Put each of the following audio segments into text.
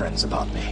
friends about me.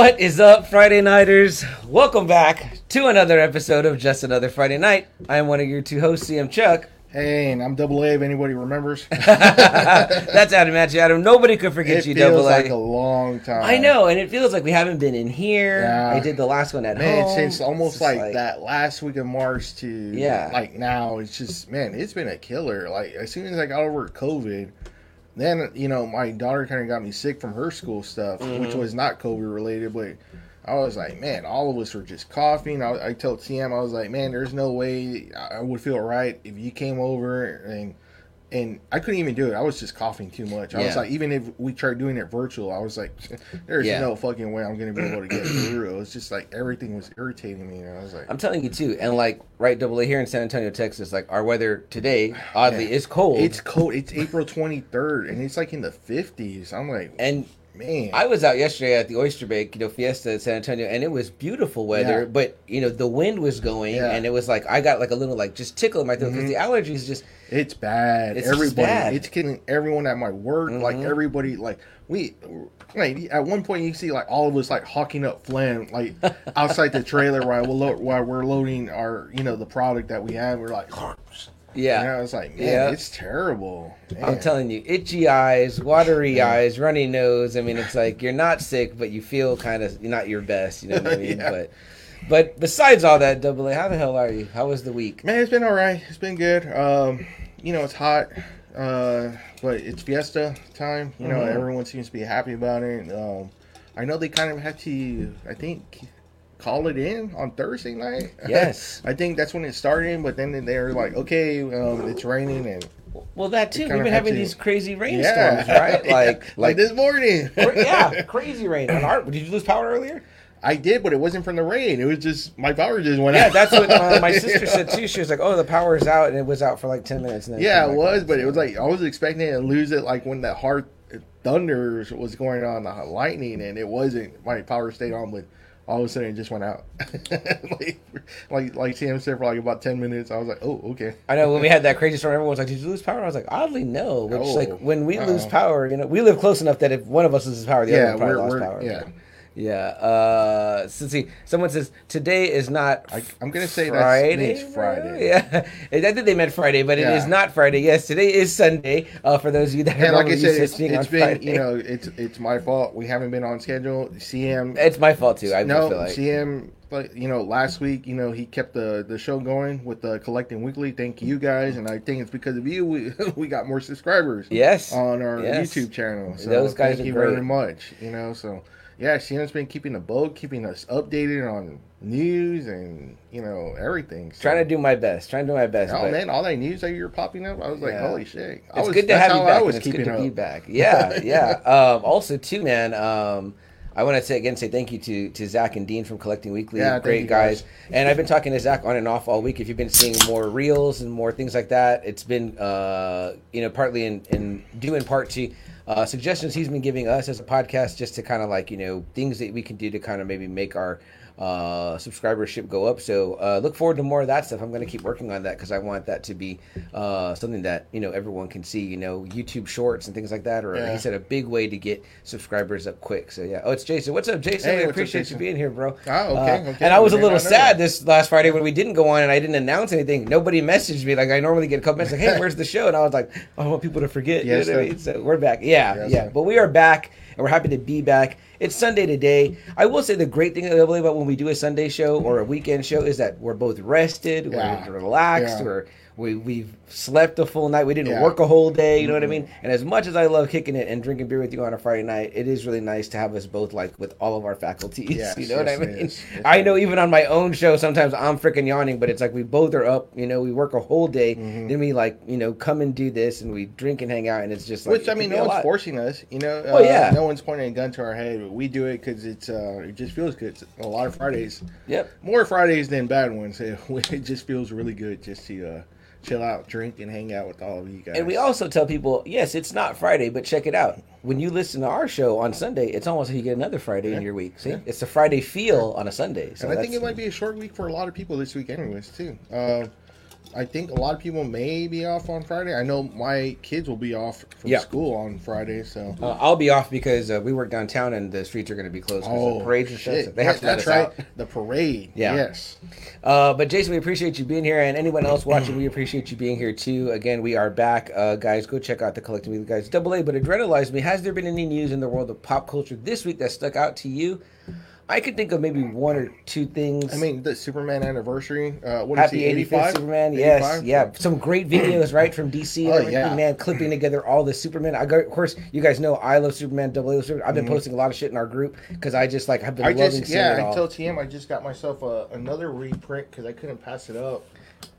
What is up, Friday Nighters? Welcome back to another episode of Just Another Friday Night. I am one of your two hosts, CM Chuck. Hey, and I'm Double A. If anybody remembers, That's Adam Matchy Adam. Nobody could forget it you, feels Double A. like a long time. I know, and it feels like we haven't been in here. Yeah. I did the last one at man. home. Since almost It's just like, that last week of March to Yeah. like now, it's just man, it's been a killer. Like as soon as I got over COVID, then you know my daughter kind of got me sick from her school stuff, Mm-hmm. which was not COVID related, but. I was like, man, all of us were just coughing. I, I told TM, I was like, man, there's no way I would feel right if you came over and and I couldn't even do it. I was just coughing too much. I was like, even if we tried doing it virtual, I was like, there's Yeah. no fucking way I'm gonna be able to get through. It was just like everything was irritating me. And I was like, I'm telling you too, and like right, Double A here in San Antonio, Texas. Like our weather today, oddly, Man. is cold. it's cold. It's April 23rd, and it's like in the 50s. I'm like, and man, I was out yesterday at the Oyster Bake, you know, Fiesta in San Antonio, and it was beautiful weather. Yeah. But you know, the wind was going, Yeah. and it was like I got like a little like just tickle in my throat because the allergies just it's bad. It's everybody, bad. it's killing everyone at my work. Like Mhm. everybody, like we. Like at one point, you see like all of us like hawking up phlegm like outside the trailer while we're lo- while we're loading our you know the product that we have. We're like, yeah. You know, it's like, man, Yeah. it's terrible. I'm telling you, itchy eyes, watery eyes, runny nose. I mean, it's like you're not sick, but you feel kind of not your best. You know what I mean? Yeah. But, but besides all that, Double A, how the hell are you? How was the week? Man, it's been all right. It's been good. Um, you know, it's hot, uh, but it's Fiesta time. You know, Mhm. everyone seems to be happy about it. Um, I know they kind of had to, I think, call it in on Thursday night. Yes. I think that's when it started. But then they're like, okay, um, it's raining, and Well, that too. We've been having to- these crazy yeah, rainstorms, right? Like, like like, this morning. yeah, crazy rain. On our, did you lose power earlier? I did, but it wasn't from the rain. It was just my power just went Yeah, out. Yeah, that's what uh, my sister said too. She was like, "Oh, the power's out," and it was out for like ten minutes. And then Yeah, it was, but it was like I was expecting to lose it like when that hard thunder was going on, the lightning, and it wasn't. My power stayed on, but all of a sudden it just went out. like, like, like Sam said for like about ten minutes. I was like, oh, okay. I know when we had that crazy storm, everyone was like, "Did you lose power?" I was like, "Oddly, no." Which Oh, like when we lose uh-oh. power, you know, we live close enough that if one of us loses power, the Yeah, other one probably lost power. yeah. Yeah. Uh, so see, someone says today is not. I, I'm gonna say that's Friday. next Friday. Yeah, I think they meant Friday, but it Yeah. is not Friday. Yes, today is Sunday. Uh, for those of you that are And like I said, to it's, it's on been Friday. you know it's it's my fault. We haven't been on schedule. CM it's my fault too. I no feel like. CM. But you know, last week, you know, he kept the the show going with the collecting weekly. Thank you guys, and I think it's because of you we we got more subscribers. yes. on our Yes. YouTube channel. So Those guys thank you great. very much. You know, so yeah, Shannon's been keeping the boat, keeping us updated on news and you know everything. So, Trying to do my best. Trying to do my best. Oh man, all that news that you're popping up, I was like, Yeah. holy shit! I It's was, good to have you back. I was it's good keeping to be back. Yeah, yeah. um, also, too, man. Um, I want to say again, say thank you to to Zach and Dean from Collecting Weekly. Yeah, great guys. guys. And I've been talking to Zach on and off all week. If you've been seeing more reels and more things like that, it's been uh, you know partly in in due in part to. Uh, suggestions he's been giving us as a podcast just to kind of like you know things that we can do to kind of maybe make our uh, subscribership go up. So uh, look forward to more of that stuff. I'm going to keep working on that because I want that to be uh, something that you know everyone can see. You know, YouTube Shorts and things like that. Or Yeah. he said a big way to get subscribers up quick. So yeah. Oh, it's Jason. What's up, Jason? Hey, I what's up, appreciate you being here, bro. Oh, okay, Uh, okay. And I was a little sad that. this last Friday when we didn't go on and I didn't announce anything. Nobody messaged me like I normally get a couple messages like, "Hey, where's the show?" And I was like, "I don't want people to forget." Yes, you know I mean? So we're back. Yeah, Yes, yeah. sir. But we are back, and we're happy to be back. It's Sunday today. I will say the great thing that I believe about when we do a Sunday show or a weekend show is that we're both rested, Yeah. we're relaxed, Yeah. we're We we've slept a full night. We didn't Yeah. work a whole day. You know what I mean? And as much as I love kicking it and drinking beer with you on a Friday night, it is really nice to have us both like with all of our faculties. Yes, you know what I mean? Yes, I know even on my own show, sometimes I'm freaking yawning, but it's like we both are up. You know, we work a whole day, Mm-hmm. then we like you know come and do this, and we drink and hang out, and it's just like Which I mean, no one's lot. forcing us. You know, Oh, yeah. no one's pointing a gun to our head. But we do it because it's uh, it just feels good. It's a lot of Fridays, Yep. more Fridays than bad ones. It just feels really good just to uh, chill out, drink, and hang out with all of you guys. And we also tell people, yes, it's not Friday, but check it out. When you listen to our show on Sunday, it's almost like you get another Friday in your week. See, it's a Friday feel on a Sunday. So and I think it might be a short week for a lot of people this week, anyways, too. Uh, I think a lot of people may be off on Friday. I know my kids will be off from Yeah. school on Friday, so. Uh, I'll be off because uh, we work downtown and the streets are going to be closed because of parades and. Oh, shit. So they have to that's right. out. The parade. Yeah. Yes. Uh, but Jason, we appreciate you being here, and anyone else watching, we appreciate you being here too. Again, we are back, uh, guys. Go check out the Collecting Media Guys Double A. But Adrenalize Me, has there been any news in the world of pop culture this week that stuck out to you? I could think of maybe one or two things. I mean, the Superman anniversary. Uh, what Happy is he, 85th 85? Superman. Yes, yeah. Some great videos, right, from DC Oh, yeah. man, clipping together all the Superman. I go, of course, you guys know I love Superman, double A Superman. I've been posting a lot of shit in our group because I just like have been Mm-hmm. I loving just yeah, I told TM I just got myself a, another reprint because I couldn't pass it up,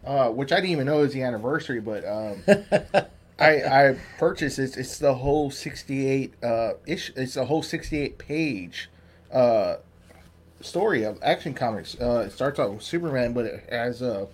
uh, which I didn't even know was the anniversary. But um, I I purchased it. It's the whole sixty eight uh, ish. It's a whole sixty eight page uh, story of Action Comics. Uh, it starts out with Superman, but it has a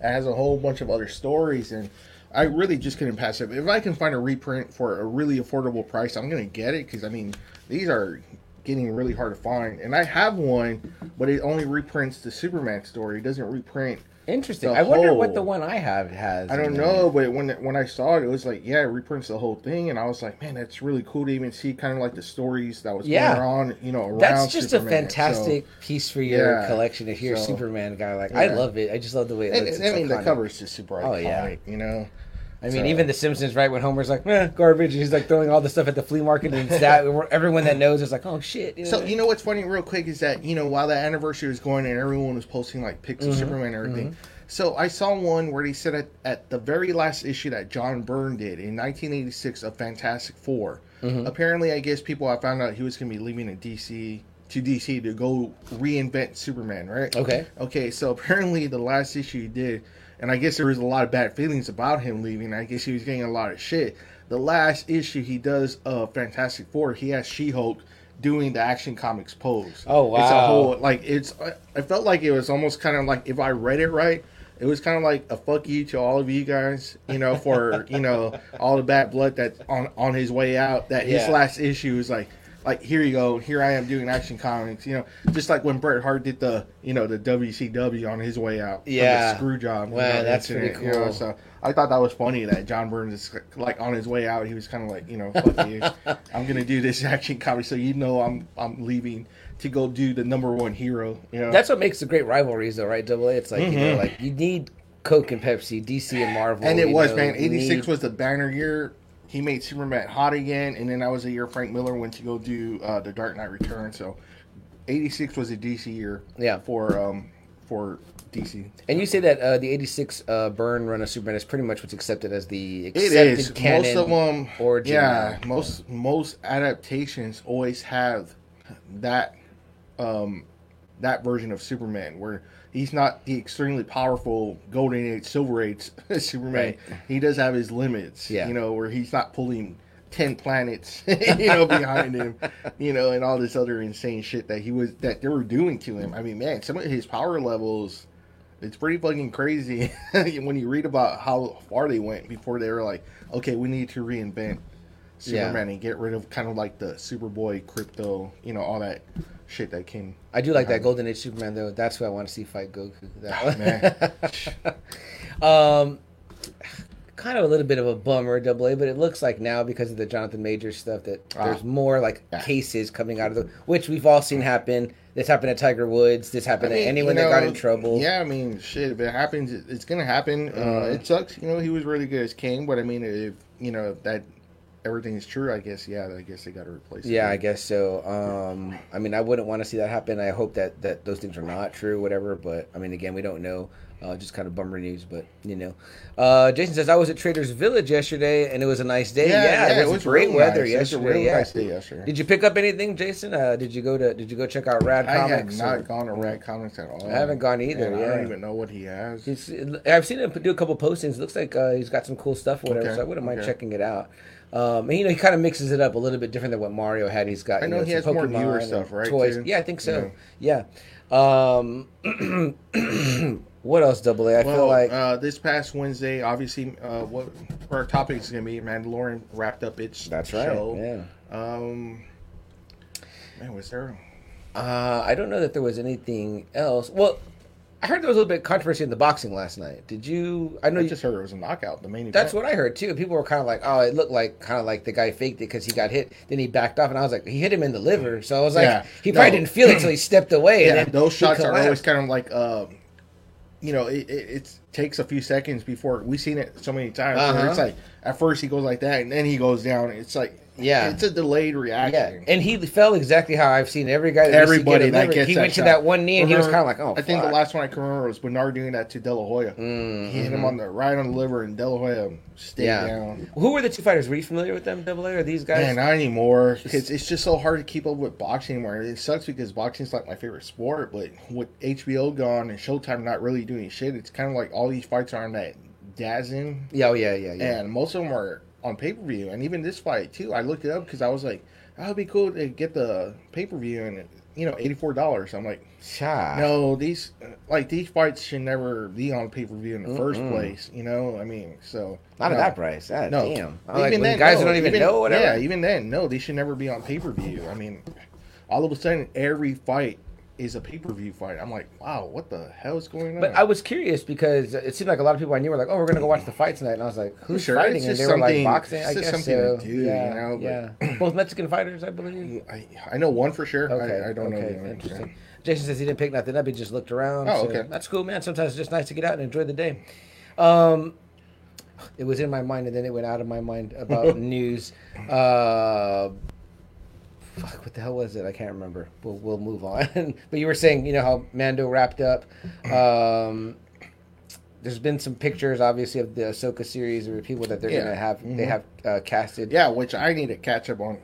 it has a whole bunch of other stories and. I really just couldn't pass it. If I can find a reprint for a really affordable price, I'm gonna get it because I mean these are getting really hard to find. And I have one, but it only reprints the Superman story. It doesn't reprint. Interesting. I wonder what the one I have has. I don't know, but when when I saw it, it was like, yeah, it reprints the whole thing, and I was like, man, that's really cool to even see kind of like the stories that was Yeah. going on, you know, around. That's just Superman. a fantastic piece for your Yeah. collection. If you're a Superman guy, like I love it. I just love the way it looks. and, I It's mean, the cover is just super iconic, Oh, yeah. you know. I mean, So- even The Simpsons, right? When Homer's like, eh, garbage, and he's like throwing all the stuff at the flea market, and that everyone that knows is like, oh shit. So you know what's funny, real quick, is that you know while the anniversary was going and everyone was posting like pics Mm-hmm. of Superman and everything. So I saw one where he said at, at the very last issue that John Byrne did in 1986 of Fantastic 4 Mm-hmm. Apparently, I guess people have found out he was going to be leaving in DC to DC to go reinvent Superman, right? Okay. Okay, so apparently the last issue he did, and I guess there was a lot of bad feelings about him leaving. I guess he was getting a lot of shit. The last issue he does of Fantastic Four, he has She Hulk doing the Action Comics pose. Oh, It's a wow. whole like it's. I felt like it was almost kind of like if I read it right. It was kind of like a fuck you to all of you guys, you know, for you know all the bad blood that's on on his way out. That his Yeah. last issue is like, like here you go, here I am doing Action Comics, you know, just like when Bret Hart did the you know the WCW on his way out, Yeah. screw job. you Wow, know, that's incident, pretty you know, cool. so I thought that was funny that John Byrne's is like on his way out, he was kind of like, you know, fuck you, I'm gonna do this Action Comic, so you know I'm I'm leaving to go do the number one hero. You know, That's what makes the great rivalries, though, right? Double A. It's like you know, like you need Coke and Pepsi, DC and Marvel, Mm-hmm. and it was know, man. '86 need- was the banner year. He made Superman hot again, and then that was the year Frank Miller went to go do uh, the Dark Knight Return. So '86 was a DC year, Yeah. for um for DC. And you say that uh, the '86 uh, Byrne run of Superman is pretty much what's accepted as the accepted is canon most of them. origin. yeah, most most adaptations always have that um that version of Superman where he's not the extremely powerful Golden Age, Silver Age Superman. Right. He does have his limits. Yeah. you know where he's not pulling. 10 planets you know behind him you know and all this other insane shit that he was that they were doing to him i mean man some of his power levels it's pretty fucking crazy when you read about how far they went before they were like, okay, we need to reinvent Yeah. Superman and get rid of kind of like the Superboy, Krypto, you know, all that shit that came. I do like that Golden Age Superman though. That's who I want to see fight Goku. That one. Man, Um, kind of a little bit of a bummer, double A, but it looks like now because of the Jonathan Majors stuff that Ah. there's more like Yeah. cases coming out of the which we've all seen happen. This happened at Tiger Woods. This I happened mean, to anyone you that got in trouble. Yeah, I mean, shit. If it happens, it's gonna happen. Uh, Mhm. it sucks. You know, he was really good as King, but I mean, if you know that everything's true, I guess yeah, I guess they got to replace. It. Yeah, I guess so. Um, I mean, I wouldn't want to see that happen. I hope that that those things are not true, whatever. But I mean, again, we don't know. Uh, just kind of bummer news, but you know. Uh, Jason says I was at Traders Village yesterday, and it was a nice day. Yeah, it, was great weather nice. It was a yesterday. yeah. nice day yesterday. Did you pick up anything, Jason? Uh, did you go to Did you go check out Rad Comics? I have not or- gone to Red Comics at all. I haven't gone either, And I don't even know what he has. He's, I've seen him do a couple postings. It Looks like uh, he's got some cool stuff or whatever. Okay, So I wouldn't mind okay. checking it out. Um, and you know, he kind of mixes it up a little bit different than what Mario had. He's got I you know know, he has more Pokemon newer stuff, right, Toys. too? Yeah, I think so. Yeah. Um, what else? Double A. I well, feel like uh, this past Wednesday, obviously, uh, what our topic is going to be Mandalorian wrapped up its that's right. show. Yeah. Um, man, was there? Uh, I don't know that there was anything else. Well, I heard there was a little bit of controversy in the boxing last night. Did you? I know I you, just heard it was a knockout. The main event. That's what I heard too. People were kind of like, "Oh, it looked like kind of like the guy faked it because he got hit, then he backed off." And I was like, "He hit him in the liver." So I was like, Yeah. "He probably No. didn't feel it until he stepped away." Yeah, and then those shots are always kind of like, um, you know, it, it, it takes a few seconds before we've seen it so many times. Uh-huh. It's like at first he goes like that, and then he goes down. It's like, Yeah. it's a delayed reaction. Yeah, and he fell exactly how I've seen every guy. That used to Everybody that liver, gets he that went shot. to that one knee, and he was kind of like, "Oh." I think the last one I can remember was Bernard doing that to De La Hoya. He hit him on the right on the liver, and De La Hoya stayed Mm-hmm. Yeah. down. Who were the two fighters? Were you familiar with them? Double A or these guys? Man, not anymore. It's, it's just so hard to keep up with boxing anymore. It sucks because boxing's like my favorite sport, but with HBO gone and Showtime not really doing shit, it's kind of like all these fights are on that DAZN, yeah, oh, yeah, yeah, yeah. and most of them are on pay per view. And even this fight too, I looked it up because I was like, ah, that would be cool to get the pay per view, and you know, eighty four dollars. I'm like, Cha. no, these like these fights should never be on pay per view in the first place. You know, I mean, so not no. at that price. God No, damn. I'm like, then, guys no, don't even, know whatever. Yeah, even then, no, they should never be on pay per view. I mean, all of a sudden, every fight is a pay per view fight. I'm like, wow, what the hell is going on? But I was curious because it seemed like a lot of people I knew were like, "Oh, we're gonna go watch the fight tonight," and I was like, "Who's Sure, fighting?" And they were like, "Boxing." I guess so. do, yeah, you know, but- yeah. Both Mexican fighters, I believe. I, I know one for sure. Okay, I, I don't okay, know the other. Jason says he didn't pick nothing up. He just looked around. Oh, so okay. That's cool, man. Sometimes it's just nice to get out and enjoy the day. Um, it was in my mind and then it went out of my mind about news. Uh, fuck, what the hell was it? I can't remember. We'll, we'll move on. but you were saying, you know, how Mando wrapped up. Um, there's been some pictures, obviously, of the Ahsoka series or people that they're Yeah. gonna have. They Mhm. have uh, casted. Yeah, which I need to catch up on.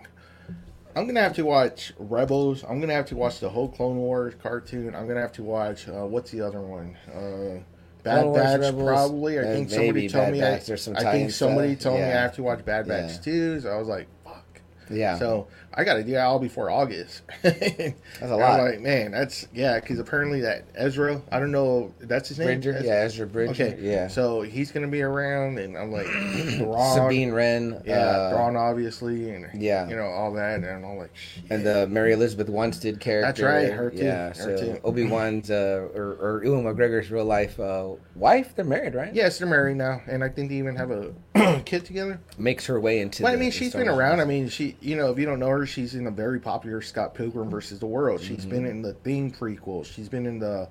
I'm gonna have to watch Rebels. I'm gonna have to watch the whole Clone Wars cartoon. I'm gonna have to watch uh, what's the other one? Uh, Bad Clone Batch, Rebels, probably. I uh, think somebody told Bad me. Batch. I, There's some I think somebody stuff. told me I have to watch Bad Batch Yeah. too. So I was like, fuck. Yeah. So I got to do that all before August. that's a lot. I'm like, man, that's yeah, because apparently that Ezra, I don't know, that's his name. Bridger. Yeah, Ezra Bridger. Okay. Yeah. So he's gonna be around, and I'm like, Thrawn, Sabine Wren. Yeah, uh, Thrawn, obviously, and yeah. you know all that, and I'm like, shit. and the Mary Elizabeth Winstead character. That's right, her too, Yeah, her so. Obi Wan's uh, or, or Ewan McGregor's real life uh, wife. They're married, right? yes, they're married now, and I think they even have a kid together. Makes her way into. But I mean, the she's been around. I mean, she, you know, if you don't know her, she's in a very popular Scott Pilgrim versus the World. She's been Mm-hmm. in the Thing prequel. She's been in the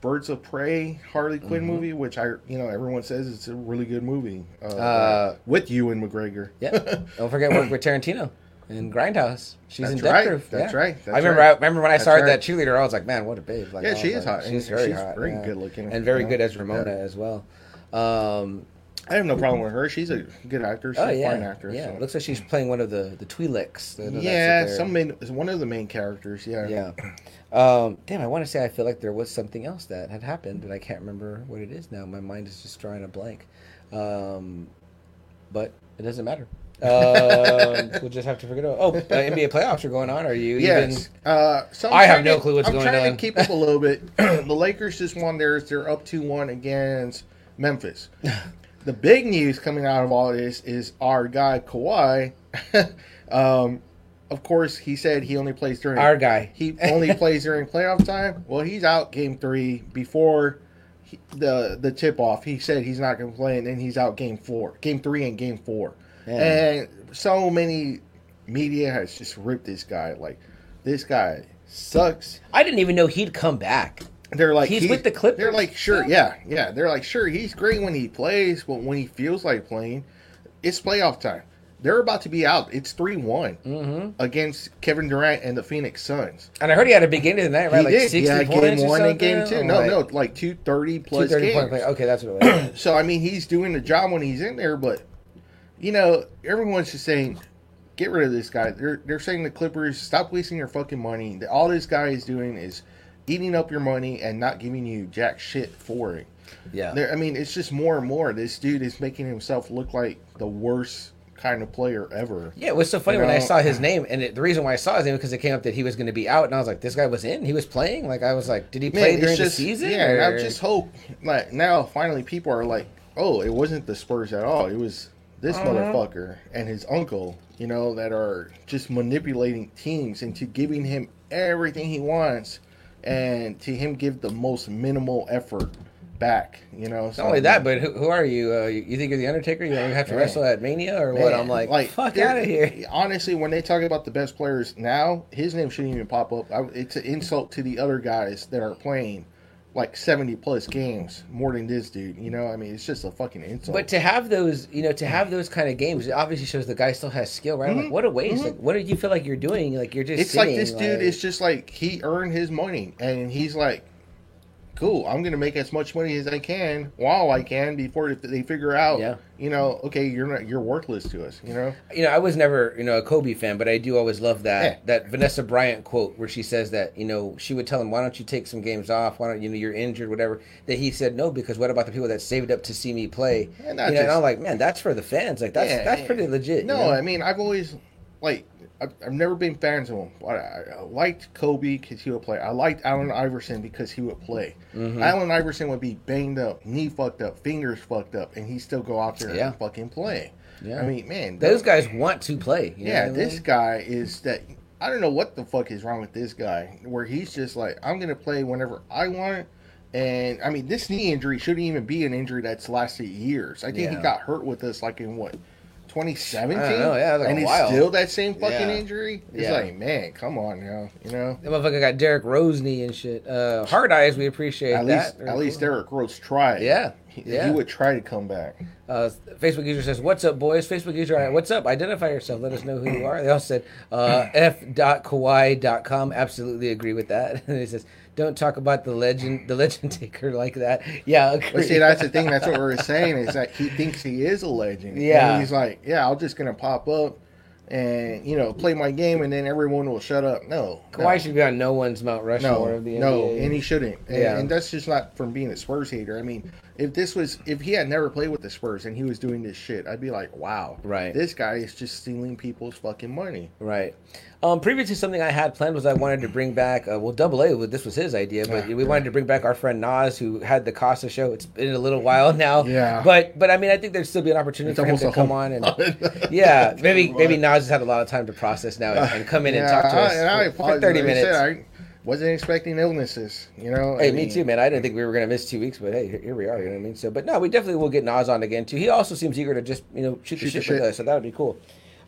Birds of Prey Harley Quinn Mm-hmm. movie, which I, you know, everyone says it's a really good movie. Uh, Uh, with Ewan McGregor. Yeah. Don't forget work with Tarantino in Grindhouse. She's in That's Death right. Proof. That's yeah. right. I remember. right. I remember when I That's started right. that cheerleader. I was like, man, what a babe! Like, Yeah, she is like, hot, and She's very she's hot. very yeah. good looking, and very you good as Ramona Yeah. as well. Um, I have no problem with her. She's a good actor. She's oh a yeah, fine actress. yeah. so. Looks like she's playing one of the the Twi'leks. yeah, some main, one of the main characters. Yeah. Yeah. Um, damn, I want to say I feel like there was something else that had happened, but I can't remember what it is now. My mind is just drawing a blank. Um, but it doesn't matter. Um, we'll just have to figure it out. Oh, uh, NBA playoffs are going on. Are you Yes. even? Uh, so I'm have no to- clue what's I'm going trying on. to keep up a little bit. the Lakers just won theirs. They're up 2 1 against Memphis. the big news coming out of all this is our guy, Kawhi. um, of course, he said he only plays during. Our guy. He only plays during playoff time. Well, he's out game three before he, the the tip off. He said he's not going to play, and then he's out game four, game three, and game four. Man. And so many media has just ripped this guy. Like this guy sucks. I didn't even know he'd come back. They're like He's with the Clippers They're like sure, yeah, yeah. They're like sure he's great when he plays, but when he feels like playing, it's playoff time. they're about to be out. It's 3 one mm-hmm. against Kevin Durant and the Phoenix Suns. And I heard he had a big game tonight, right? He like did. 60 Yeah, points game one and game two. No, like no, like 230 plus. plus 230 games. point play. Okay, that's what it was. So I mean, he's doing the job when he's in there, but you know, everyone's just saying, get rid of this guy. They're they're saying the Clippers stop wasting your fucking money. All this guy is doing is eating up your money and not giving you jack shit for it. yeah. There, I mean, it's just more and more. This dude is making himself look like the worst kind of player ever. Yeah, it was so funny You when I saw his name, and it, the reason why I saw his name because it came up that he was going to be out, and I was like, "This guy was in, he was playing." Like I was like, "Did he play it's during just- the season?" Yeah, and or- I just hope like now finally people are like, oh, it wasn't the Spurs at all. It was this Uh-huh. motherfucker and his uncle, you know, that are just manipulating teams into giving him everything he wants and to him give the most minimal effort back, you know. Not only that, but who, who are you? Uh, you? You think you're the Undertaker? You have to Yeah. wrestle at Mania or what? I'm like, like fuck out of here. Honestly, when they talk about the best players now, his name shouldn't even pop up. I, it's an insult to the other guys that are playing like 70 plus games more than this dude. You know, I mean, it's just a fucking insult. But to have those, you know, to have those kind of games, it obviously shows the guy still has skill, right? I'm like, what a waste! Like, what did you feel like you're doing? Like you're just. Mm-hmm. it's like sitting, this dude is just like he earned his money and he's like cool i'm gonna make as much money as i can while i can before they figure out Yeah. you know okay you're not you're worthless to us you know you know, I was never, you know, a Kobe fan, but I do always love that Yeah. that Vanessa Bryant quote where she says that, you know, she would tell him, "Why don't you take some games off? Why don't you know you're injured, whatever?" That he said no because what about the people that saved up to see me play? And you know, and I'm like, man, that's for the fans. Like that's Yeah, that's pretty legit. no you know? i mean i've always like I've, I've never been fans of him but I, I liked kobe because he would play i liked allen iverson because he would play Mm-hmm. allen iverson would be banged up knee fucked up fingers fucked up and he still go out there Yeah. and fucking play Yeah. i mean man those guys want to play. Yeah, this mean? guy is that. I don't know what the fuck is wrong with this guy, where he's just like, I'm gonna play whenever I want. And I mean, this knee injury shouldn't even be an injury that's lasted years. I think Yeah. he got hurt with this like in what 2017, I don't know, yeah, like and a it's while. still that same fucking Yeah. injury. It's Yeah. like, man, come on now, you know. That motherfucker got Derrick Rose knee and shit. Uh, hard eyes, we appreciate At that. least, at least. Derrick Rose tried. Yeah, he, yeah. he would try to come back. Uh, Facebook user says, "What's up, boys?" Facebook user, "What's up?" Identify yourself. Let us know who you are. They also said, uh, "f.kawhi.com." Absolutely agree with that. And he says, "Don't talk about the legend, the legend taker like that." Yeah, agree. But see, that's the thing. That's what we're saying is that he thinks he is a legend. Yeah. And he's like, yeah, I'm just gonna pop up and you know play my game, and then everyone will shut up. No, Kawhi no, should be on no one's Mount Rushmore no, of the NBA. no, and he shouldn't. And, Yeah. and that's just not from being a Spurs hater. I mean, if this was if he had never played with the Spurs and he was doing this shit, I'd be like, wow, Right. this guy is just stealing people's fucking money. Right. Um, previously, something I had planned was I wanted to bring back. Uh, well, Double A. This was his idea, but Yeah, we wanted to bring back our friend Nas, who had the Casa show. It's been a little while now. Yeah. But but I mean, I think there'd still be an opportunity It's for him to come on and yeah, maybe maybe Nas has had a lot of time to process now and, and come in and talk to us and I for- for, thirty minutes. Wasn't expecting illnesses. You know. Hey, I me too, man. I didn't think we were gonna miss two weeks, but hey, here- we are. You know what I mean? So, but no, we definitely will get Nas on again too. He also seems eager to just you know shoot, Shoot the the shit with us, so that would be cool.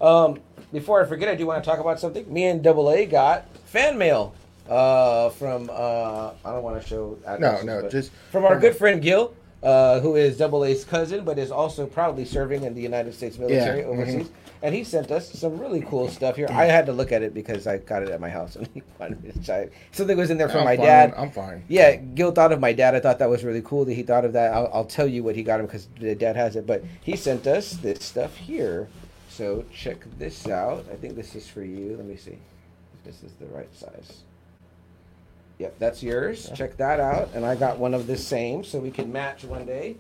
Um, before I forget, I do want to talk about something. Me and Double A got fan mail uh, from uh, I don't want to show addresses, no, but just- from our good friend Gil. Uh, who is Double A's cousin, but is also proudly serving in the United States military Yeah, overseas. mhm. And he sent us some really cool stuff here. I had to look at it because I got it at my house, and he wanted me to try. Something was in there from my fine, dad. I'm fine. Yeah, Gil thought of my dad. I thought that was really cool that he thought of that. I'll, I'll tell you what he got him because the dad has it. But he sent us this stuff here. So check this out. I think this is for you. Let me see if this is the right size. Yep, that's yours. Check that out. And I got one of the same, so we can match one day.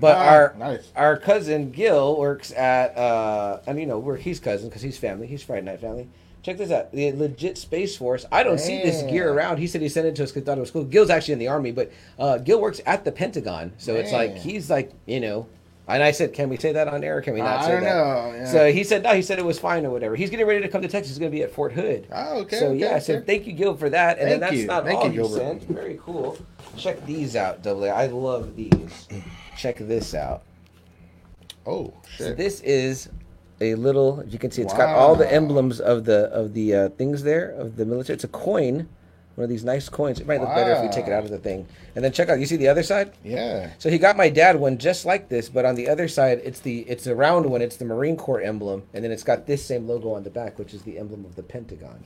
But Ah, our nice. our cousin Gil works at, uh, and you know, we're he's cousin because he's family. He's Friday Night Family. Check this out. The legit Space Force. I don't see this gear around. He said he sent it to us because he thought it was cool. Gil's actually in the army, but uh, Gil works at the Pentagon. So it's like, he's like, you know. And I said, can we say that on air? Can we not I say don't that? know, yeah. So he said, no, he said it was fine or whatever. He's getting ready to come to Texas. He's going to be at Fort Hood. Oh, okay, So okay, yeah, so okay. thank you, Gil, for that. And then that's you. not Thank all you, Gilbert. sent. Very cool. Check these out, Double A. I love these. Check this out. Oh So this is a little. You can see it's got all the emblems of the of the uh, things there of the military. It's a coin one of these nice coins. It might look better if we take it out of the thing. And then check out. You see the other side? Yeah. So he got my dad one just like this, but on the other side, it's the it's a round one. It's the Marine Corps emblem, and then it's got this same logo on the back, which is the emblem of the Pentagon.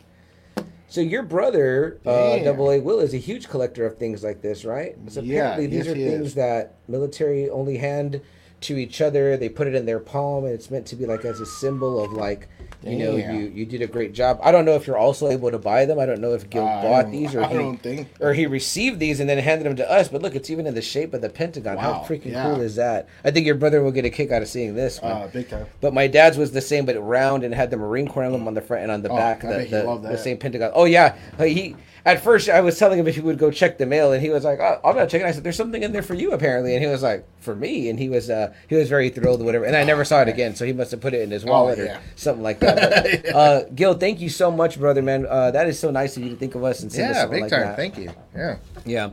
So your brother, uh, Double A Will, is a huge collector of things like this, right? So Yeah, apparently these yes, are things is. that military only hand to each other. They put it in their palm, and it's meant to be like as a symbol of like, you know, Damn. you you did a great job. I don't know if you're also able to buy them. I don't know if Gil I bought don't- these or I he, don't think- or he received these and then handed them to us. But look, it's even in the shape of the Pentagon. How Wow, freaking yeah. cool is that? I think your brother will get a kick out of seeing this one. Uh, big time. But my dad's was the same, but round and had the Marine Corps emblem on the front and on the Oh, back, I the, bet he the, loved the that. same Pentagon. Oh yeah, Uh, he. At first, I was telling him if he would go check the mail, and he was like, oh, "I'm not checking." I said, "There's something in there for you, apparently," and he was like, "For me," and he was uh, he was very thrilled, or whatever. And I never saw it again, so he must have put it in his wallet Oh, yeah. or something like that. But, uh, Gil, thank you so much, brother, man. Uh, that is so nice of you to think of us and send us Yeah, something big like time. that. Thank you. Yeah. Yeah.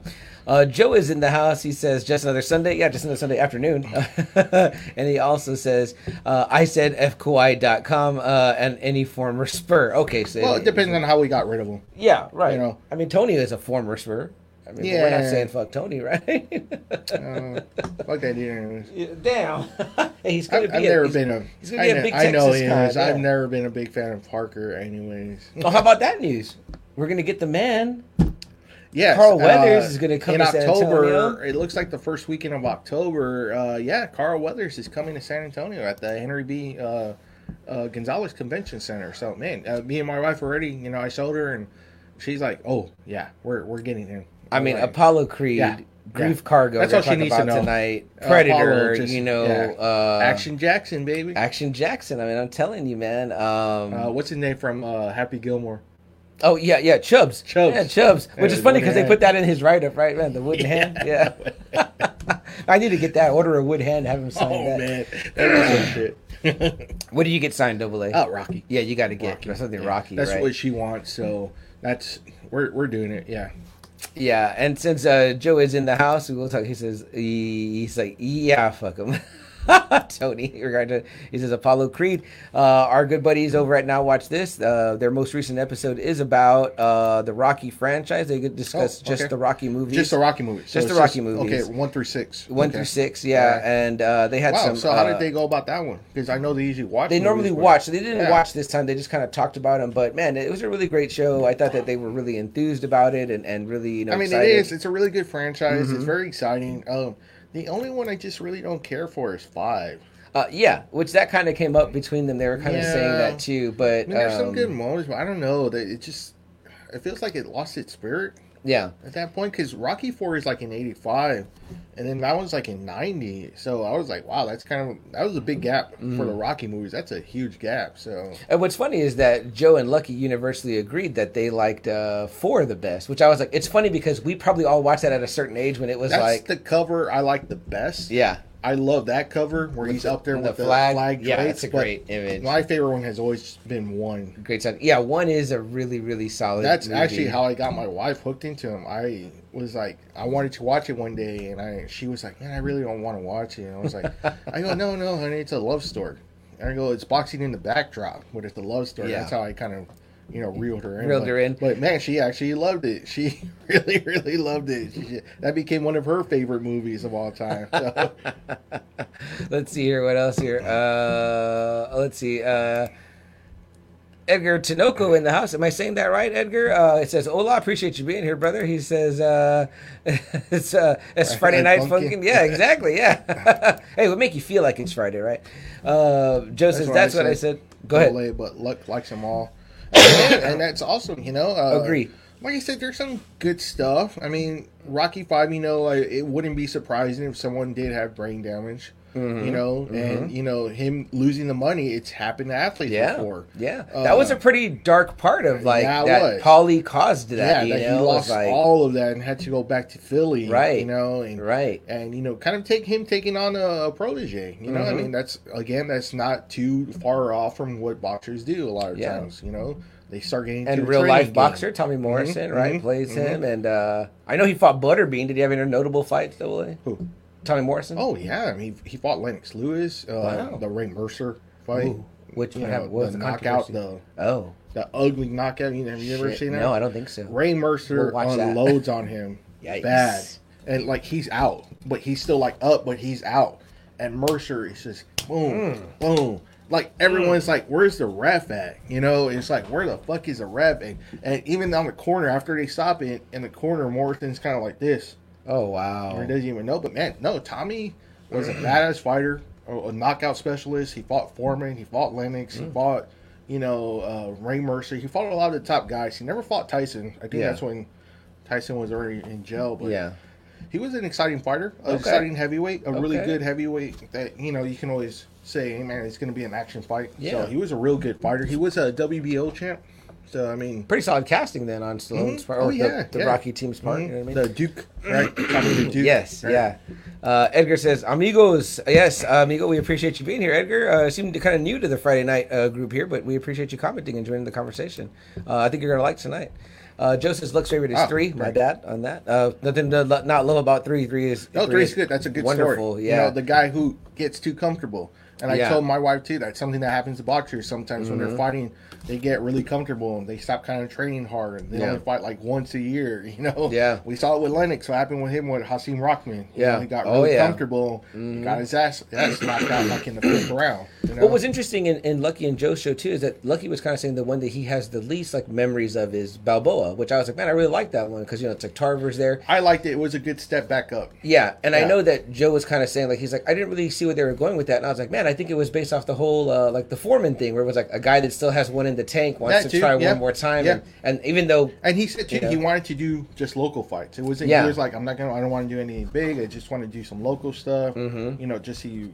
Uh, Joe is in the house. He says, just another Sunday. Yeah, just another Sunday afternoon. and he also says, uh, I said fkawhi.com uh, and any former spur. Okay, so. Well, it depends on how we got rid of them. Yeah, right. you know. I mean, Tony is a former spur. I mean, we're not saying fuck Tony, right? Uh, fuck that dude. anyways. Yeah, Damn. he's going I've, to I've be never been a. he's gonna I be a know- big I know Texas he guy, is. I've never been a big fan of Parker, anyways. Oh, how about that news? We're going to get the man. Yes, Carl Weathers is gonna come in to San October. Antonio. It looks like the first weekend of October. Uh, yeah, Carl Weathers is coming to San Antonio at the Henry B. Uh, uh, Gonzalez Convention Center. So, man, uh, me and my wife already, you know, I showed her, and she's like, "Oh, yeah, we're we're getting him." I mean, Like, Apollo Creed, Yeah, Grief yeah. Cargo. That's all she needs to know. tonight. uh, Predator, just- you know, yeah. uh, Action Jackson, baby. Action Jackson. I mean, I'm telling you, man. Um, Uh, what's his name from uh, Happy Gilmore? Oh yeah, yeah, Chubbs. Chubbs. Yeah, Chubbs. Which is funny because they put that in his write up, right, man? The wooden hand. Yeah. I need to get that. Order a wood hand. Have him sign Oh that. man, that is some shit. What do you get signed, Double A? oh, Rocky. Yeah, you got to get something Yeah, Rocky, That's right? what she wants. So that's we're we're doing it. Yeah. Yeah, and since uh, Joe is in the house, we will talk. He says he, he's like, yeah, fuck him. Tony, regard to he says Apollo Creed. Uh, our good buddies over at Now Watch This. Uh, their most recent episode is about uh, the Rocky franchise. They could discuss Oh, just the Rocky movies, Just the Rocky movies. Just the Rocky movies. Okay, one through six. one Okay. through six. Yeah, Alright. and uh, they had Wow. some. so how uh, did they go about that one? Because I know they usually watch. They normally watch. They didn't Yeah. watch this time. They just kind of talked about them. But man, it was a really great show. I thought that they were really enthused about it and, and really you know. I mean, excited. it is. It's a really good franchise. Mm-hmm. It's very exciting. Um, the only one I just really don't care for is five. Uh, yeah, which that kind of came up between them. They were kind of saying that too. But I mean, there's some um, good moments, but I don't know. That it just it feels like it lost its spirit Yeah, at that point. Because Rocky Four is like in '85, and then that one's like in '90. So I was like, wow, that's kind of that was a big gap Mm-hmm. for the Rocky movies. That's a huge gap. So and what's funny is that Joe and Lucky universally agreed that they liked uh, four the best. Which I was like, it's funny because we probably all watched that at a certain age when it was that's like, the cover I liked the best. yeah, I love that cover where he's the- up there with with the flag. flag. Yeah, drapes, it's a great image. My favorite one has always been one. great sound. Yeah, one is a really really solid. That's movie. actually how I got my wife hooked into him. I was like, I wanted to watch it one day, and I she was like, man, I really don't want to watch it. And I was like, I go, no, no, honey, it's a love story. And I go, it's boxing in the backdrop, but it's a love story. Yeah. That's how I kind of, you know, reeled her in. Reeled but, her in. But man, she actually loved it. She really, really loved it. She, that became one of her favorite movies of all time. So, let's see here. What else here? Uh, let's see. Uh, Edgar Tinoco in the house. Am I saying that right, Edgar? Uh, it says, "Hola, appreciate you being here, brother." He says, uh, "It's uh, it's Friday night Funkin'. funkin'." Yeah, exactly. Yeah. hey, it would make you feel like it's Friday, right? Uh, Joe says, "That's what I said." Go ahead. But luck likes them all. And, and that's awesome, you know. Uh, Agree. Like I said, there's some good stuff. I mean, Rocky Five, you know, like, it wouldn't be surprising if someone did have brain damage. Mm-hmm. You know, and you know him losing the money. It's happened to athletes Yeah, before. yeah. Uh, that was a pretty dark part of like yeah, that. was. Paulie caused Yeah, that. you that know, he lost like, all of that and had to go back to Philly. Right. You know, and right. and you know kind of take him taking on a, a protege you know Mm-hmm. i mean that's again that's not too far off from what boxers do a lot of Yeah. times you know they start getting and the real life game. boxer Tommy Morrison, Mhm, right, mhm, plays mhm. him, and uh, I know he fought Butterbean. Did he have any notable fights? Double A? Who? Tommy Morrison. oh yeah i mean he fought lennox lewis uh, Wow. the ray mercer fight Ooh, which you know, was the the knockout the Oh, the ugly knockout. You have you ever seen that? No, I don't think so. Ray Mercer We'll unloads on him bad, and like he's out, but he's still like up, but he's out. And Mercer is just boom, Hmm. boom. Like everyone's like, "Where's the ref at?" You know, it's like, "Where the fuck is the ref?" And, and even on the corner after they stop it in the corner, Morrison's kind of like this, Oh wow. he doesn't even know. But man, no, Tommy was a badass fighter, a, a knockout specialist. He fought Foreman, he fought Lennox, Hmm. he fought, you know, uh, Ray Mercer. He fought a lot of the top guys. He never fought Tyson. I think Yeah. that's when Tyson was already in jail. But Yeah. he was an exciting fighter, an Okay. exciting heavyweight, a really good heavyweight that you know you can always say, "Hey man, it's going to be an action fight." Yeah. So he was a real good fighter. He was a WBO champ. So I mean, Pretty solid casting then on Stallone's Mhm. part, Oh, or yeah, the, the yeah. Rocky team's part. mhm, You know what I mean? the Duke, right? The Duke. Yes, right? yeah. Uh, Edgar says, "Amigos, yes, amigo, we appreciate you being here." Edgar uh, seemed kind of new to the Friday night uh, group here, but we appreciate you commenting and joining the conversation. Uh, I think you're gonna like tonight. Uh, Joe says, favorite is Oh, three. My dad on that. Uh, nothing to not love about three. Three is No, is good. That's a good wonderful. story. Yeah, You know, the guy who gets too comfortable. And I Yeah. told my wife too that's something that happens to boxers sometimes when Mm-hmm. they're fighting, they get really comfortable and they stop kind of training hard and they Yeah. only fight like once a year. You know, Yeah. We saw it with Lennox. What happened with him with Hasim Rahman? Yeah. know, he got Oh, really yeah. comfortable. He got his ass, ass knocked out like in the fifth round. You know? What was interesting in, in Lucky and Joe's show too is that Lucky was kind of saying the one that he has the least like memories of is Balboa, which I was like, man, I really like that one because you know it's like Tarver's there. I liked it. It was a good step back up. Yeah, and I know that Joe was kind of saying like he's like I didn't really see where they were going with that, and I was like, man, I think it was based off the whole uh, like the Foreman thing, where it was like a guy that still has one in the tank wants That to too, try yeah, one more time, yeah. and, and even though And he said too, You know? he wanted to do just local fights. It wasn't. Yeah. He was like, I'm not gonna. I don't want to do anything big. I just want to do some local stuff. Mm-hmm. You know, just see you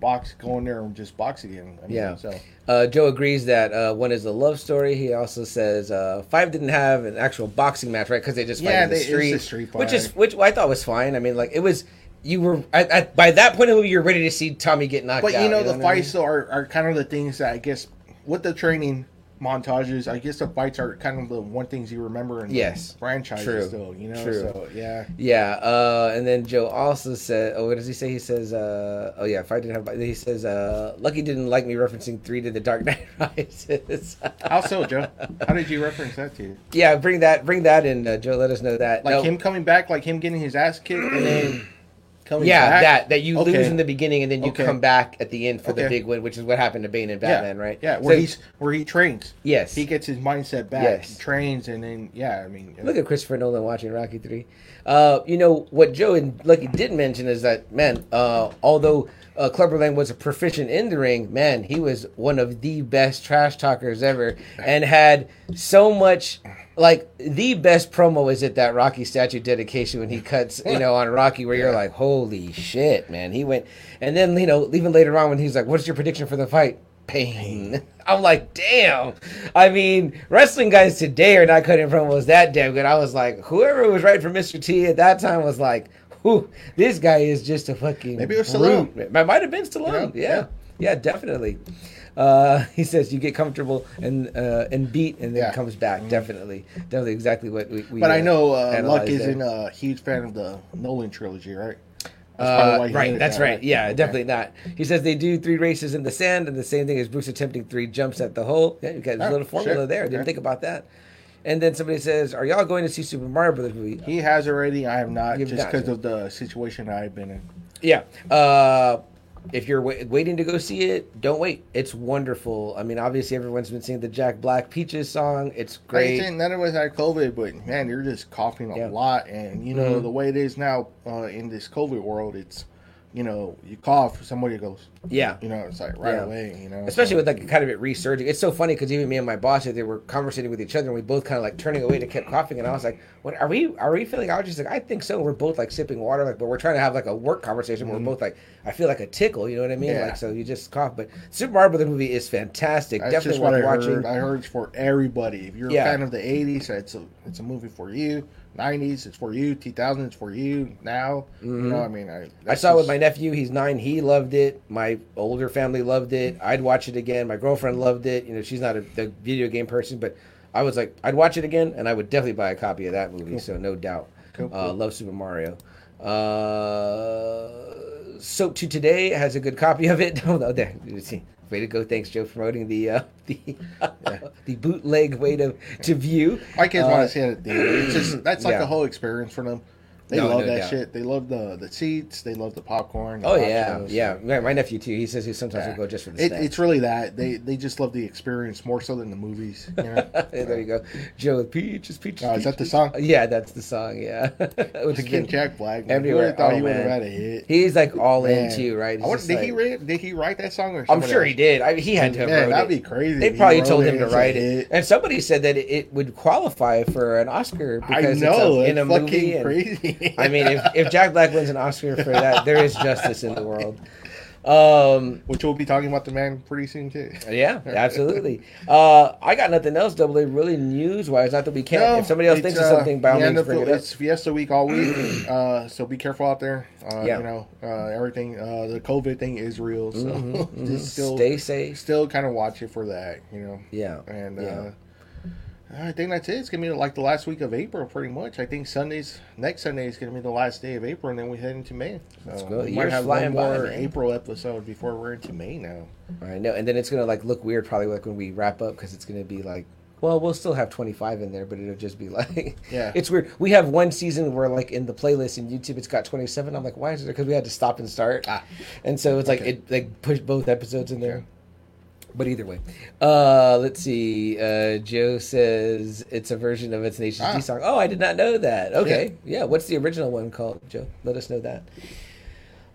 box, going there and just box again. I mean, Yeah. So uh, Joe agrees that uh, one is a love story. He also says uh, five didn't have an actual boxing match, right? Because they just fight Yeah, the they- a street, street which is which I thought was fine. I mean, like it was you were by that point of the movie, you're ready to see Tommy get knocked But out. But you know, the what I mean? fights are, are kind of the things that I guess with the training montages, I guess the fights are kind of the one things you remember in the Yes. franchise True. still, you know. True. So yeah. Yeah, uh, and then Joe also said, "Oh, what does he say?" He says, uh, "Oh yeah, if I didn't have," he says, uh, "Lucky didn't like me referencing three to the Dark Knight Rises." How so, Joe? How did you reference that to? yeah, bring that, bring that in, uh, Joe. Let us know that. Like No, him coming back, like him getting his ass kicked and then coming yeah, back? that that you Okay. lose in the beginning and then you Okay. come back at the end for the big win, which is what happened to Bane and Batman, yeah. right? Yeah, where So- he's where he trains. yes, He gets his mindset back. Yes. He trains and then yeah, I mean Look at Christopher Nolan watching Rocky Three. Uh, you know what Joe and Lucky did mention is that man, uh, although uh, Clubber Lang was a proficient in the ring, man, he was one of the best trash talkers ever, and had so much. Like the best promo is at that Rocky statue dedication when he cuts, you know, on Rocky, where you're like, "Holy shit, man!" He went, and then you know, even later on when he's like, "What's your prediction for the fight?" Pain. I'm like, damn. I mean, wrestling guys today are not cutting promos that damn good. I was like, whoever was right for Mr. T at that time was like, whew, this guy is just a fucking. Maybe it was brute. Stallone. It might have been Stallone. Yeah, yeah, yeah. definitely. Uh, he says you get comfortable and uh, and beat and then Yeah. comes back. Definitely, definitely exactly what we. we But I uh, know uh, Luck isn't there. a huge fan of the Nolan trilogy, right? That's Uh, right, that's that, right. Yeah, Okay. definitely not. He says they do three races in the sand, and the same thing as Bruce attempting three jumps at the hole. Yeah, you got a Oh, little formula sure. there. Didn't Okay. think about that. And then somebody says, "Are y'all going to see Super Mario Brothers movie?" He has already. I have not, You've just because of the situation I've been in. Yeah. Uh, if you're wa- waiting to go see it, don't wait. It's wonderful. I mean, obviously everyone's been seeing the Jack Black Peaches song. It's Like I great. said, none of us had COVID, but man, you're just coughing a Yeah. lot, and you know Mhm. the way it is now uh, in this COVID world, it's you know you cough, somebody goes, yeah. you know, it's like right Yeah. away, you know. Especially so- with like kind of it resurging. It's so funny because even me and my boss, they were conversating with each other, and we both kind of like turning away to kept coughing, and I was like, "What are we? Are we feeling allergies?" Like, I think so. We're both like sipping water, like, but we're trying to have like a work conversation. Where we're both like, I feel like a tickle. You know what I mean? Mm-hmm. Yeah. Like, so you just cough. But Super Mario Brothers movie is fantastic. That's Definitely just what I worth watching. heard. I heard it's for everybody. If you're Yeah. a fan of the '80s, it's a it's a movie for you. '90s, it's for you. 2000s, it's for you. Now, you know, I mean, I, I saw it with my nephew. He's nine. He loved it. My older family loved it. I'd watch it again. My girlfriend loved it. You know, she's not a the video game person, but I was like, I'd watch it again, and I would definitely buy a copy of that movie. So no doubt. Cool, Uh, cool. love Super Mario. Uh, Soap to Today has a good copy of it. Oh, no, there. Way to go! Thanks, Joe, promoting the uh, the the bootleg way to to view. My kids Uh, want to see it. It's just that's like yeah. a whole experience for them. They No, love no that doubt. shit. They love the the seats. They love the popcorn. the Oh yeah, nachos. yeah. My, nephew too. He says he sometimes Yeah. will go just for the It, it's really that they they just love the experience more so than the movies. You know? there you go, Joe with peaches, peaches. Oh, is that the song? Uh, yeah, that's the song. Yeah, Which Again, Jack Black. Everywhere. Thought Oh, he would have had a hit? He's like all in Man. too, right? I wonder, did like- he write? Did he write that song? Or I'm sure else? he did. I, he had to wrote that'd it. be crazy They probably told him to write it, and somebody said that it, would qualify for an Oscar because it's in a fucking movie. crazy. I mean, if, if Jack Black wins an Oscar for that, there is justice in the world. Um, Which we'll be talking about the man pretty soon too. yeah, absolutely. Uh, I got nothing else. Double A really news wise. Not that we can't. No, if somebody else thinks of uh, something, by all means, bring it up. It's Fiesta week all week, uh, so be careful out there. Uh, Yeah. You know, uh, everything. Uh, the COVID thing is real, so just still Mm-hmm, Stay safe. still kind of watch it for that. You know. Yeah, And yeah. uh, I think that's it. It's gonna be like the last week of April, pretty much. I think Sunday's next Sunday is gonna be the last day of April, and then we head into May. So Let's go. We Year's might have flying one by, more man. April episode before we're into May now. I know, and then it's gonna like look weird probably like when we wrap up because it's gonna be like, well, we'll still have 25 in there, but it'll just be like, Yeah. it's weird. We have one season where like in the playlist in YouTube it's got 27. I'm like, why is it? Because we had to stop and start, Ah. and so it's like Okay. it like pushed both episodes in there. But either way, uh, let's see. Uh, Joe says it's a version of its Nation's Ah. D song. Oh, I did not know that. Okay, yeah. What's the original one called, Joe? Let us know that.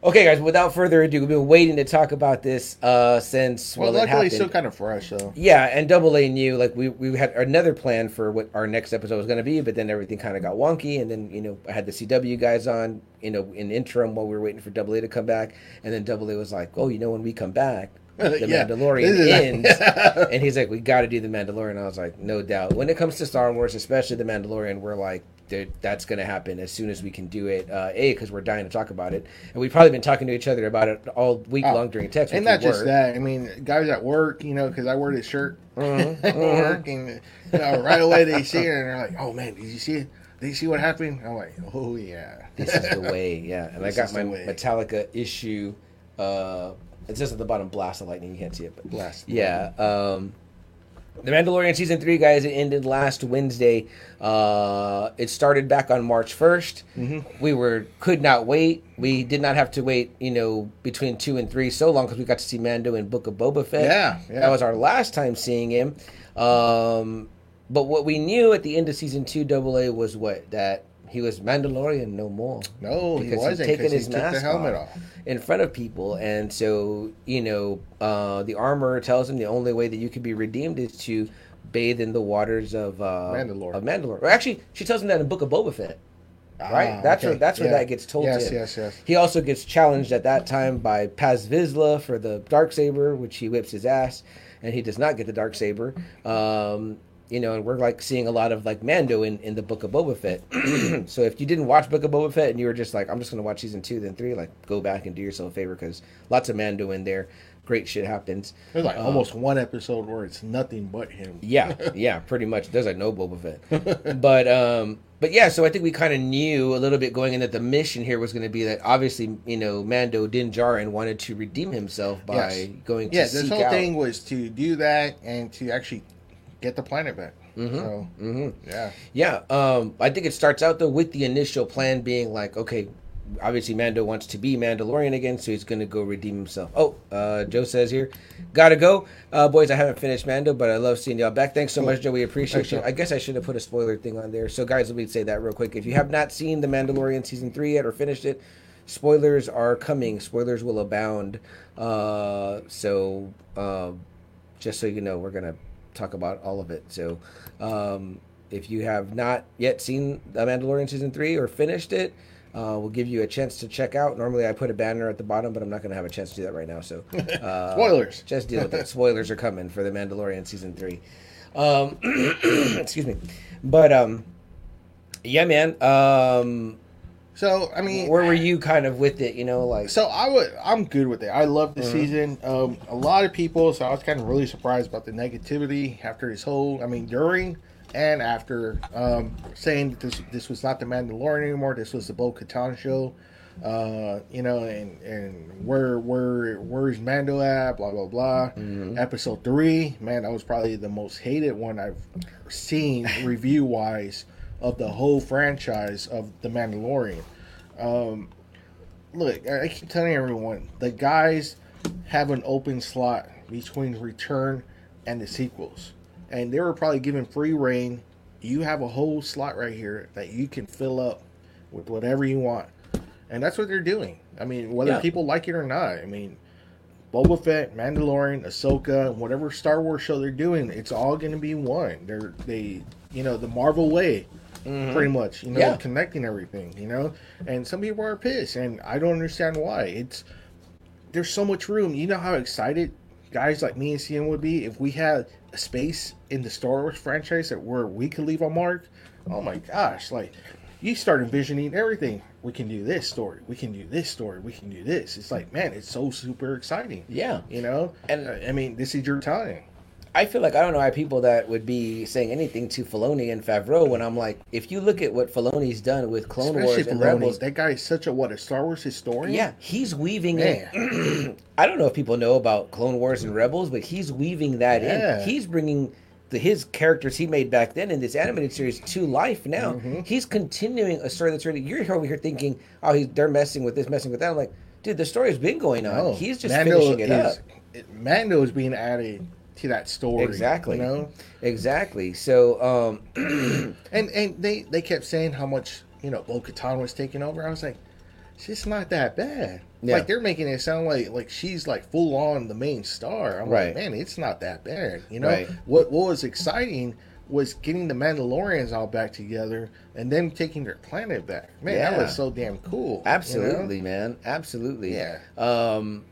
Okay, guys. Without further ado, we've been waiting to talk about this uh, since Well, well, it luckily, it's still kind of fresh, though. Yeah, and Double A knew like we we had another plan for what our next episode was going to be, but then everything kind of got wonky, and then you know I had the CW guys on, you know, in interim while we were waiting for Double A to come back, and then Double A was like, oh, you know, when we come back, the Yeah. Mandalorian ends, and he's like, we got to do the Mandalorian. I was like, no doubt. When it comes to Star Wars, especially the Mandalorian, we're like. That's going to happen as soon as we can do it. Uh, a, because we're dying to talk about it, and we've probably been talking to each other about it all week Oh, long during text. And not just that. I mean, guys at work, you know, because I wear this shirt Mm-hmm, at work, and you know, right away they see it and they're like, "Oh man, did you see it? Did you see what happened?" I'm like, "Oh yeah." This is the way, yeah. And This I got my. Metallica issue. Uh, it says at the bottom, "Blast of Lightning." You can't see it, but Blast Yeah. Um, the Mandalorian season three, guys, it ended last Wednesday. Uh, it started back on March 1st Mm-hmm. We were could not wait. We did not have to wait, you know, between two and three so long because we got to see Mando in Book of Boba Fett. Yeah, yeah. that was our last time seeing him. Um, but what we knew at the end of season two, Double A was what that he was Mandalorian no more No, he wasn't taken because he his took the helmet off, off. in front of people, and so you know uh, the armor tells him the only way that you can be redeemed is to bathe in the waters of uh, Mandalore. Of Mandalore. Or actually, she tells him that in Book of Boba Fett. Right, Ah, that's okay. where that's where Yeah. that gets told Yes, to him. yes, yes. He also gets challenged at that time by Paz Vizsla for the dark saber, which he whips his ass, and he does not get the dark saber. Um, you know, and we're like seeing a lot of like Mando in, in the Book of Boba Fett. so if you didn't watch Book of Boba Fett and you were just like, I'm just gonna watch season two, then three, like go back and do yourself a favor because lots of Mando in there. Great shit happens. There's like almost one episode where it's nothing but him. Yeah, yeah, pretty much. There's like no Boba Fett, but um, but yeah. So I think we kind of knew a little bit going in that the mission here was going to be that obviously you know Mando Din Djarin wanted to redeem himself by Yes. going to Yeah, seek this whole out. thing was to do that and to actually get the planet back. Mm-hmm. So, yeah. Yeah, um, I think it starts out though with the initial plan being like, okay, obviously Mando wants to be Mandalorian again, so he's going to go redeem himself. Oh, uh, Joe says here, gotta go, uh, boys. I haven't finished Mando, but I love seeing y'all back. Thanks so much, Joe. We appreciate Thanks, you. Joe. I guess I should have put a spoiler thing on there. So, guys, let me say that real quick. If you have not seen the Mandalorian season three yet or finished it, spoilers are coming. Spoilers will abound. Uh, so, um, just so you know, we're gonna talk about all of it. So, um, if you have not yet seen The Mandalorian season three or finished it, uh, we'll give you a chance to check out. Normally, I put a banner at the bottom, but I'm not going to have a chance to do that right now. So, uh, Spoilers. Just deal with it. Spoilers are coming for The Mandalorian season three. Um, excuse me, but um, yeah, man. Um, So, I mean, where were you kind of with it? You know, like So I would, I'm good with it. I love Mm-hmm. the season. Um, a lot of people, so I was kind of really surprised about the negativity after this whole. I mean, during, and after, um, saying that this this was not the Mandalorian anymore. This was the Bo Katan show. Uh, you know, and and where where where's Mando at? Blah blah blah. Episode three, man, that was probably the most hated one I've seen review wise of the whole franchise of the Mandalorian. Um, look, I keep telling everyone the guys have an open slot between Return and the sequels, and they were probably given free reign. You have a whole slot right here that you can fill up with whatever you want, and that's what they're doing. I mean, whether Yeah. people like it or not, I mean, Boba Fett, Mandalorian, Ahsoka, whatever Star Wars show they're doing, it's all going to be one. They're they, you know, the Marvel way, Mm-hmm. pretty much. You know, Yeah. connecting everything. You know, and some people are pissed, and I don't understand why. It's there's so much room. You know how excited guys like me and CM would be if we had a space in the Star Wars franchise that where we could leave a mark. Oh my gosh! Like you start envisioning everything. We can do this story. We can do this story. We can do this. It's like man, it's so super exciting. Yeah. You know, And- and I mean, this is your time. I feel like I don't know why people that would be saying anything to Filoni and Favreau when I'm like, if you look at what Filoni's done with Clone Especially Wars and Filoni. Rebels, That guy is such a what a Star Wars historian. yeah, he's weaving Man. in. I don't know if people know about Clone Wars and Rebels, but he's weaving that Yeah. in. He's bringing the his characters he made back then in this animated series to life now. Mm-hmm. He's continuing a story that's really You're over here thinking, oh, he's they're messing with this, messing with that. I'm like, dude, the story has been going on. No, he's just Mando finishing it up. is, Mando is being added to that story. Exactly. You know. Exactly. So, um, And and they they kept saying how much you know Bo Katan was taking over. I was like, it's just not that bad. Yeah. Like they're making it sound like like she's like full on the main star. I'm Right. like, man, it's not that bad. You know Right. what? What was exciting was getting the Mandalorians all back together and then taking their planet back. Man, that was so damn cool. you know? Absolutely, man. Absolutely. Yeah. Um,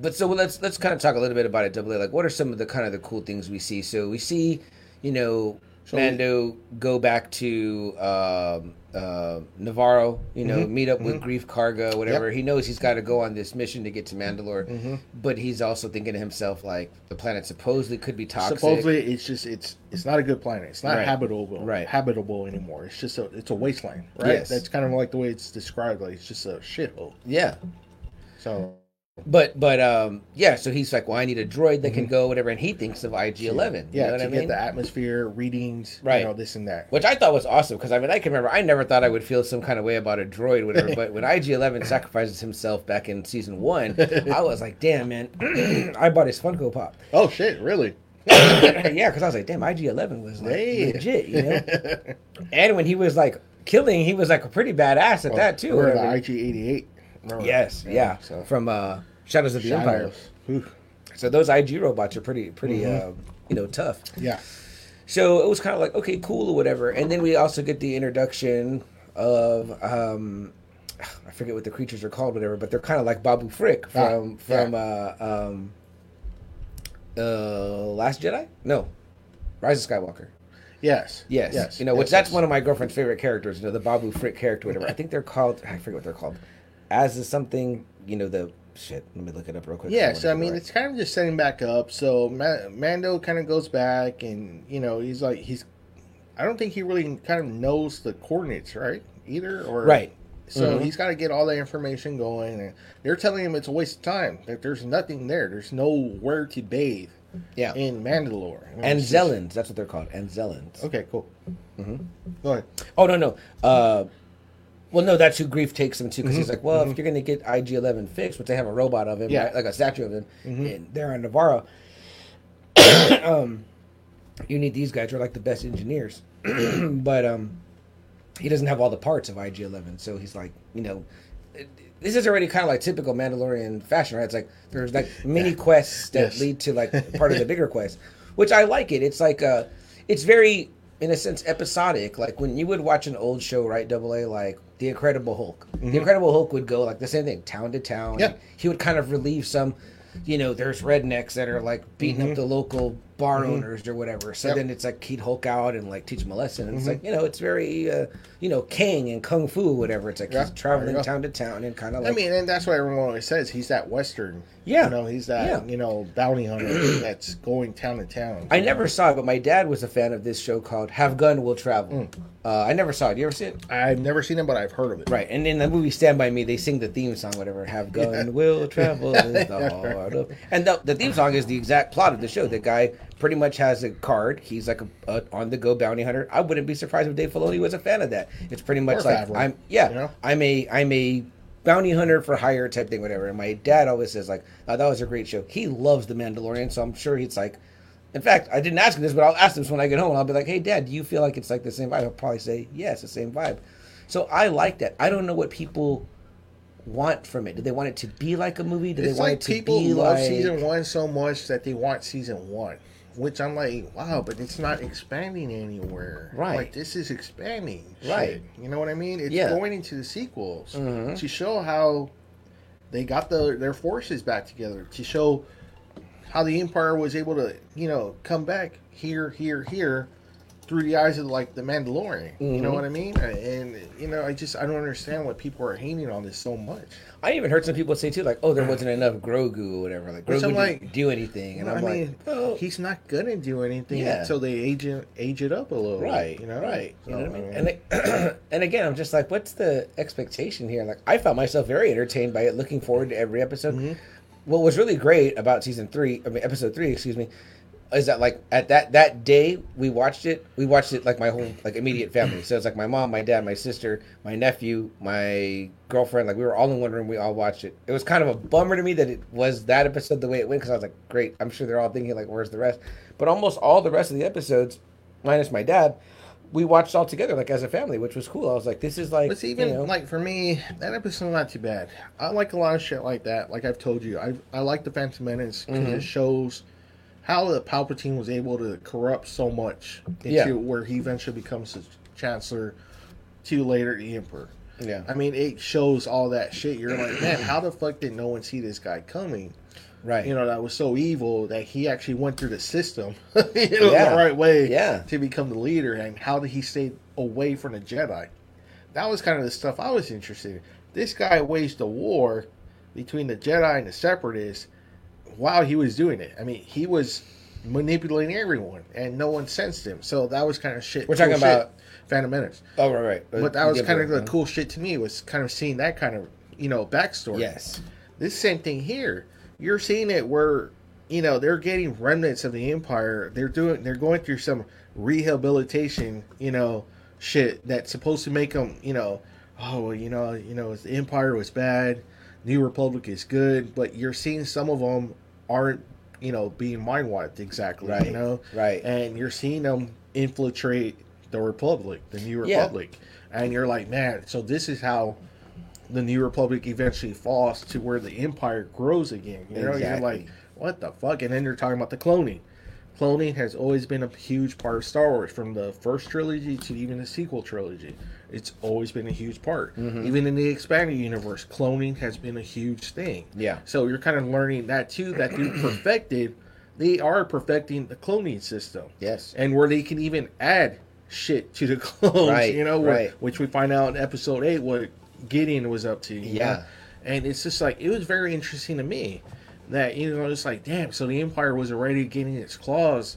but so let's let's kind of talk a little bit about it. Double A. Like, what are some of the kind of the cool things we see? So we see, you know, So- Mando go back to um, uh, Navarro. You know, meet up with Greef Karga, whatever. Mm-hmm. Yep. He knows he's got to go on this mission to get to Mandalore, Mm-hmm. but he's also thinking to himself like, the planet supposedly could be toxic. Supposedly, it's just it's it's not a good planet. It's not Right. habitable Right. habitable anymore. It's just a it's a wasteland, right? Yes. That's kind of like the way it's described. Like it's just a shithole. yeah. So But but um yeah, so he's like, well, I need a droid that can go whatever, and he thinks of IG Eleven. Mm-hmm. yeah, you know to what I get mean? the atmosphere readings, Right. You know this and that. Which I thought was awesome because I mean I can remember I never thought I would feel some kind of way about a droid, whatever. but when IG Eleven sacrifices himself back in season one, I was like, damn man, I bought his Funko Pop. Oh shit! Really? yeah, because I was like, damn, IG Eleven was like Hey. legit, you know. and when he was like killing, he was like a pretty badass at that too. We're the. IG eighty eight. Yes, yeah, So from uh, Shadows of the Empire. Shadows. Ooh. So those IG robots are pretty pretty Mm-hmm. uh, you know tough. Yeah. So it was kind of like okay, cool or whatever. And then we also get the introduction of um, I forget what the creatures are called, whatever, but they're kind of like Babu Frick from Ah, yeah. from uh, um, uh, Last Jedi. No, Rise of Skywalker. Yes. Yes, Yes. you know, which yes, that's one of my girlfriend's favorite characters. You know, the Babu Frick character, whatever. I think they're called. I forget what they're called. As is something. You know the shit. Let me look it up real quick. Yeah, so I mean, right. it's kind of just setting back up. So Ma- Mando kind of goes back, and you know, he's like, he's. I don't think he really kind of knows the coordinates, right? Either or Right. So Mhm. he's got to get all that information going, and they're telling him it's a waste of time. That there's nothing there. There's nowhere to bathe yeah. in Mandalore. And and it's just- Zelens, that's what they're called. Anzellans. Okay, cool. Mm-hmm. Go ahead. Oh no no. Uh, well, no, that's who Greef takes him to because Mm-hmm. he's like, well, if you're gonna get IG Eleven fixed, which they have a robot of him, Yeah. right? like a statue of him, Mm-hmm. and they're on Navarro. um, you need these guys. They're like the best engineers, but um, he doesn't have all the parts of IG Eleven, so he's like, you know. This is already kind of like typical Mandalorian fashion, right? It's like there's like mini quests that Yes. lead to like part of the bigger quest, which I like it. It's like uh, it's very in a sense episodic. Like when you would watch an old show, right? Double A, like The Incredible Hulk. The mm-hmm. Incredible Hulk would go like the same thing, town to town. Yeah. He would kind of relieve some. You know, there's rednecks that are like beating up mm-hmm. the local bar owners or whatever. So Yep. then it's like he'd Hulk out and like teach them a lesson. And it's like you know, it's very uh, you know, King and Kung Fu, whatever. It's like Yeah, he's traveling there you go. town to town and kind of like I mean, and that's what everyone always says. He's that Western. Yeah. You know, he's that, Yeah. you know, bounty hunter that's going town to town. I never saw it, but my dad was a fan of this show called Have Gun Will Travel. Uh, I never saw it. You ever see it? I've never seen him, but I've heard of it. Right, and in the movie Stand By Me, they sing the theme song, whatever. Have gun will travel is the heart of. And the, the theme song is the exact plot of the show. The guy pretty much has a card. He's like a, a on the go bounty hunter. I wouldn't be surprised if Dave Filoni was a fan of that. It's pretty much Or like Favreau, I'm yeah, you know? I'm a I'm a bounty hunter for hire type thing, whatever. And my dad always says like, oh, that was a great show. He loves the Mandalorian, so I'm sure he's like. In fact, I didn't ask him this, but I'll ask him this when I get home. And I'll be like, "Hey, Dad, do you feel like it's like the same vibe?" He'll probably say, "Yes, the same vibe." So I like that. I don't know what people want from it. Do they want it to be like a movie? Do It's they want like it to people be love like season one so much that they want season one. Which I'm like, wow, but it's not expanding anywhere. Right. Like this is expanding. shit. Right. You know what I mean? It's Yeah. going into the sequels Mhm. to show how they got the their forces back together. To show how the Empire was able to, you know, come back here, here, here through the eyes of like the Mandalorian. You know Mhm. what I mean? And you know, I just I don't understand why people are hating on this so much. I even heard some people say too, like, "Oh, there wasn't enough Grogu or whatever." Like Grogu didn't like- do anything, and Well, I'm I like, "Oh, he's not gonna do anything Yeah. until they age it, age it up a little. bit, right, You know. right." You know what I mean? And and again, I'm just like, what's the expectation here? Like, I found myself very entertained by it, looking forward to every episode. Mm-hmm. What was really great about season three, I mean, episode three, excuse me, is that like at that that day we watched it, we watched it like my whole like immediate family. So it's like my mom, my dad, my sister, my nephew, my girlfriend. Like we were all in one room. We all watched it. It was kind of a bummer to me that it was that episode the way it went because I was like, great. I'm sure they're all thinking like, where's the rest? But almost all the rest of the episodes, minus my dad, we watched all together like as a family, which was cool. I was like, this is like, It's even you know, like for me, that episode's not too bad. I like a lot of shit like that. Like I've told you, I I like the Phantom Menace because Mm-hmm. it shows how the Palpatine was able to corrupt so much into Yeah. where he eventually becomes the Chancellor, to later the Emperor. yeah, I mean, it shows all that shit. You're like, man, how the fuck did no one see this guy coming? right, you know, that was so evil that he actually went through the system, you know, Yeah. the right way Yeah. to become the leader. And how did he stay away from the Jedi? That was kind of the stuff I was interested in. This guy waged a war between the Jedi and the Separatists while he was doing it. I mean, he was manipulating everyone, and no one sensed him. So that was kind of shit. We're talking cool shit. about- Phantom Menace. oh right, right. But that was kind of but- the cool shit to me was kind of seeing that kind of you know backstory. Yes, This same thing here. You're seeing it where you know they're getting remnants of the empire. They're doing they're going through some rehabilitation, you know, shit that's supposed to make them, you know, oh well, you know, you know, the empire was bad, New Republic is good, but you're seeing some of them aren't, you know, being mind wiped exactly, Right, you know, right. and you're seeing them infiltrate the Republic, the New Yeah. Republic, and you're like, man, so this is how the New Republic eventually falls to where the Empire grows again. You know, you're Exactly. like, what the fuck? And then they're talking about the cloning. Cloning has always been a huge part of Star Wars, from the first trilogy to even the sequel trilogy. It's always been a huge part. Mm-hmm. Even in the expanded universe, cloning has been a huge thing. Yeah. So you're kind of learning that too. That they perfected, they are perfecting the cloning system yes, and where they can even add shit to the clones, Right, you know, right. which we find out in episode eight what Gideon was up to. Yeah. know? and it's just like it was very interesting to me that you know it's like damn, so the Empire was already getting its claws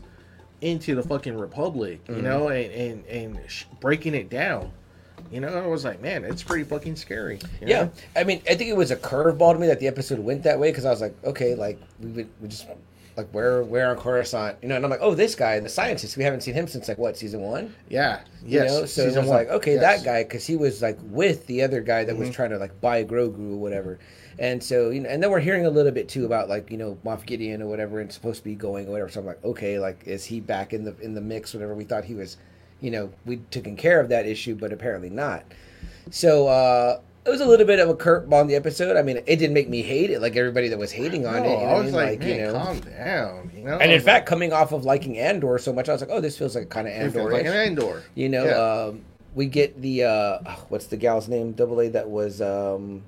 into the fucking Republic, you Mm-hmm. know, and and and sh- breaking it down. You know, I was like, man, it's pretty fucking scary. you Yeah, know? I mean, I think it was a curveball to me that the episode went that way because I was like, okay, like we would we just like where where on Coruscant, you know, and I'm like, oh, this guy, the scientist, we haven't seen him since like what season one, yeah, you yes. know, so it season was one. like, okay, Yes. that guy because he was like with the other guy that Mm-hmm. was trying to like buy Grogu or whatever, and so you know, and then we're hearing a little bit too about like you know Moff Gideon or whatever, and supposed to be going or whatever. So I'm like, okay, like is he back in the in the mix? Whatever we thought he was, you know, we'd taken care of that issue, but apparently not. So uh it was a little bit of a curveball in the episode. I mean, it didn't make me hate it like everybody that was hating on No, it. you know I was mean? like, man, you know. calm down. You know, And in fact, coming off of liking Andor so much, I was like, oh, this feels like kind of like, Andor. like an Andor. You know, Yeah. um, we get the uh, what's the gal's name? Double A that was um,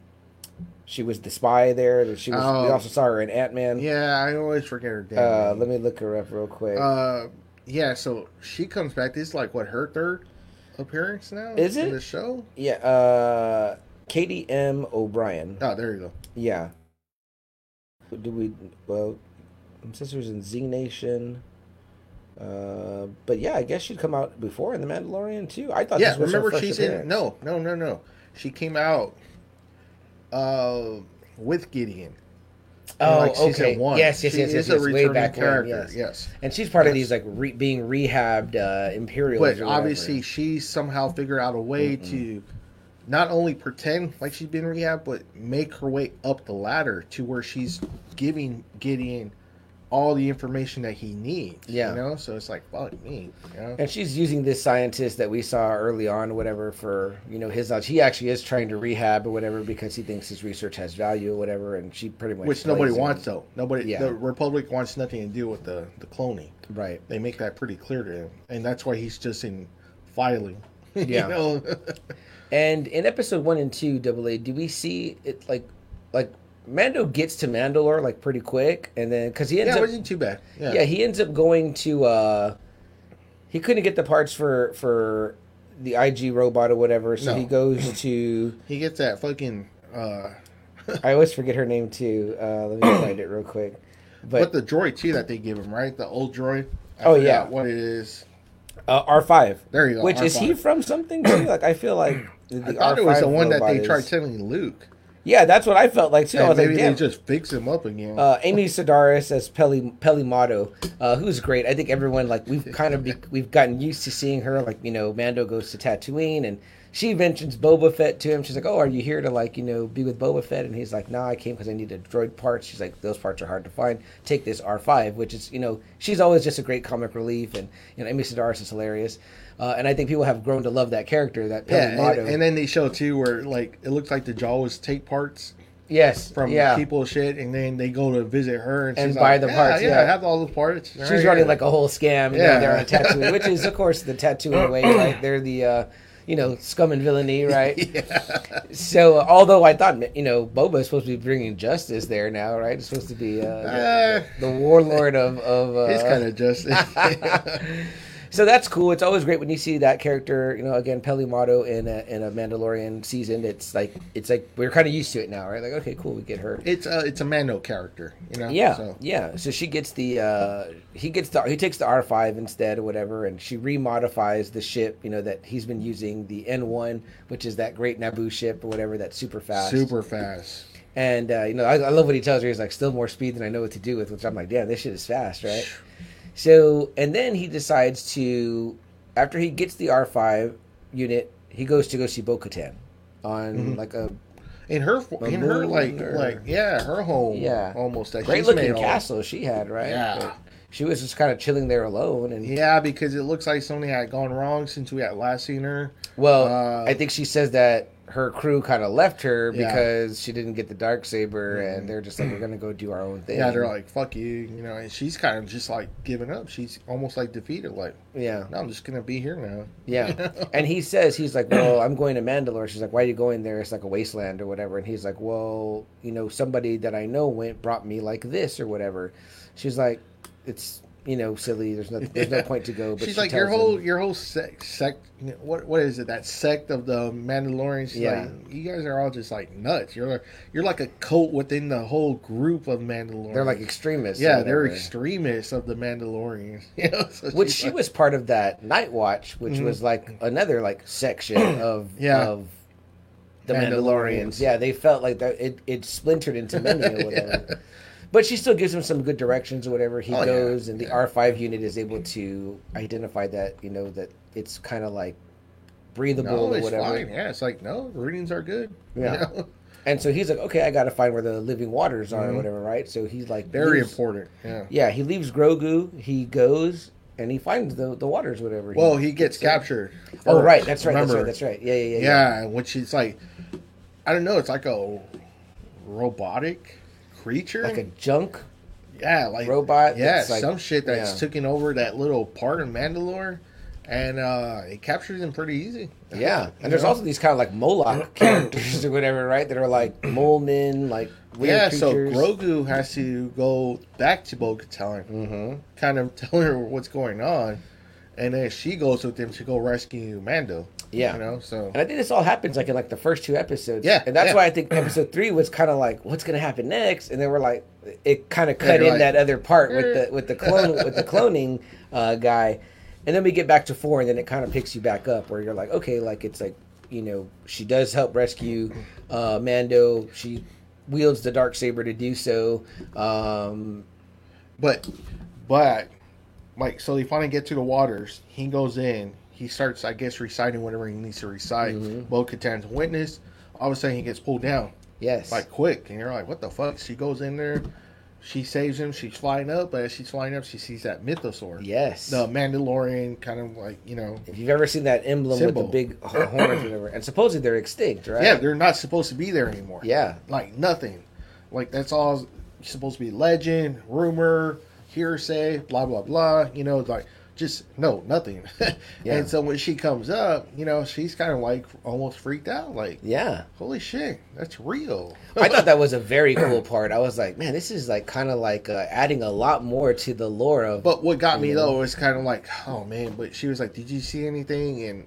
she was the spy there. that She was. We Oh. also saw her in Ant Man. Yeah, I always forget her Uh, name. let me look her up real quick. Uh, yeah, so she comes back. This is like what her third appearance now Is in it? the show? yeah. Uh, Katie M. O'Brien. Oh, there you go. Yeah. Do we? Well, I'm Sisters in Z Nation. Uh, but yeah, I guess she'd come out before in the Mandalorian too. I thought yeah, was remember she's appearance. in. No, no, no, no. She came out uh, with Gideon. Oh, like, okay. one. Yes, yes, She yes, yes, yes. Way back when, character. yes. yes. And she's part of these like re- being rehabbed uh, Imperials. But obviously, she somehow figured out a way to not only pretend like she's been rehab, but make her way up the ladder to where she's giving Gideon all the information that he needs. Yeah. you know. So it's like, fuck me. You know? And she's using this scientist that we saw early on, whatever, for you know his knowledge. He actually is trying to rehab or whatever because he thinks his research has value or whatever. And she pretty much Which nobody him. wants, though. Nobody. Yeah. The Republic wants nothing to do with the the cloning. right? They make that pretty clear to him, and that's why he's just in filing. Yeah. you know? And in episode one and two, Double A, do we see it like, like Mando gets to Mandalore like pretty quick, and then because he ends yeah, up, wasn't too bad. Yeah. yeah, he ends up going to, uh he couldn't get the parts for for the IG robot or whatever, so No. he goes to. he gets that fucking. Uh, I always forget her name too. Uh Let me find it real quick. But, but the droid too that they give him, right? The old droid. I Oh, yeah. what it is. uh, R five. There you go, Which is he from something too? Like I feel like the, I thought it was the one that they tried is- telling Luke. Yeah, that's what I felt like too. I was maybe like, they just fix him up again. uh, Amy Sedaris as Peli Pelimato, uh, who's great. I think everyone like we've kind of be, we've gotten used to seeing her. Like you know, Mando goes to Tatooine and she mentions Boba Fett to him. She's like, "Oh, are you here to like you know be with Boba Fett?" And he's like, "Nah, I came because I needed droid parts." She's like, "Those parts are hard to find. Take this R5," which is you know she's always just a great comic relief, and you know Amy Sedaris is hilarious. Uh, and I think people have grown to love that character, that yeah, Peli Motto. and, and then they show too where like it looks like the Jawas take parts yes, from yeah. people's shit, and then they go to visit her and, And buy like, the yeah, parts, Yeah, yeah. I have all the parts. She's running like a whole scam. Yeah, Yeah. they're on tattoo, which is of course the Tatooine way, right? They're the uh, you know scum and villainy, right? yeah. So uh, although I thought you know Boba is supposed to be bringing justice there now, right? It's supposed to be uh, Uh, the, the warlord of of. Uh, It's kind of just. so that's cool. It's always great when you see that character. You know, again, Peli Motto in a, in a Mandalorian season. It's like it's like we're kind of used to it now, right? Like okay, cool, we get her. it's a it's a Mando character, you know. Yeah, So. yeah. So she gets the uh he gets the he takes the R five instead or whatever, and she remodifies the ship. You know that he's been using the N one, which is that great Naboo ship or whatever that's super fast. Super fast. And uh, you know I, I love what he tells her. He's like still more speed than I know what to do with, which I'm like, damn, this shit is fast, right? So and then he decides to after he gets the R five unit, he goes to go see Bo Katan on Mm-hmm. like a In her, in her, like, or- like, yeah, her home, Yeah. almost that great looking all- castle she had, right? Yeah. But she was just kind of chilling there alone, and Yeah, because it looks like something had gone wrong since we had last seen her. Well, Uh, I think she says that her crew kind of left her Yeah. because she didn't get the dark saber, and mm-hmm. they're just like, "We're gonna go do our own thing." Yeah, they're like, "Fuck you," you know, and she's kind of just like giving up. She's almost like defeated. Like, "Yeah, no, I'm just gonna be here now. yeah." and he says he's like, "Well, I'm going to Mandalore." She's like, "Why are you going there? It's like a wasteland or whatever." And he's like, "Well, you know, somebody that I know went brought me like this or whatever." She's like, "It's." You know, silly. There's no, there's no point to go. But She's she like your whole your whole sect sect. What what is it? That sect of the Mandalorians. Yeah. like, you guys are all just like nuts. You're you're like a cult within the whole group of Mandalorians. They're like extremists. yeah, they're extremists of the Mandalorians. You know, so which she like- was part of that Night Watch, which was like another like section of Mm-hmm. Yeah. of the Mandalorians. Mandalorians. Yeah, they felt like that it, it splintered into many or whatever. But she still gives him some good directions or whatever. He Oh, yeah. goes and the R five unit is able to identify that, you know, that it's kind of like breathable No, or it's whatever. fine. Yeah, it's like no, readings are good. you Yeah. know? And so he's like, Okay, I gotta find where the living waters are or Mhm. whatever, right? So he's like very leaves- important. Yeah. Yeah, he leaves Grogu, he goes and he finds the the waters, whatever. Well, he gets captured. Oh right, that's right, remember? that's right, that's right. Yeah, yeah, yeah. yeah. Yeah, which is like, I don't know. It's like a robotic creature. Like a junk. yeah, like robot Yeah, like- some shit that's yeah. taking over that little part of Mandalore, and uh, it captures them pretty easy. Yeah, and there's know? also these kind of like Moloch characters or whatever, right? That are like mole men, like weird yeah. creatures. So Grogu has to go back to Bo-Katan, hmm kind of tell her what's going on, and then she goes with them to go rescue Mando. Yeah. you know. So And I think this all happens like in like the first two episodes. Yeah, and that's yeah. why I think episode three was kind of like, what's gonna happen next? And then we're like, it kind of cut you're in like, that other part with the with the clone with the cloning uh, guy, and then we get back to four, and then it kind of picks you back up where you're like, okay, like it's like you know she does help rescue uh, Mando. She wields the dark saber to do so. Um, But, but, like, so they finally get to the waters. He goes in. He starts, I guess, reciting whatever he needs to recite. Mm-hmm. Bo Katan's witness. All of a sudden, he gets pulled down, yes, like, quick. And you're like, what the fuck? She goes in there. She saves him. She's flying up. But as she's flying up, she sees that mythosaur. yes. The Mandalorian, kind of like, you know. if you've ever seen that emblem Symbol. with the big horns, or whatever, and supposedly they're extinct, right? Yeah, they're not supposed to be there anymore. yeah. Like, nothing. Like, that's all supposed to be legend, rumor, hearsay, blah, blah, blah. You know, like, just no, nothing. Yeah. And so when she comes up, you know, she's kind of like almost freaked out. Like, Yeah. holy shit, that's real. I thought that was a very cool part. I was like, man, this is like kind of like uh, adding a lot more to the lore of. But what got me Yeah. though was kind of like, oh man. But she was like, "Did you see anything?" And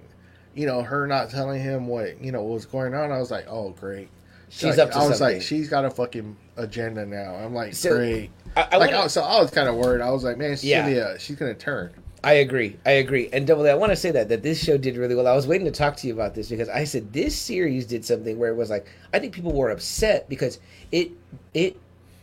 you know, her not telling him what you know was going on. I was like, "Oh, great." She's Like, up to I was something. like, she's got a fucking agenda now. I'm like, So, great. I, I like, wanna- I so I was kind of worried. I was like, man, she's Yeah. gonna, she's gonna turn. I agree. I agree. And double, I want to say that that this show did really well. I was waiting to talk to you about this because I said this series did something where it was like I think people were upset because it it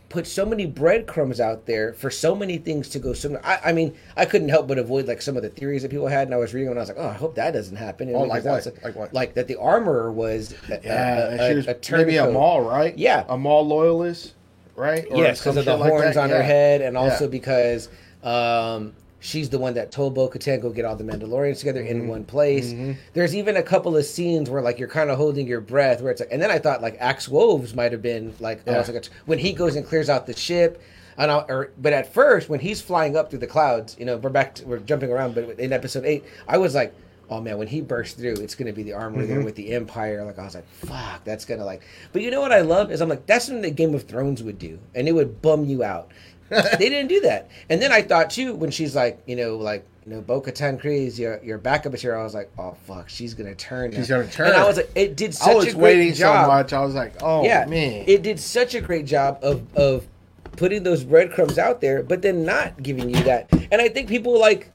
put so many breadcrumbs out there for so many things to go. So I, I mean, I couldn't help but avoid like some of the theories that people had, and I was reading them and I was like, oh, I hope that doesn't happen. And Oh, like what? Like what? Like that the armorer was a, Yeah, a, a, she was a maybe a Maul, right? Yeah. a Maul loyalist, right? Or yes, because of the like horns that. on her head, and also Yeah. because um, she's the one that told Bo Katan go get all the Mandalorians together in Mm-hmm. one place. There's even a couple of scenes where like you're kind of holding your breath, where it's like, and then I thought like Axe Woves might have been like, Yeah. like when he goes and clears out the ship. And I, or, but at first, when he's flying up through the clouds, you know, we're back, to, we're jumping around. But in episode eight, I was like, oh man, when he bursts through, it's gonna be the armor Mm-hmm. there with the Empire. Like I was like, fuck, that's gonna like. But you know what I love is I'm like, that's something that Game of Thrones would do, and it would bum you out. They didn't do that. And then I thought too, when she's like, you know, like. You know, Bo Katan your your backup material. I was like, oh fuck, she's gonna turn. She's gonna turn. And I was like, it did such I was a great waiting job so much. I was like, oh yeah, man, it did such a great job of of putting those breadcrumbs out there, but then not giving you that. And I think people like,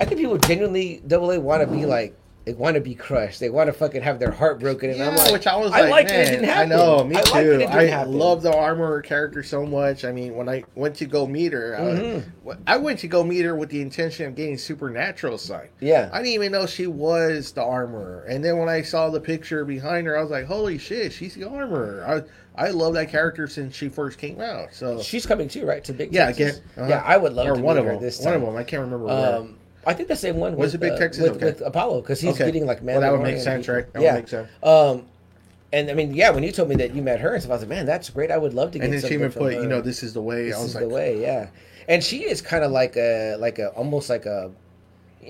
I think people genuinely double A want to be like. They want to be crushed. They want to fucking have their heart broken. And Yeah, I'm like, which I was I like, man, it didn't I know, me I too. I happen. love the armor character so much. I mean, when I went to go meet her, I, Mm-hmm. was- I went to go meet her with the intention of getting supernatural sight. Yeah. I didn't even know she was the armor. And then when I saw the picture behind her, I was like, holy shit, she's the armor. I I love that character since she first came out. So She's coming too, right? To Big yeah, again, uh-huh. Yeah, I would love or to one of her them. this One of them. I can't remember. where. Um, I think the same one. Was with, it Big uh, Texas? with, Okay. with Apollo because he's Okay. getting like Well, that would make sense, people. right? That would yeah. make sense. Um, and I mean, yeah, when you told me that you met her and stuff, I was like, man, that's great. I would love to get. and then she even put, her. you know, this is the way. This I is was the way, yeah. And she is kind of like a, like a, almost like a,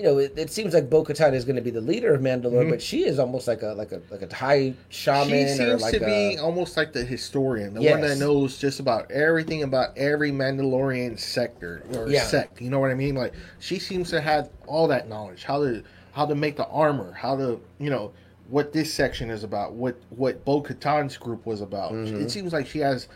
you know, it, it seems like Bo Katan is going to be the leader of Mandalore, but she is almost like a, like a, like a high shaman Mm-hmm. she or seems like to be almost like the historian, the one that knows just about everything about every Mandalorian sector or Yeah. sect. You know what I mean? Like she seems to have all that knowledge, how to how to make the armor, how to you know what this section is about, what what Bo Katan's group was about. Mm-hmm. It seems like she has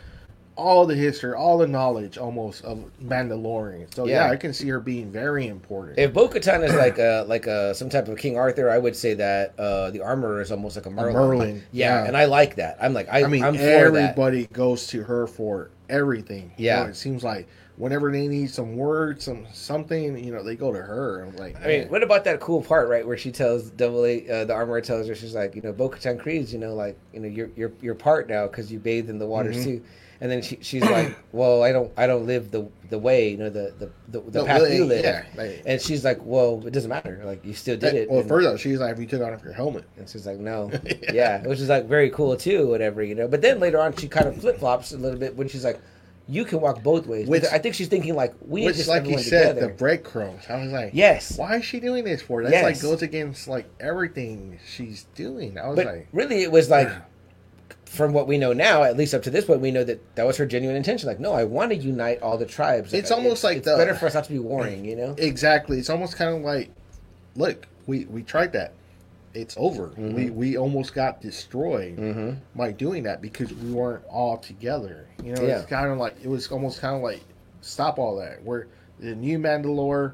all the history, all the knowledge almost of Mandalorian. So yeah, Yeah. I can see her being very important. If Bo Katan is like a like a some type of King Arthur, I would say that uh, the armorer is almost like a Merlin. Merlin, yeah, yeah. and I like that. I'm like I, I mean, I'm everybody goes to her for everything. You Yeah. know, it seems like whenever they need some words, some something, you know, they go to her. I'm like, I mean, man. what about that cool part, right, where she tells Double A, uh, the armorer tells her, she's like, you know, Bo Katan Kryze, you know, like, you know, you're you're you're part now because you bathed in the waters Mm-hmm. too. And then she, she's like, well, I don't I don't live the the way, you know, the the the, the No, path really, you live. yeah, like- and she's like, well, it doesn't matter, like you still did it. well, and, further, she's like, if you took off your helmet, and she's like, no, yeah. which is like very cool too, whatever, you know. But then later on, she kind of flip flops a little bit when she's like, you can walk both ways. Which, I think she's thinking like we Which, just like you said, together. the breadcrumbs. I was like, Yes. why is she doing this for? That's Yes. like goes against like everything she's doing. I was but like, really, it was like. From what we know now, at least up to this point, we know that that was her genuine intention. Like, no, I want to unite all the tribes. It's almost like it's the- better for us not to be warring, you know? exactly. It's almost kind of like, look, we we tried that. It's over. Mm-hmm. We we almost got destroyed by doing that because we weren't all together. You know, Yeah. it's kind of like it was almost kind of like stop all that. We're the new Mandalore,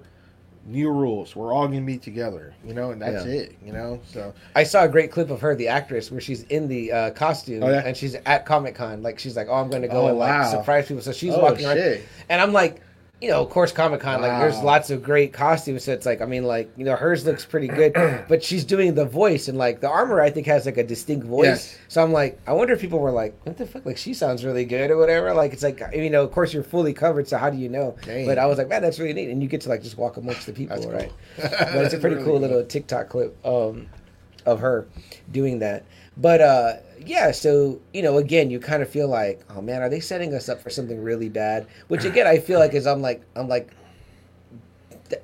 new rules. We're all gonna be together. You know, and that's Yeah. it. You know, so I saw a great clip of her, the actress, where she's in the uh, costume Oh, yeah? and she's at Comic Con. Like she's like, "Oh, I'm going to go Oh, and like surprise people." So she's Oh, walking around, and I'm like, you know, of course, Comic Con. Like, there's lots of great costumes. So it's like, I mean, like, you know, hers looks pretty good, but she's doing the voice and like the armor. I think has like a distinct voice. Yes. So I'm like, I wonder if people were like, "What the fuck?" Like she sounds really good or whatever. Like it's like, you know, of course you're fully covered. So how do you know? Dang. But I was like, man, that's really neat, and you get to like just walk amongst the people, cool. right? but it's a pretty Really cool little TikTok clip um, of her doing that. But uh, yeah, so you know, again, you kind of feel like, oh man, are they setting us up for something really bad? Which again, I feel like is I'm like I'm like. th-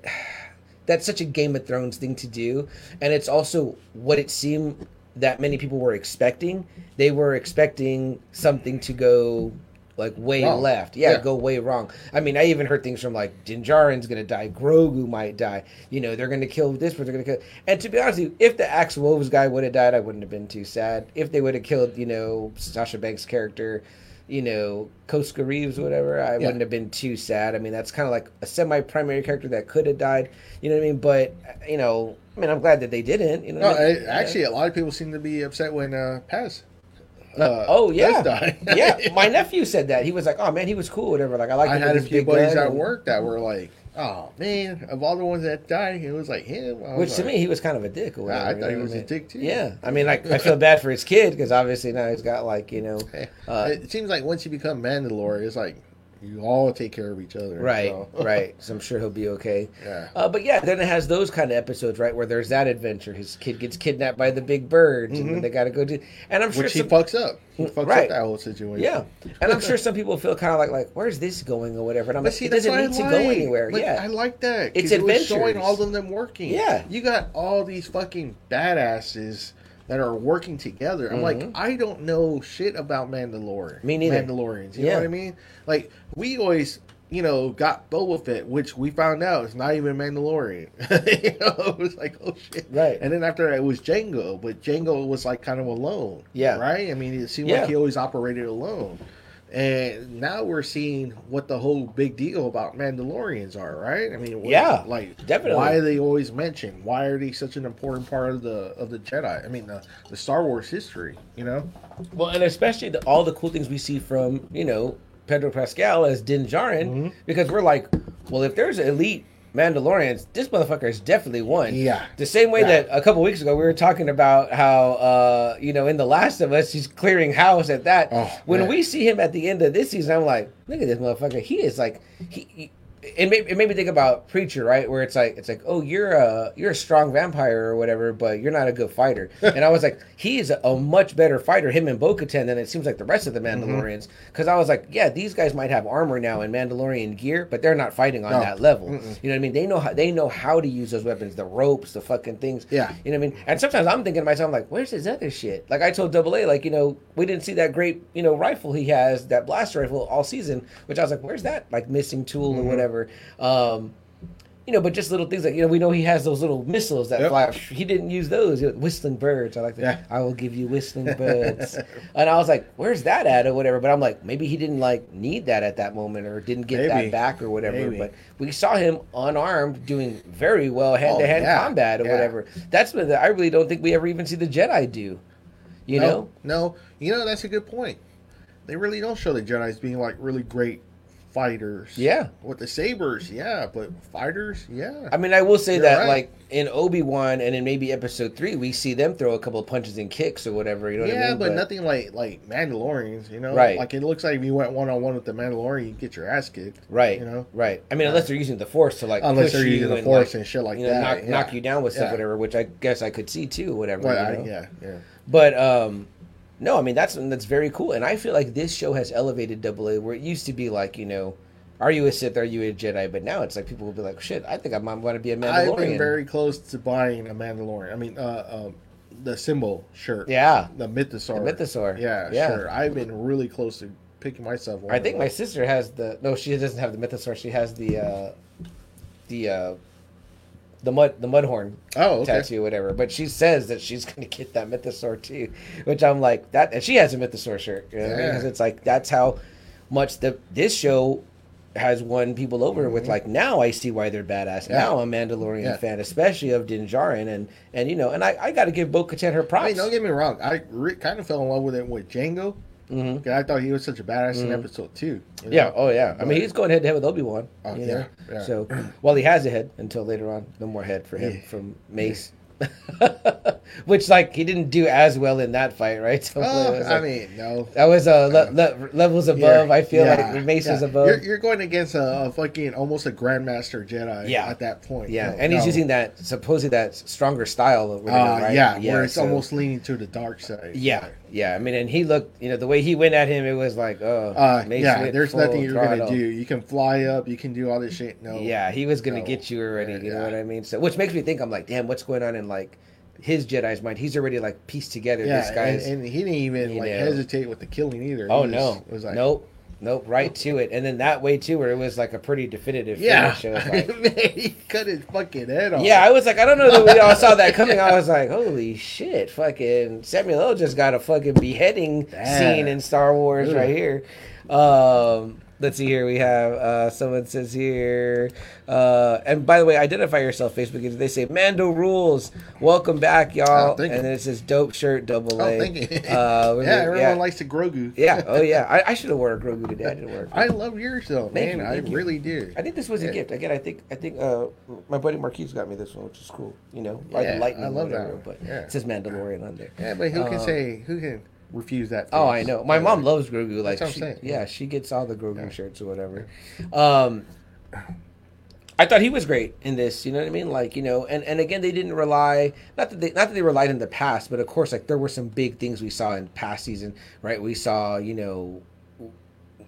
That's such a Game of Thrones thing to do, and it's also what it seemed that many people were expecting. They were expecting something to go like way Wrong. left, yeah, Yeah. go way wrong. I mean, I even heard things from like Din Djarin's gonna die, Grogu might die. You know, they're gonna kill this person, they're gonna kill. And to be honest, with you, if the Axe Woves guy would have died, I wouldn't have been too sad. If they would have killed, you know, Sasha Banks' character, you know, Koska Reeves, whatever, I wouldn't have been too sad. I mean, that's kind of like a semi-primary character that could have died. You know what I mean? But you know, I mean, I'm glad that they didn't. You know, no, I mean? Actually, a lot of people seem to be upset when uh, Paz. Uh, oh yeah, yeah. My nephew said that he was like, "Oh man, he was cool, whatever." Like I like. I had a few buddies at and- work that were like, "Oh man, of all the ones that died, it was like him." Was Which to me, he was kind of a dick. Or Yeah, whatever, I you thought he was a I mean? dick, too. Yeah, I mean, like I feel bad for his kid because obviously now he's got like you know, uh, it seems like once you become Mandalore, it's like you all take care of each other. right, so. right. So I'm sure he'll be okay. Yeah. Uh, but yeah, then it has those kind of episodes, right, where there's that adventure. His kid gets kidnapped by the big birds, and then they got to go do. And I'm sure Which he fucks up. He fucks Right. up that whole situation. yeah, and I'm sure some people feel kind of like like where's this going or whatever. And I'm But like, see, it doesn't need I to go anywhere. But yeah, I like that. It's adventure. it showing all of them working. Yeah. you got all these fucking badasses that are working together. I'm like, I don't know shit about Mandalorian. Mm-hmm. Me neither. Mandalorians. You Yeah. know what I mean? Like we always. You know, got Boba Fett, which we found out is not even Mandalorian. you know, it was like, oh shit, Right. And then after that, it was Jango, but Jango was like kind of alone. Yeah. right. I mean, it seemed Yeah. like he always operated alone. And now we're seeing what the whole big deal about Mandalorians are, right? I mean, what- Yeah, like definitely. Why are they always mentioned? Why are they such an important part of the of the Jedi? I mean, the, the Star Wars history. You know, Well, and especially the, all the cool things we see from you know Pedro Pascal as Din Djarin, Mm-hmm. because we're like, well, if there's an elite Mandalorians, this motherfucker is definitely one. Yeah. The same way Yeah. that a couple weeks ago we were talking about how uh, you know in The Last of Us he's clearing house at that. Oh, when man. we see him at the end of this season, I'm like, look at this motherfucker. He is like he. he it made, it made me think about preacher right? Where it's like it's like oh you're a you're a strong vampire or whatever but you're not a good fighter. And i was like he is a, much better fighter him and bo-katan than it seems like the rest of the Mm-hmm. mandalorians. Because i was like yeah these guys might have armor now and mandalorian gear but they're not fighting on No. that level. You know what i mean? They know how they know how to use those weapons the ropes the fucking things. Yeah. you know what i mean? And sometimes i'm thinking to myself like where's his other shit? Like i told double a like you know we didn't see that great you know rifle he has that blast rifle all season which i was like where's that like missing tool Mm-hmm. or whatever um you know, but just little things like you know, we know he has those little missiles that Yep. fly. He didn't use those. You know, whistling birds. I like that. Yeah. I will give you whistling birds. and I was like, "Where's that at?" or whatever. But I'm like, maybe he didn't like need that at that moment, or didn't get Maybe. that back, or whatever. Maybe. But we saw him unarmed, doing very well hand to hand combat or Yeah. whatever. That's what I really don't think we ever even see the Jedi do. You no, know? no, you know that's a good point. They really don't show the Jedi's being like really great fighters. Yeah. with the sabers, yeah, but fighters, yeah. I mean, I will say You're that, right. like in Obi Wan and in maybe Episode Three, we see them throw a couple of punches and kicks or whatever. You know what yeah, I mean? but, nothing like like Mandalorians, you know. Right. Like it looks like if you went one on one with the Mandalorian, you get your ass kicked. Right. You know. Right. I mean, unless they're using the force to like Unless they're using the and, force like, and shit like you know, that, knock, yeah. knock you down with stuff, Yeah. whatever. Which I guess I could see too, whatever. Well, you I, yeah, yeah. But um, no, I mean that's that's very cool, and I feel like this show has elevated Double A, where it used to be like you know, are you a Sith, are you a Jedi? But now it's like people will be like, shit, I think I might want to be a Mandalorian. I've been very close to buying a Mandalorian. I mean, uh, um, the symbol shirt. yeah. The Mythosaur. The Mythosaur. Yeah, Yeah. sure. I've been really close to picking myself one. I think my sister has the no, she doesn't have the Mythosaur. She has the uh the uh the mud the mudhorn Oh, okay. tattoo, whatever. But she says that she's gonna get that Mythosaur too, which I'm like that, and she has a Mythosaur shirt. You know what I mean? Yeah. 'Cause it's like that's how much the this show has won people over with like now I see why they're badass. Mm-hmm. Yeah. Now I'm a Mandalorian Yeah. fan, especially of Din Djarin and and you know, and I, I got to give Bo Katan her props. I mean, don't get me wrong. I re- kind of fell in love with it with Jango. Mhm. 'Cause I thought he was such a badass in episode two. you know? Yeah. Oh, yeah. I mean, he's going head to head with Obi Wan. Oh, yeah, yeah. So, well, he has a head until later on. No more head for him Yeah. from Mace. Which, like, he didn't do as well in that fight, right? So, Oh, was I mean, no. that was uh, le- le- levels above. I feel Yeah, like Mace yeah. was above. You're, you're going against a, a fucking almost a grandmaster Jedi. Yeah. at that point. yeah, No, and he's using that supposedly that stronger style. Whatever, Uh, right? yeah, where it's so- almost leaning to the dark side. Yeah, yeah. I mean, and he looked. You know, the way he went at him, it was like, oh, Uh, yeah, there's nothing you're gonna do. You can fly up. You can do all this shit. No. Yeah, he was gonna No. get you already. You know Yeah. what I mean? So, which makes me think I'm like, damn, what's going on in like his Jedi's mind? He's already like pieced together. Yeah, this and, guy's. and he didn't even like know. hesitate with the killing either. oh He no, was, was like, nope, nope, right to it, and then that way too, where it was like a pretty definitive Yeah, finish. Like, he cut his fucking head off. yeah, I was like, I don't know that we all saw that coming. I was like, holy shit, fucking Samuel L. just got a fucking beheading Damn. scene in Star Wars Ugh. right here. Um, let's see here. We have uh, someone says here, uh, and by the way, identify yourself. Facebook. They say Mando rules. Welcome back, y'all. Oh, and you. then it says dope shirt double A. Oh, A. thank you. Uh, yeah, everyone yeah. likes the Grogu. Yeah. Oh yeah. I, I should have worn a Grogu today. I didn't wear. a I I love yours though, Thank man. you, I you. really do. I think this was a gift. Again, I think I think uh, my buddy Marquise got me this one, which is cool. You know, like Yeah, lightning. I love whatever, that. But Yeah. it says Mandalorian on there. Yeah, but who can Uh, say who can refuse that? Oh? I know. My Yeah. mom loves Grogu. Like, what I'm she, saying. yeah, she gets all the Grogu Yeah. shirts or whatever. Um, I thought he was great in this. You know what I mean? Like, you know, and, and again, they didn't rely not that they not that they relied in the past, but of course, like there were some big things we saw in past season, right? We saw, you know.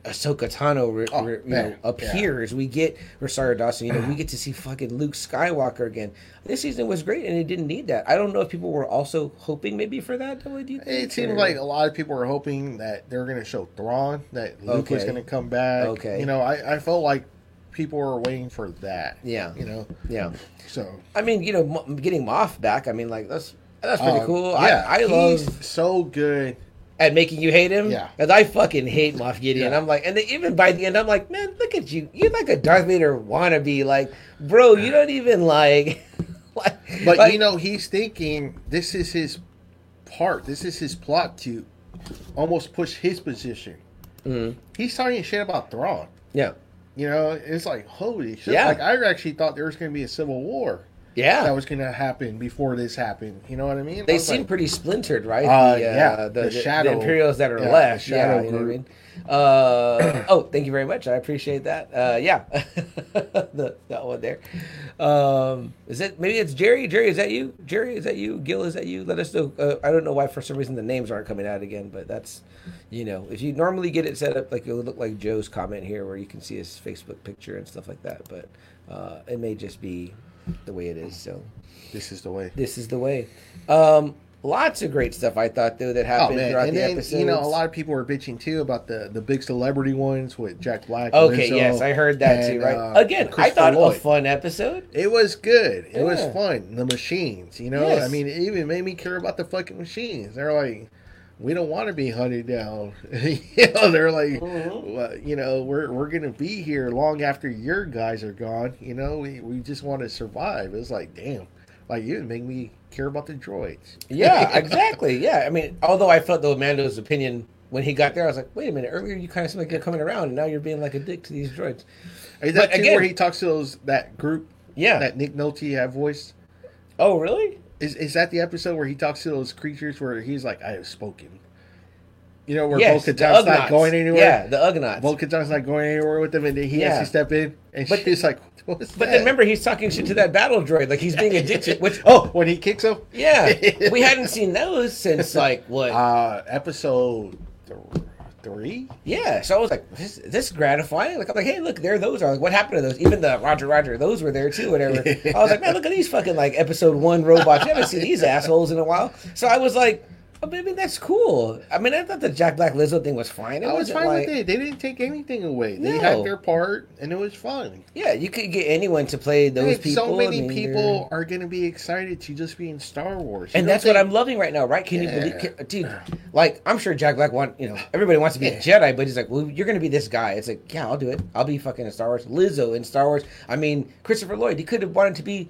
Ahsoka Tano re, Oh, re- you know, appears. We get Rosario Dawson. You know, we get to see fucking Luke Skywalker again. This season was great, and it didn't need that. I don't know if people were also hoping maybe for that. Do you think? It seemed or- like a lot of people were hoping that they're going to show Thrawn, that Luke was going to come back. Okay. You know, I, I felt like people were waiting for that. Yeah. You know, yeah. so. I mean, you know, getting Moff back. I mean, like that's that's pretty um, cool. Yeah, I, I love he's so good. At making you hate him. Yeah. because I fucking hate Moff Gideon. Yeah. I'm like, and then even by the end, I'm like, man, look at you. You're like a Darth Vader wannabe. Like, bro, you don't even like. like But like- you know, he's thinking this is his part. This is his plot to almost push his position. Mm-hmm. He's talking shit about Thrawn. yeah, You know, it's like holy shit. Yeah. Like I actually thought there was going to be a civil war yeah. that was going to happen before this happened. You know what I mean? They was seem like, pretty splintered, right? Uh, the, yeah, the, the shadow- the Imperials that are yeah, left. yeah, you know what I mean. Uh, oh, thank you very much. I appreciate that. Uh, yeah, the, that one there. Um, is it maybe it's Jerry? Jerry, is that you? Jerry, is that you? Gil, is that you? Let us know. Uh, I don't know why for some reason the names aren't coming out again, but that's you know if you normally get it set up like it'll look like Joe's comment here where you can see his Facebook picture and stuff like that, but uh, it may just be the way it is. So this is the way. this is the way. Um, lots of great stuff I thought though that Oh happened man, throughout and the then episodes. you know a lot of people were bitching too about the the big celebrity ones with Jack Black. Okay, Lizzo, yes, I heard that too. Right. uh, Again, I thought Lloyd. a fun episode. It was good. It was fun. The machines, you know. Yes. I mean, it even made me care about the fucking machines. They're like, we don't want to be hunted down. you know, they're like, Mm-hmm. well, you know, we're we're gonna be here long after your guys are gone. You know, we, we just want to survive. It's like, damn, like you make me care about the droids. Yeah, exactly. Yeah, I mean, although I felt the Mando's opinion when he got there, I was like, wait a minute. Earlier, you kind of seemed like you're coming around, and now you're being like a dick to these droids. Is that again- where he talks to those that group Yeah. that Nick Nolte have voiced? oh, really? Is is that the episode where he talks to those creatures where he's like, I have spoken? You know where Yes, not going anywhere. Yeah, the Ugnaughts. Bo Katan's not going anywhere with them, and then he Yeah. has to step in, and But- she's like, "What's but that?" then remember, he's talking shit to that battle droid, like he's being addicted. Which, oh, when he kicks him, yeah, we hadn't seen those since like what? uh, episode three. yeah, so I was like, this, this is gratifying. Like I'm like, hey, look, there those are. Like, what happened to those? Even the Roger Roger, those were there too. Whatever. I was like, man, look at these fucking like episode one robots. You haven't seen these assholes in a while. So I was like. Oh, maybe that's cool. I mean, I thought the Jack Black Lizzo thing was fine. It I was fine like, with it. They didn't take anything away. They No. had their part, and it was fun. Yeah, you could get anyone to play those people. so many I mean, people are going to be excited to just be in Star Wars, You and that's what I'm loving right now, right? Can you believe, can, dude? Like, I'm sure Jack Black want, you know, everybody wants to be a Jedi, but he's like, well, you're going to be this guy. It's like, yeah, I'll do it. I'll be fucking in Star Wars. Lizzo in Star Wars. I mean, Christopher Lloyd. He could have wanted to be.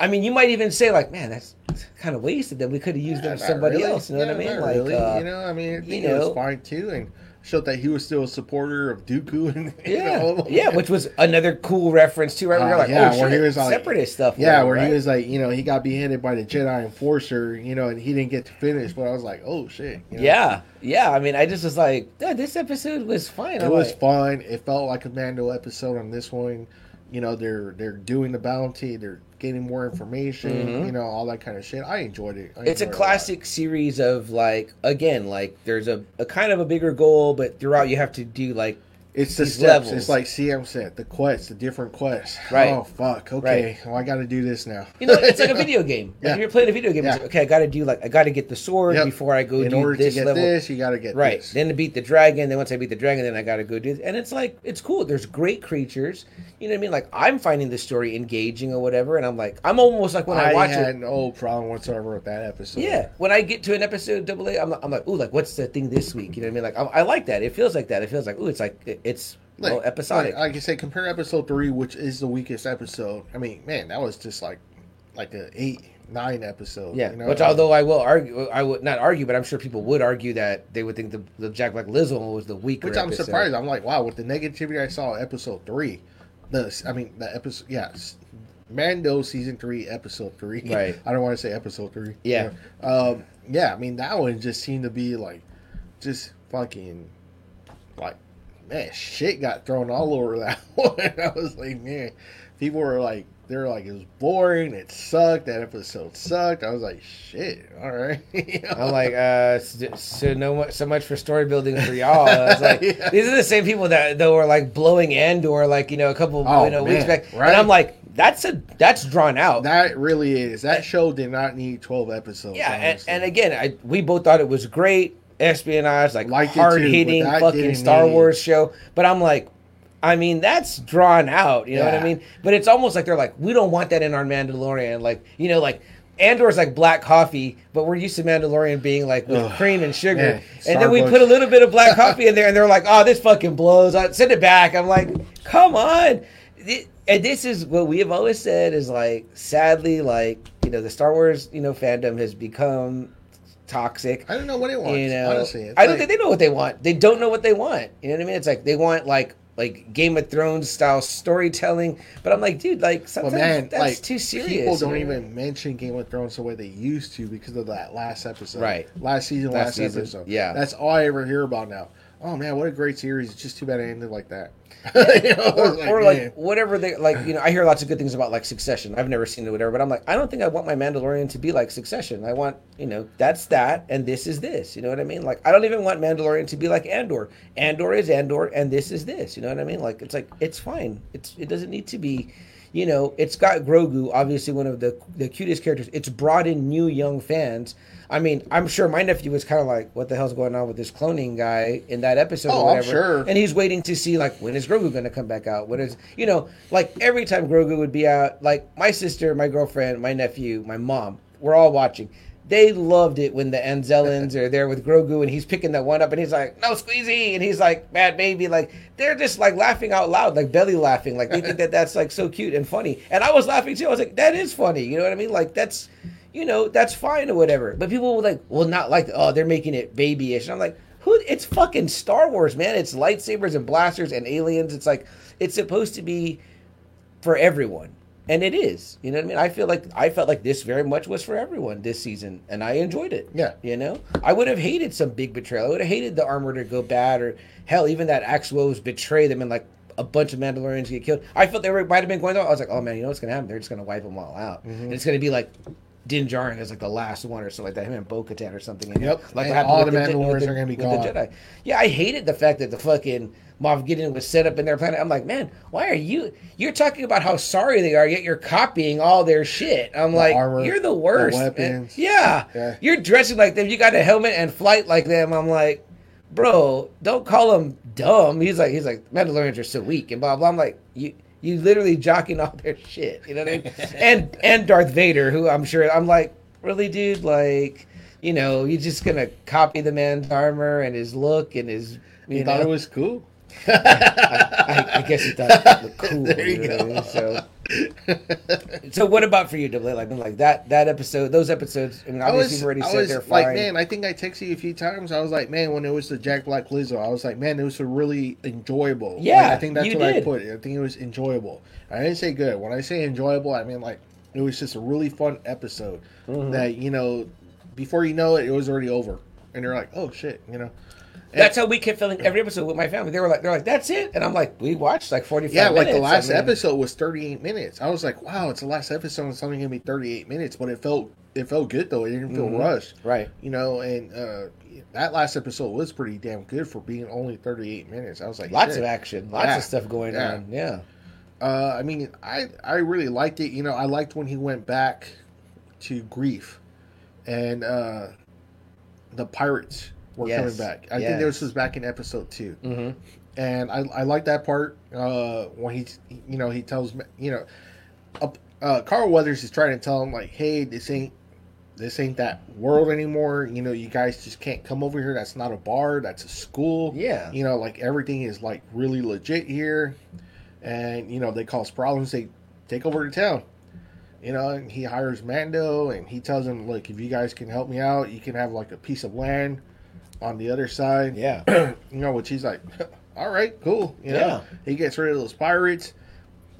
I mean, you might even say like, man, that's, kind of wasted. Then we could have used Yeah, somebody really. else. You know Yeah, what I mean? Like, really. uh, you know, I mean, I you it was fine too, and showed that he was still a supporter of Dooku. And yeah, know, yeah, which was another cool reference too, right? Uh, Where you're like, yeah, oh, where he shit, was like- separatist stuff. Yeah, where right? he was like, you know, he got beheaded by the Jedi Enforcer, you know, and he didn't get to finish. But I was like, oh shit. you know? Yeah, yeah. I mean, I just was like, yeah, this episode was fine. it I'm was like, fun. It felt like a Mando episode on this one. You know, they're they're doing the bounty, they're getting more information, you know, all that kind of shit. I enjoyed it. I Mm-hmm. it's a enjoyed it lot. classic series of like again like there's a, a kind of a bigger goal but throughout you have to do like It's the steps. levels. It's like CM said, the quests, the different quests. Right. Oh fuck. Okay. Well, I got to do this now. you know it's like a video game like Yeah. if you're playing a video game it's Yeah. like, okay i gotta do like i gotta get the sword Yep. before i go In do order to this get level this, you got to get right this. then to beat the dragon then once i beat the dragon then i gotta go do this and it's like it's cool there's great creatures you know what i mean like i'm finding the story engaging or whatever and i'm like i'm almost like when i, I, watch had it no problem whatsoever with that episode. Yeah, when I get to an episode double A, I'm, like, I'm like, ooh, like what's the thing this week? You know what I mean? Like I, I like that. It feels like that. It feels like ooh, it's like it's Like, well, episodic. Like, like I say, compare episode three, which is the weakest episode. I mean, man, that was just like like a eight, nine episode. yeah, you know? which although I will argue, I would not argue, but I'm sure people would argue that they would think the, the Jack Black Lizzo one was the weaker. Which I'm episode. surprised. I'm like, wow, with the negativity I saw episode three, the I mean the episode, yes, Mando season three, episode three. Right. I don't want to say episode three. Yeah. You know? Um. Yeah. I mean that one just seemed to be like, just fucking, man, shit got thrown all over that one. I was like, man, people were like. they're like, it was boring. It sucked. That episode sucked. I was like, shit. All right. You know? I'm like, uh, so, no so much for story building for y'all. I was like, Yeah. these are the same people that though were like blowing Andor like you know a couple Oh, you know weeks back, right? and I'm like, that's a that's drawn out. That really is. That show did not need twelve episodes. Yeah, and, and again, I, we both thought it was great espionage, like too, hard hitting fucking Star Wars show. But I'm like, I mean, that's drawn out. You know what I mean? But it's almost like they're like, we don't want that in our Mandalorian. Like, you know, like. Andor's like black coffee, but we're used to Mandalorian being like with Ugh, cream and sugar. man, and then we put a little bit of black coffee in there, and they're like, "Oh, this fucking blows." I send it back. I'm like, "Come on!" And this is what we have always said is like, sadly, like you know, the Star Wars you know fandom has become toxic. I don't know what it wants. You know, honestly, I don't like- think they know what they want. They don't know what they want. You know what I mean? It's like they want like like Game of Thrones style storytelling, but I'm like, dude, like sometimes man, that's like too serious. People don't know? even mention Game of Thrones the way they used to because of that last episode. Right. Last season, Last last, season, episode. yeah. That's all I ever hear about now. Oh man, what a great series! It's just too bad it ended like that. You know, or, like, or like whatever they like you know i hear lots of good things about like succession. I've never seen it whatever but i'm like i don't think i want my mandalorian to be like succession. I want you know that's that and this is this you know what i mean? Like i don't even want mandalorian to be like andor. Andor is andor and this is this you know what i mean? Like it's like it's fine. It's it doesn't need to be you know it's got grogu obviously one of the the cutest characters it's brought in new young fans I mean, I'm sure my nephew was kind of like, "What the hell's going on with this cloning guy?" in that episode, Oh, or I'm whatever. sure. And he's waiting to see like when is Grogu going to come back out? When is you know like every time Grogu would be out, like my sister, my girlfriend, my nephew, my mom, we're all watching. They loved it when the Anzellans are there with Grogu and he's picking that one up and he's like, no squeezy, and he's like, bad baby. Like they're just like laughing out loud, like belly laughing, like they think that that's like so cute and funny. And I was laughing too. I was like, that is funny. You know what I mean? Like that's, you know, that's fine or whatever. But people were like, well, not like, oh, they're making it babyish. And I'm like, who? It's fucking Star Wars, man. It's lightsabers and blasters and aliens. It's like it's supposed to be for everyone. And it is. You know what I mean? I feel like I felt like this very much was for everyone this season, and I enjoyed it. Yeah. you know, I would have hated some big betrayal. I would have hated the armor to go bad, or hell, even that Axe Woves betray them and like a bunch of Mandalorians get killed. I felt they were, might have been going. Through, I was like, oh man, you know what's gonna happen? They're just gonna wipe them all out, Mm-hmm. and it's gonna be like. Din Djarin is like the last one or something like that. Him and Bo Katan or something. And Yep. Like And all the Mandalorians the- are gonna be gone. The Jedi. Yeah, I hated the fact that the fucking Moff Gideon was set up in their planet. I'm like, man, why are you? You're talking about how sorry they are, yet you're copying all their shit. I'm like, armor, you're the the worst. weapons. Yeah. Yeah. you're dressing like them. You got a helmet and flight like them. I'm like, bro, don't call them dumb. He's like, he's like, Mandalorians are so weak and blah blah. I'm like, you. You literally jocking all their shit, you know what I mean? and and Darth Vader, who I'm sure I'm like, really, dude, like, you know, you're just gonna copy the man's armor and his look and his. You You thought it was cool. I, I guess he thought it looked cool. There you know I go. So, so what about for you, Double A? Like, like that that episode, those episodes. I mean, I was, you've already I said was they're like, fine. man, I think I texted you a few times. I was like, man, when it was the Jack Black Lizzo, I was like, man, it was a really enjoyable. Like, Yeah, I think that's you what I put. it. I think it was enjoyable. I didn't say good. When I say enjoyable, I mean like it was just a really fun episode Mm-hmm. that you know, before you know it, it was already over, and you're like, oh shit, you know. That's how we kept feeling every episode with my family. They were like, they're like, that's it, and I'm like, we watched like 45 Yeah, minutes. like the last I mean, episode was 38 minutes. I was like, wow, it's the last episode. It's only gonna be 38 minutes, but it felt it felt good though. It didn't feel rushed, Right. You know, and uh, that last episode was pretty damn good for being only 38 minutes. I was like, Lots shit. of action, lots Yeah. of stuff going Yeah. on. Yeah. Uh, I mean, I I really liked it. You know, I liked when he went back to Greef, and uh, the pirates were Yes. coming back. I think this was back in episode 2 Mm-hmm. and I, I like that part uh, when he you know he tells me you know uh, uh, Carl Weathers is trying to tell him like hey this ain't this ain't that world anymore. You know you guys just can't come over here. That's not a bar. That's a school. Yeah. you know like everything is like really legit here. And you know they cause problems. They take over the town. You know and he hires Mando and he tells him look if you guys can help me out you can have like a piece of land on the other side Yeah. you know, which he's like, all right, cool. You know, Yeah. he gets rid of those pirates.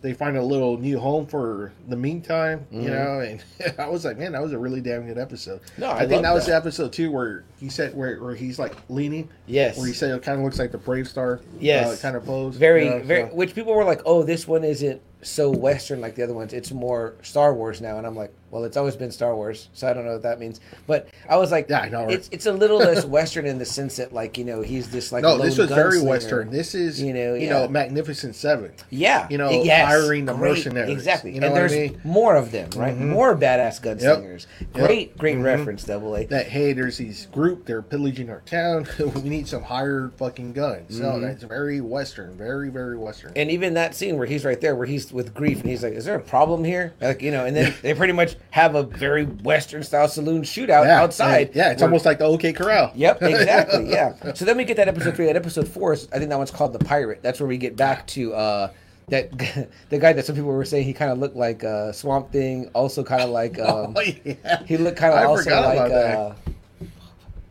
They find a little new home for the meantime, you Mhm. know, and I was like, man, that was a really damn good episode. No, I think love that was the episode too where he said where, where he's like leaning, Yes. where he said it kind of looks like the BraveStarr, Yes. uh, kind of pose, very, you know, very. so- Which people were like, "Oh, this one isn't so Western like the other ones. It's more Star Wars now." And I'm like, "Well, it's always been Star Wars, so I don't know what that means." But I was like, Yeah, right? It's it's a little less Western in the sense that, like, you know, he's this like no, lone this was very. Western. This is You know you know, know. Magnificent Seven. Yeah, you know, yes, hiring the great, mercenaries, Exactly, you know and what I there's mean? more of them, right? More badass gunslingers. Yep. Great, great Mhm. reference, Double A. that hey, there's these group, they're pillaging our town. we need some hired fucking guns. So Mhm. that's very western, very very western. And even that scene where he's right there, where he's with Greef, and he's like, "Is there a problem here?" Like you know, and then they pretty much have a very Western style saloon shootout yeah, outside. yeah, it's where- almost like the OK Corral. Yep, exactly. Yeah. So then we get that episode three. At episode four, is, I think that one's called the pirate. That's where we get back to uh, that the guy that some people were saying he kind of looked like uh, Swamp Thing. Also, kind of like um, Oh, yeah. he looked kind of also like that. uh,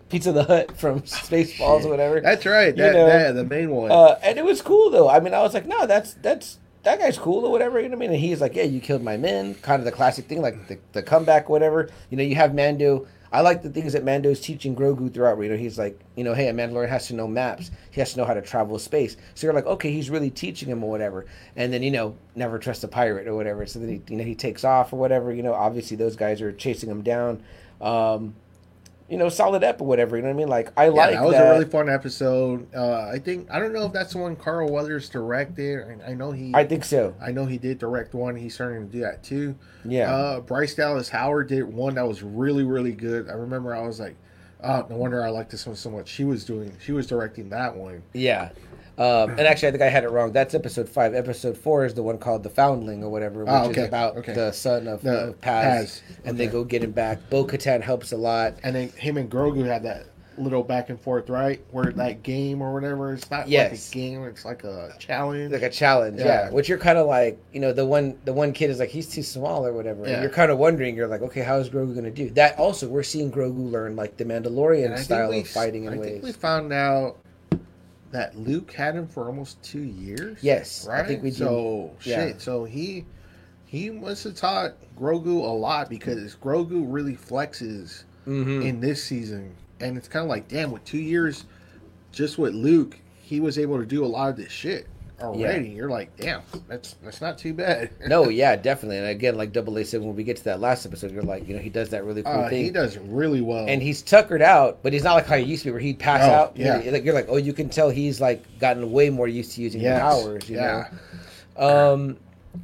Pizza the Hut from Spaceballs or whatever. That's right. You know, that the main one. Uh, and it was cool though. I mean, I was like, no, that's that's that guy's cool or whatever. You know what I mean? And he's like, yeah, you killed my men. Kind of the classic thing, like the, the comeback, whatever. You know, you have Mando. I like the things that Mando's teaching Grogu throughout. You know, he's like, you know, hey, a Mandalorian has to know maps. He has to know how to travel space. So you're like, okay, he's really teaching him or whatever. And then you know, never trust a pirate or whatever. So then he, you know, he takes off or whatever. You know, obviously those guys are chasing him down. Um, you know, solid ep or whatever. You know what I mean? Like I yeah, like that was that. a really fun episode. Uh, I think I don't know if that's the one Carl Weathers directed. I, I know he. I think so. I know he did direct one. He's starting to do that too. Yeah. Uh, Bryce Dallas Howard did one that was really, really good. I remember I was like, oh, no wonder I like this one so much. She was doing, she was directing that one. Yeah. Um, and actually, I think I had it wrong. That's episode five. Episode four is the one called "The Foundling" or whatever, which Ah, okay, is about okay. the son of, The of Paz, Paz, and they go get him back. Bo Katan helps a lot. And then him and Grogu had that little back and forth, right? Where that game or whatever, it's not Yes. like a game, it's like a challenge. Like a challenge, yeah. Yeah. Which you're kind of like, you know, the one the one kid is like he's too small or whatever. And you're kind of wondering, you're like, okay, how is Grogu going to do that? Also, we're seeing Grogu learn like the Mandalorian style we- of fighting in I ways. think we found out that Luke had him for almost two years. Yes, right. I think we do. So Yeah. shit. So he he must have taught Grogu a lot because Grogu really flexes Mm-hmm. in this season, and it's kind of like, damn, with two years, just with Luke, he was able to do a lot of this shit already. You're like, damn, that's that's not too bad. No, yeah, definitely. And again, like Double A said, when we get to that last episode, you're like, you know, he does that really cool Uh, thing. he does really well. and he's tuckered out, but he's not like how he used to be, where he'd pass No, out. yeah. You're like, you're like, oh, you can tell he's like gotten way more used to using Yes, powers. You yeah. know. Um,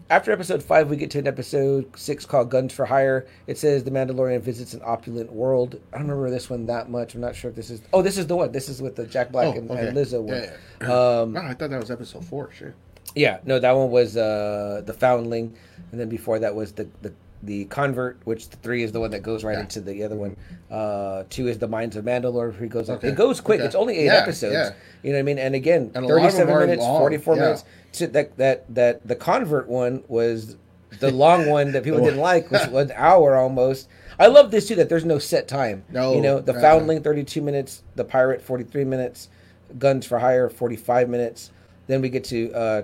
after episode five, we get to an episode six called "Guns for Hire." It says the Mandalorian visits an opulent world. I don't remember this one that much. I'm not sure if this is. Oh, this is the one. This is with the Jack Black Oh, and, okay. and Lizzo one. Yeah, yeah. Um, Wow, I thought that was episode four. Shit. yeah, no, that one was uh, the Foundling, and then before that was the the, the Convert, which the three is the one that goes right Yeah. into the other one. Uh, two is the Mines of Mandalore. He goes, Okay. it goes quick. Okay. It's only eight Yeah, episodes. yeah. You know what I mean? And again, And a lot of them thirty-seven minutes, long, forty-four minutes. So that that that the Convert one was the long one that people didn't like, which was an hour almost. I love this too that there's no set time. No, you know the. Foundling thirty-two minutes, the Pirate forty-three minutes, Guns for Hire forty-five minutes. Then we get to uh,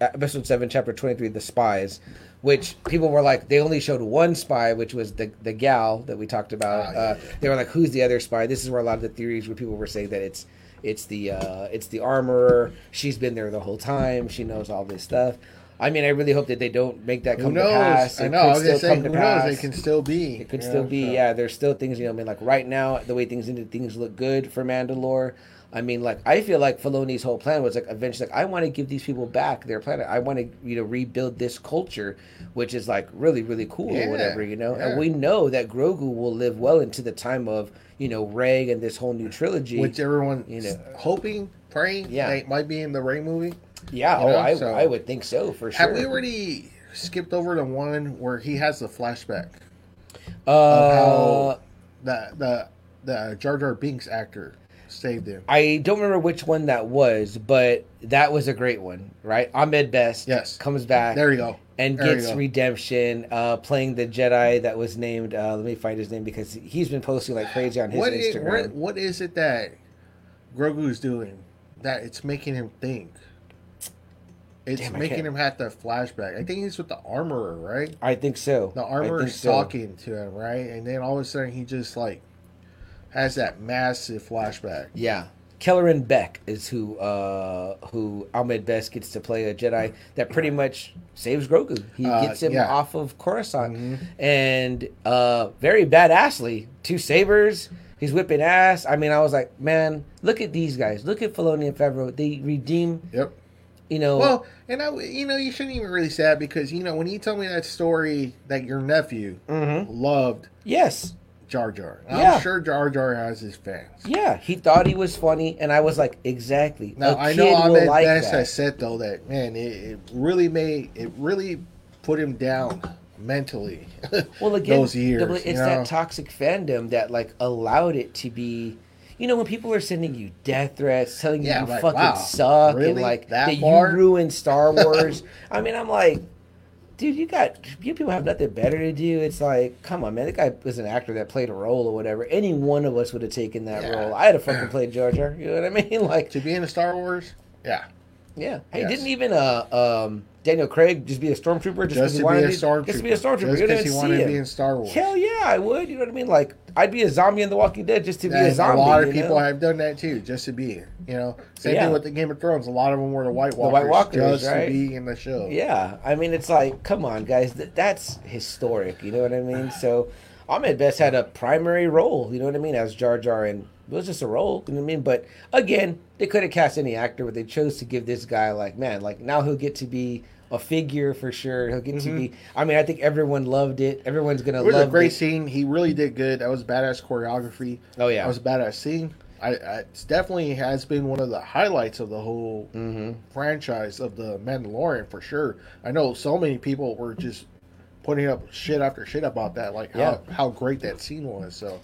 episode seven, chapter twenty-three, the spies, which people were like they only showed one spy, which was the the gal that we talked about. Ah, yeah, uh, yeah. They were like, who's the other spy? This is where a lot of the theories where people were saying that it's it's the uh, it's the armorer. She's been there the whole time. She knows all this stuff. I mean, I really hope that they don't make that Who come knows? to pass. I It know. could I was still say, who to knows? pass. It can still be. It could still know, be, so. yeah. There's still things, you know. I mean, like right now, the way things things look good for Mandalore. I mean, like I feel like Filoni's whole plan was like eventually, like I want to give these people back their planet. I want to, you know, rebuild this culture, which is like really, really cool Yeah, or whatever, you know. yeah. And we know that Grogu will live well into the time of, you know, Rey and this whole new trilogy. Which everyone You know. hoping, praying, Yeah. might be in the Rey movie. yeah, oh, know, I, so- I would think so for sure. Have we already skipped over the one where he has the flashback uh, of how the the the Jar Jar Binks actor saved him? I don't remember which one that was, but that was a great one, right? Ahmed Best Yes. comes back There you go. and There gets go. redemption, uh, playing the Jedi that was named. Uh, let me find his name because he's been posting like crazy on his What is, Instagram. what, what is it that Grogu's doing that it's making him think? It's Damn, making him have the flashback. I think he's with the armorer, right? I think so. The I armor think is so. talking to him, right? And then all of a sudden he just like has that massive flashback. Yeah. Kelleran Beck is who uh, who Ahmed Best gets to play a Jedi that pretty much saves Grogu. He Uh, gets him yeah. off of Coruscant, Mhm. and uh, very badassly, two sabers. He's whipping ass. I mean, I was like, man, look at these guys. Look at Filoni and Favreau. They redeem, Yep. you know. Well, and I, you know, you shouldn't even really say that because you know when you told me that story that your nephew Mhm. loved yes, Jar Jar, Yeah. I'm sure Jar Jar has his fans. yeah. He thought he was funny, and I was like, exactly. Now I know Ahmed like Best that. has said though that man, it, it really made it really put him down mentally. Well, again, those years, it's you know? that toxic fandom that like allowed it to be. You know, when people are sending you death threats, telling you Yeah, you like, fucking wow, suck, and like That that, you ruined Star Wars. I mean, I'm like, dude, you got you people have nothing better to do. It's like, come on, man. That guy was an actor that played a role or whatever. Any one of us would have taken that Yeah. role. I had to fucking played Jar Jar. You know what I mean? Like, to be in a Star Wars, yeah, yeah. Hey, Yes. didn't even uh um Daniel Craig just be a stormtrooper just, just to be a stormtrooper, Just to be a stormtrooper. just because he wanted to be in Star Wars. Hell yeah, I would. You know what I mean? Like I'd be a zombie in The Walking Dead just to be a zombie. a lot of people know? have done that too, just to be. You know, same Yeah. thing with the Game of Thrones. A lot of them were the White Walkers, the White Walkers, just right? to be in the show. Yeah, I mean it's like, come on, guys, Th- that's historic. You know what I mean? So Ahmed Best had a primary role. You know what I mean? As Jar Jar, and it was just a role. You know what I mean? But again, they could have cast any actor, but they chose to give this guy like, man, like now he'll get to be. A figure for sure. He'll get to be. I mean, I think everyone loved it. Everyone's gonna Mm-hmm. It was love a great it. scene. He really did good. That was badass choreography. Oh, yeah. that was a badass scene. I, I it's definitely has been one of the highlights of the whole Mm-hmm. franchise of the Mandalorian for sure. I know so many people were just putting up shit after shit about that, like Yeah. how, how great that scene was. So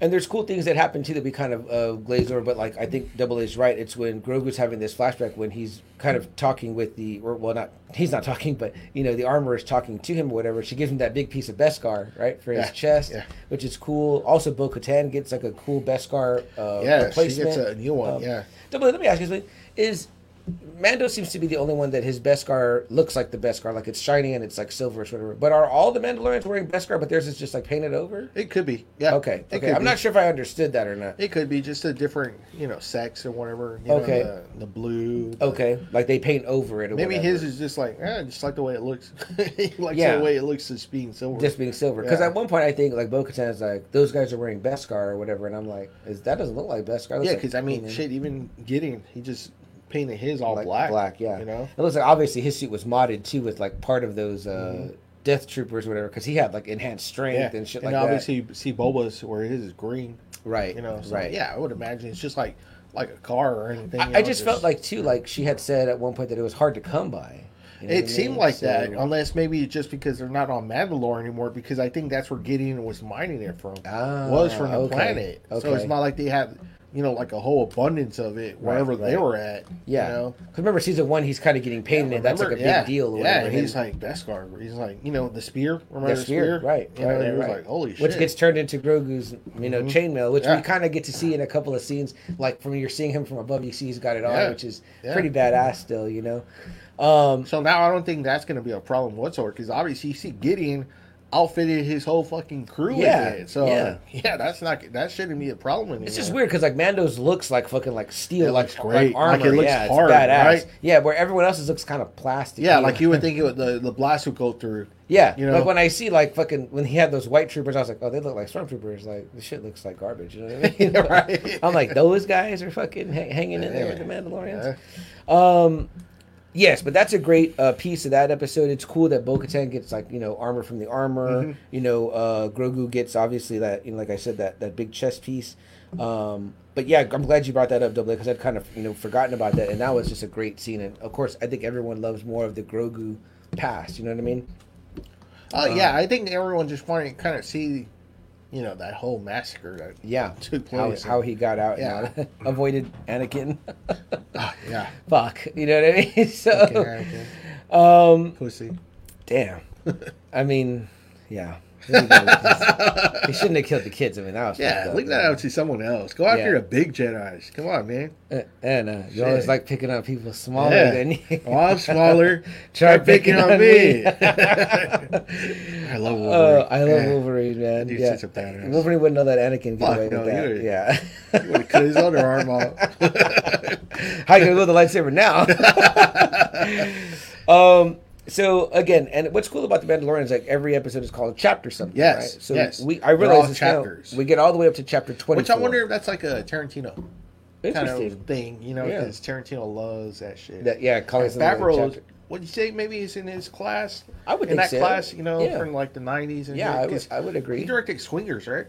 And there's cool things that happen too that we kind of uh, glaze over, but like I think Double A's right. It's when Grogu's having this flashback when he's kind of talking with the, or well, not he's not talking, but you know the armor is talking to him or whatever. She gives him that big piece of Beskar right for his Yeah, chest, yeah. which is cool. Also, Bo Katan gets like a cool Beskar uh, yeah, she replacement. gets a new one. Um, yeah, Double A, let me ask you something: Is Mando seems to be the only one that his Beskar looks like the Beskar, like it's shiny and it's like silverish, whatever. But are all the Mandalorians wearing Beskar, but theirs is just like painted over? It could be. Yeah. Okay, It okay. I'm be. not sure if I understood that or not. It could be just a different, you know, sex or whatever. You Okay. Know, the, the blue. the- Okay, like they paint over it. Or Maybe whatever. his is just like, eh, just like the way it looks. he likes Yeah. the way it looks as being silver. just being silver. Because Yeah. at one point I think like Bo-Katan is like those guys are wearing Beskar or whatever, and I'm like, is that doesn't look like Beskar? Looks yeah, like because I mean, shit, even Gideon, he just painted his all like black. Black, yeah. You know. it looks like obviously his suit was modded too with like part of those uh, Mm-hmm. Death Troopers, or whatever, because he had like enhanced strength Yeah, and shit and like that. obviously you see Boba's where his is green. Right, You know, so, right. Yeah, I would imagine it's just like like a car or anything. I, I know, just felt like too, like she had said at one point that it was hard to come by. You know It seemed mean? like So- that, unless maybe just because they're not on Mandalore anymore. Because I think that's where Gideon was mining it from. Ah, was from the okay, planet, so it's not like they had, you know, like a whole abundance of it wherever they right. were at. Yeah, you know? because remember season one, he's kind of getting painted. and that's like a big deal. Or yeah, whatever. he's like Beskar. He's like, you know, the spear. Remember the the spear, right? You right, know, right, he was right. like, holy shit. Which gets turned into Grogu's, you know, chainmail, which Yeah. we kind of get to see in a couple of scenes. Like from you're seeing him from above, you see he's got it on, Yeah. which is Yeah. pretty badass still, you know. Um, So now I don't think that's going to be a problem whatsoever because obviously you see Gideon outfitted his whole fucking crew Yeah, with it. So yeah. yeah. that's not that shouldn't be a problem anymore. It's just weird because like Mando's looks like fucking like steel, It like, looks great. like armor. Like, it looks yeah, hard, badass. right? Yeah, where everyone else's looks kind of plastic. Yeah, like you would think it would, the the blast would go through. Yeah, you know? like when I see like fucking when he had those white troopers, I was like, oh, they look like stormtroopers. Like this shit looks like garbage. You know what I mean? Right. I'm like, those guys are fucking ha- hanging in there with the. Mandalorians. Um, yes, but that's a great uh, piece of that episode. It's cool that Bo-Katan gets like you know armor from the armor. Mm-hmm. You know, uh, Grogu gets obviously that you know, like I said, that that big chest piece. Um, but yeah, I'm glad you brought that up, Double, because I'd kind of you know forgotten about that, and that was just a great scene. And of course, I think everyone loves more of the Grogu past. You know what I mean? Oh yeah, I think everyone just wanted to kind of see, you know, that whole massacre that Yeah, took how, place. how he got out Yeah. and all- avoided Anakin. Ah, yeah, Fuck, you know what I mean? So, Okay, um, pussy. damn. I mean, yeah. There you go. he shouldn't have killed the kids. I mean, that was Yeah, up, leave that out to someone else. Go after Yeah. the big Jedi's. Come on, man. Uh, And uh, you always like picking on people smaller Yeah. than you. Oh, I'm smaller. Try Try picking on me. I love Wolverine. Oh, I love. Wolverine, man. Dude's yeah. such a badass. Wolverine wouldn't know that Anakin Fuck away no, with that. would- Yeah. He would have cut his other arm off. How you gonna go with the lightsaber now? um. So again, and what's cool about the Mandalorian is like every episode is called a chapter something. Yes, Right? So yes. we I realize this now, we get all the way up to chapter twenty. Which I wonder if that's like a Tarantino kind of thing, you know, Yeah. because Tarantino loves that shit. That, yeah, calling And Favreau, would you say maybe he's in his class? I would in that so. class, you know, Yeah. from like the '90s. And Yeah, I would, I would agree. He directed Swingers, right?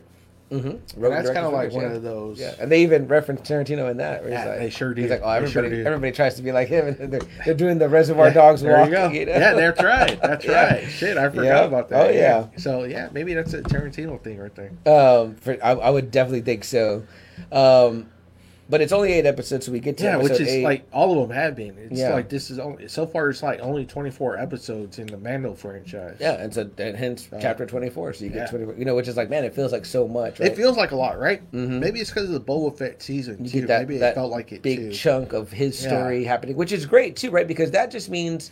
Mm-hmm. That's kind of like one of those. Yeah, and they even referenced Tarantino in that. He's Yeah, like, they sure He's did. like, oh, They sure everybody, everybody tries to be like him, and they're, they're doing the Reservoir Yeah, Dogs there walk. you go. you know? Yeah, that's right. That's Yeah. right. Shit, I forgot Yeah. about that. Oh, yeah. So yeah, maybe that's a Tarantino thing right there. Um, for, I, I would definitely think so. Um, but it's only eight episodes, so we get to Yeah, which is eight. like all of them have been. It's Yeah. like this is only so far. It's like only twenty four episodes in the Mando franchise. yeah, and so and hence chapter twenty four. So you get yeah. twenty, you know, which is like, man, it feels like so much. Right? It feels like a lot, right? Maybe it's because of the Boba Fett season you too. get that, Maybe it felt like it big too. chunk of his Yeah. story happening, which is great too, right? Because that just means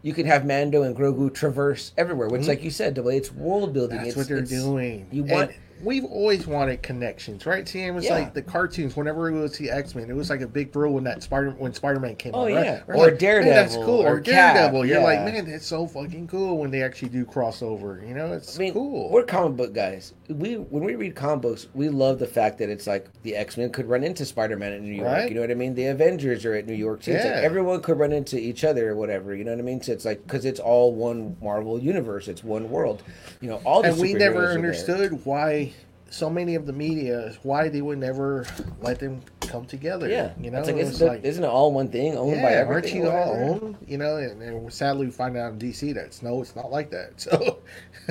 you can have Mando and Grogu traverse everywhere. Which, like you said, the way it's world building. Mm-hmm. That's it's, what they're doing. You And want we've always wanted connections, right? See, it was Yeah. like the cartoons. Whenever we would see X Men, it was like a big thrill when that Spider when Spider Man came. Oh, out, right? yeah. We're Or like, "Man, that's Daredevil, cool. Or, or Daredevil. You're like, man, that's so fucking cool when they actually do crossover. You know, it's I mean, cool. we're comic book guys. We when we read comic books, we love the fact that it's like the X Men could run into Spider Man in New York. Right. You know what I mean? The Avengers are at New York too. It's like Yeah. everyone could run into each other or whatever. You know what I mean? So it's like because it's all one Marvel universe. It's one world. You know, all the and we never understood why so many of the media is why they would never let them come together. Yeah, you know, it's like, It isn't, like, isn't it all one thing owned by yeah, everything? aren't you all whatever? own? You know, and, and sadly we find out in DC that it's no, it's not like that. So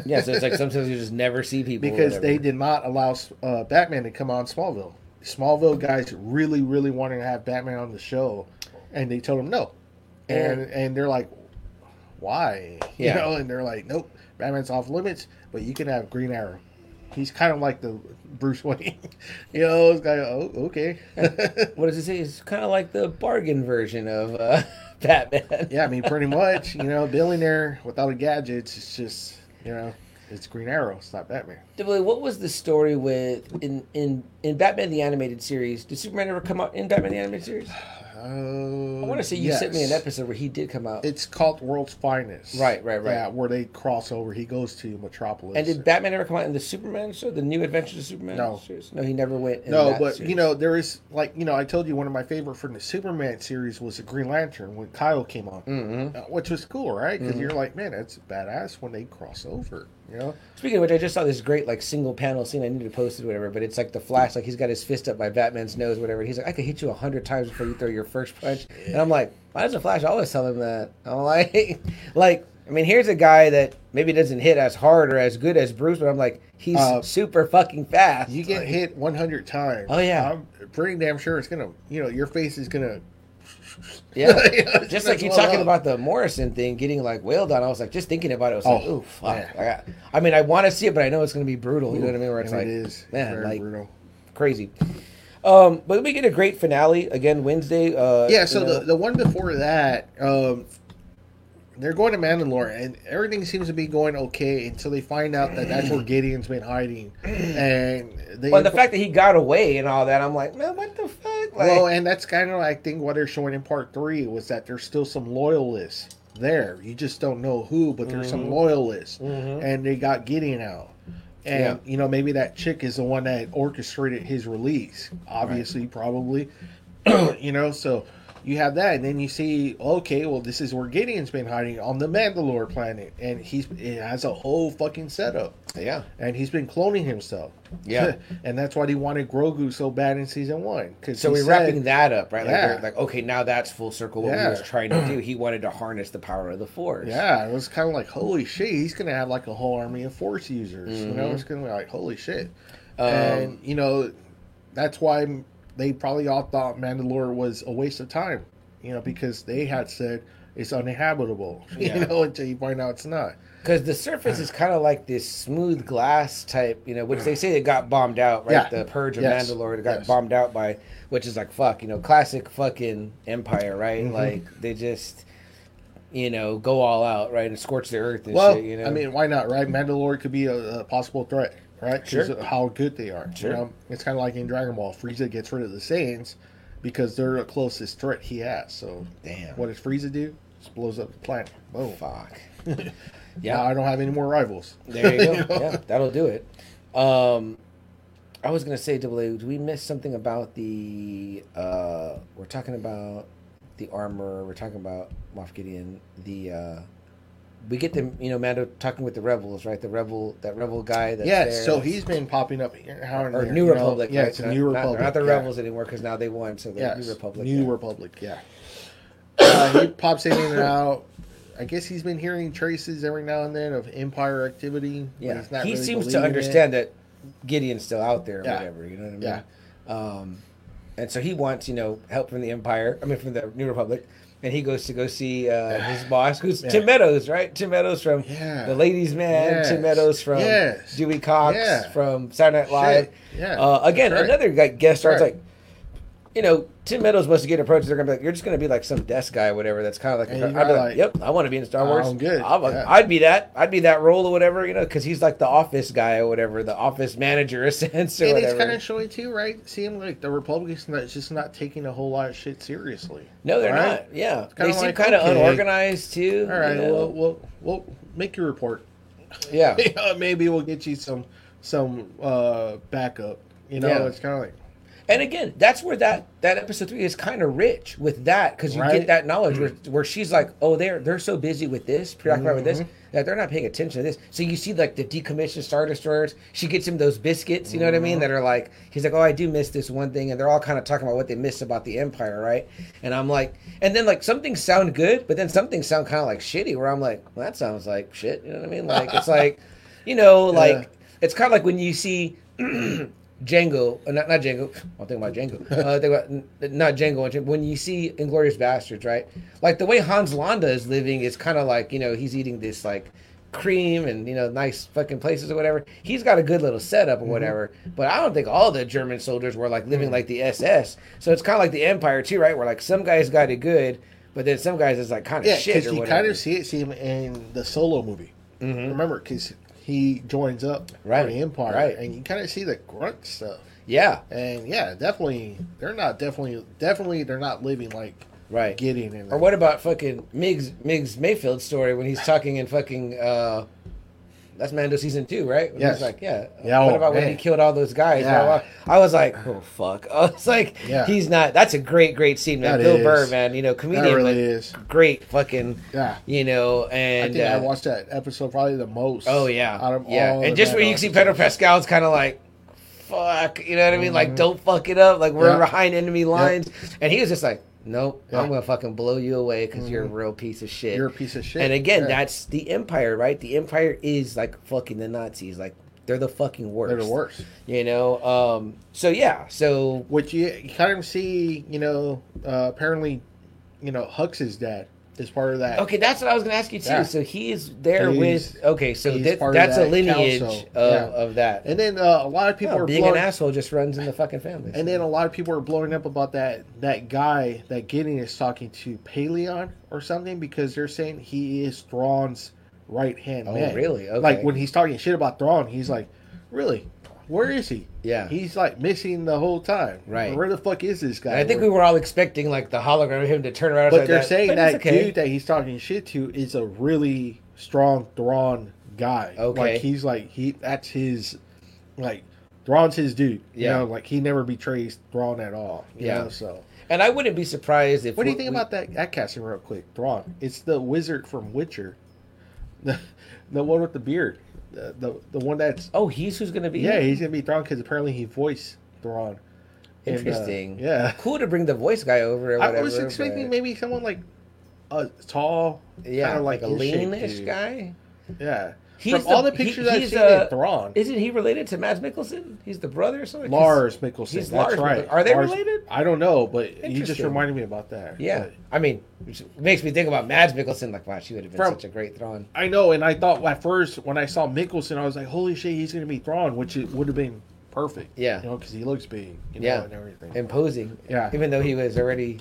Yeah, so it's like sometimes you just never see people because they did not allow uh, Batman to come on Smallville. Smallville guys really, really wanted to have Batman on the show, and they told him no, and and they're like, why? Yeah. You know, and they're like, nope, Batman's off limits, but you can have Green Arrow. He's kind of like the Bruce Wayne. you know, it's kind of oh okay. What does it say? It's kind of like the bargain version of uh, Batman. yeah, I mean, pretty much. You know, billionaire without a gadgets. It's just you know, it's Green Arrow. It's not Batman. What was the story with in in in Batman the animated series? Did Superman ever come out in Batman the animated series? Uh, I want to say you sent me an episode where he did come out. It's called World's Finest. Right, right, right. Yeah, where they cross over. He goes to Metropolis. and did Batman ever come out in the Superman show, the New Adventures of Superman? No. series? no, he never went. In no, but series. you know there is like you know I told you one of my favorite from the Superman series was the Green Lantern when Kyle came on, Mhm. uh, which was cool, right? Because Mm-hmm. you're like, man, that's badass when they cross over. You know, Speaking of which, I just saw this great like single panel scene. I need to post it, whatever. But it's like the Flash, like he's got his fist up by Batman's nose, whatever. He's like, I could hit you a hundred times before you throw your first punch. And I'm like, why does the Flash always tell him that? I'm like, like, I mean, here's a guy that maybe doesn't hit as hard or as good as Bruce, but I'm like, he's Uh, super fucking fast. you get Like, hit 100 times. Oh, yeah. I'm pretty damn sure it's gonna. You know, your face is gonna. Yeah. You just like you talking up. about the Morrison thing getting like wailed on. I was like, just thinking about it, I was like, Oh, ooh, fuck. I, got, I mean, I want to see it, but I know it's going to be brutal. You know what I mean? Where it's like, it is man, very like brutal. crazy. Um, but we get a great finale again Wednesday. Uh, Yeah, you so know. the, the one before that, um, they're going to Mandalore, and everything seems to be going okay until they find out that that's where Gideon's been hiding, and they. well, the fact that he got away and all that, I'm like, man, what the fuck? Like, well, and that's kind of I think what they're showing in part three was that there's still some loyalists there. You just don't know who, but there's some mm-hmm. loyalists, mm-hmm. and they got Gideon out. And Yeah. you know maybe that chick is the one that orchestrated his release. Obviously, probably. you know, so you have that, and then you see, okay, well, this is where Gideon's been hiding on the Mandalore planet, and he's it has a whole fucking setup, yeah, and he's been cloning himself. Yeah. and that's why he wanted Grogu so bad in season one. Cause so we're said- wrapping that up, right? Like, Yeah. they're like, okay, now that's full circle. What Yeah. he was trying to do, he wanted to harness the power of the Force. Yeah, it was kind of like holy shit. He's gonna have like a whole army of Force users. You Mm-hmm. know, it's gonna be like holy shit. Um, and you know, that's why they probably all thought Mandalore was a waste of time. You know, because they had said it's uninhabitable. Yeah. You know, until you find out it's not. Because the surface is kind of like this smooth glass type, you know, which they say it got bombed out, right? Yeah. The Purge of Yes. Mandalore it got Yes. bombed out by, which is like fuck, you know, classic fucking Empire, right? Mm-hmm. Like they just, you know, go all out, right, and scorch the earth and Well, shit. You know, I mean, why not? Right? Mandalore could be a, a possible threat. Right? 'Cause Sure. how good they are. Sure. You know, it's kind of like in Dragon Ball. Frieza gets rid of the Saiyans because they're the closest threat he has. So, Damn. what does Frieza do? Just blows up the planet. Boom. fuck. Now yeah, I don't have any more rivals. there you go. You know? Yeah, that'll do it. Um, I was gonna say, double A, do we miss something about the? uh We're talking about the armor. We're talking about Moff Gideon. The uh we get them, you know, Mando talking with the rebels, right? The rebel, that rebel guy. That's Yes, there. so he's been popping up here. How or New know? Republic. Yeah, right? it's a New not- Republic. Not, the yeah. rebels anymore because now they won. So the Yes, New Republic. New yeah. Republic. Yeah. uh, he pops in and out. I guess he's been hearing traces every now and then of Empire activity. Yeah, he's not he really seems to believing it. understand that Gideon's still out there or Yeah. whatever. You know what I mean? Yeah. Um, and so he wants, you know, help from the Empire. I mean, from the New Republic. And he goes to go see uh, his boss, who's Yeah. Tim Meadows, right? Tim Meadows from Yeah. The Ladies' Man. Yes. Tim Meadows from Yes. Dewey Cox Yeah. from Saturday Night Live. Yeah, Uh, again, right. another guy, guest star. It's Right. like, you know, Tim Meadows must get approached. They're gonna be like, "You're just gonna be like some desk guy or whatever." That's kind of like, I'd be like, like, "Yep, I want to be in Star Wars. I'm good, I'm a- yeah. I'd be that. I'd be that role or whatever, you know, because he's like the office guy or whatever, the office manager, a sense or And whatever. it's kind of showing too, right? Seeing like the Republicans not just not taking a whole lot of shit seriously. no, they're Right? not. Yeah, they seem like, kind of okay. unorganized too. All right, you know? well, well, well, make your report. yeah, Maybe we'll get you some some uh, backup. You know, Yeah. it's kind of like and again, that's where that that episode three is kind of rich with that because you Right. get that knowledge where, where she's like, oh, they're they're so busy with this, preoccupied with Mm-hmm. this. That they're not paying attention to this. So you see like the decommissioned Star Destroyers. She gets him those biscuits, you know what I mean? Mm-hmm. That are like, he's like, oh, I do miss this one thing, and they're all kind of talking about what they miss about the Empire, right? And I'm like, and then like some things sound good, but then some things sound kind of like shitty. Where I'm like, well, that sounds like shit. You know what I mean? Like it's like, you know, like Yeah. it's kind of like when you see. Django, uh, not not Django. I'll think about Django. Uh, think about n- not Django. When you see Inglourious Basterds, right? Like the way Hans Landa is living is kind of like you know he's eating this like cream and you know nice fucking places or whatever. He's got a good little setup Mm-hmm. or whatever. But I don't think all the German soldiers were like living like the SS. So it's kind of like the Empire too, right? Where like some guys got it good, but then some guys is like kind of Yeah, shit because you kind of see it, see him in the solo movie. Remember, because he joins up Right, for the Empire, right. and you kind of see the grunt stuff. yeah, And yeah, definitely, they're not definitely, definitely, they're not living like right. getting in. Or what about fucking Migs Migs Mayfield's story when he's talking in fucking uh that's Mando season two, right? When Yes. He's like, yeah. Yeah, What oh, about when he killed all those guys? Yeah. I was like, oh fuck. I was like, Yeah. he's not. That's a great, great scene, man. That Bill is. Burr, man. You know, comedian, that really is. great, fucking. Yeah. You know, and I think I uh, watched that episode probably the most. oh yeah, out of yeah. all And just where you see Pedro Pascal, it's kind of like. Fuck, you know what I mean? Like, don't fuck it up. Like, we're Mm-hmm. Behind enemy lines, and he was just like, "Nope, Yeah. Mm-hmm. I'm gonna fucking blow you away because you're a real piece of shit." You're a piece of shit. And again, Yeah. that's the Empire, right? The Empire is like fucking the Nazis. Like they're the fucking worst. they're the worst. You know. Um. So yeah. So Which you, you kind of see, you know, uh, apparently, you know, Hux's dad is part of that. okay, that's what I was gonna ask you too. Yeah. So he is there He's- with. Okay, so that, that's a lineage council. of, Yeah. of that. And then uh, a lot of people Well, are being blowing, an asshole just runs in the fucking family. and then a lot of people are blowing up about that that guy that Gideon is talking to Pellaeon or something because they're saying he is Thrawn's right hand Oh, man. really? Okay. Like when he's talking shit about Thrawn, he's like, "Really? Where is he? Yeah. he's like missing the whole time. Right. Where the fuck is this guy? And I think we were all expecting like the hologram of him to turn around. But they're that. saying But that okay. dude that he's talking shit to is a really strong Thrawn guy. Okay. Like he's like he that's his like Thrawn's his dude. You Yeah. know, like he never betrays Thrawn at all. You Yeah. Know? So And I wouldn't be surprised if. what do you we- think we- about that that casting real quick? Thrawn. It's the wizard from Witcher. The the one with the beard. The the, the one that's Oh, he's who's gonna be. yeah, he's gonna be Thrawn because apparently he voiced Thrawn. And, uh, interesting. yeah. cool to bring the voice guy over. Or whatever, I was expecting but- maybe someone like a tall, Yeah, kinda like, a in shape leanish guy. Yeah. He's From the- all the he- pictures I've he's, seen uh, in Thrawn, Isn't he related to Mads Mikkelsen? He's the brother or something. 'Cause- Lars Mikkelsen. he's that's Lars right. Mikkelsen. Are they Lars- related? I don't know, but you just reminded me about that. Yeah, But I mean, which makes me think about Mads Mikkelsen. Like, wow, she would have been From- such a great Thrawn. I know, and I thought at first when I saw Mikkelsen, I was like, "Holy shit, he's going to be Thrawn," which it would have been perfect. Yeah. you know, because he looks big. You know, Yeah. and everything. Imposing. Yeah. Even though he was already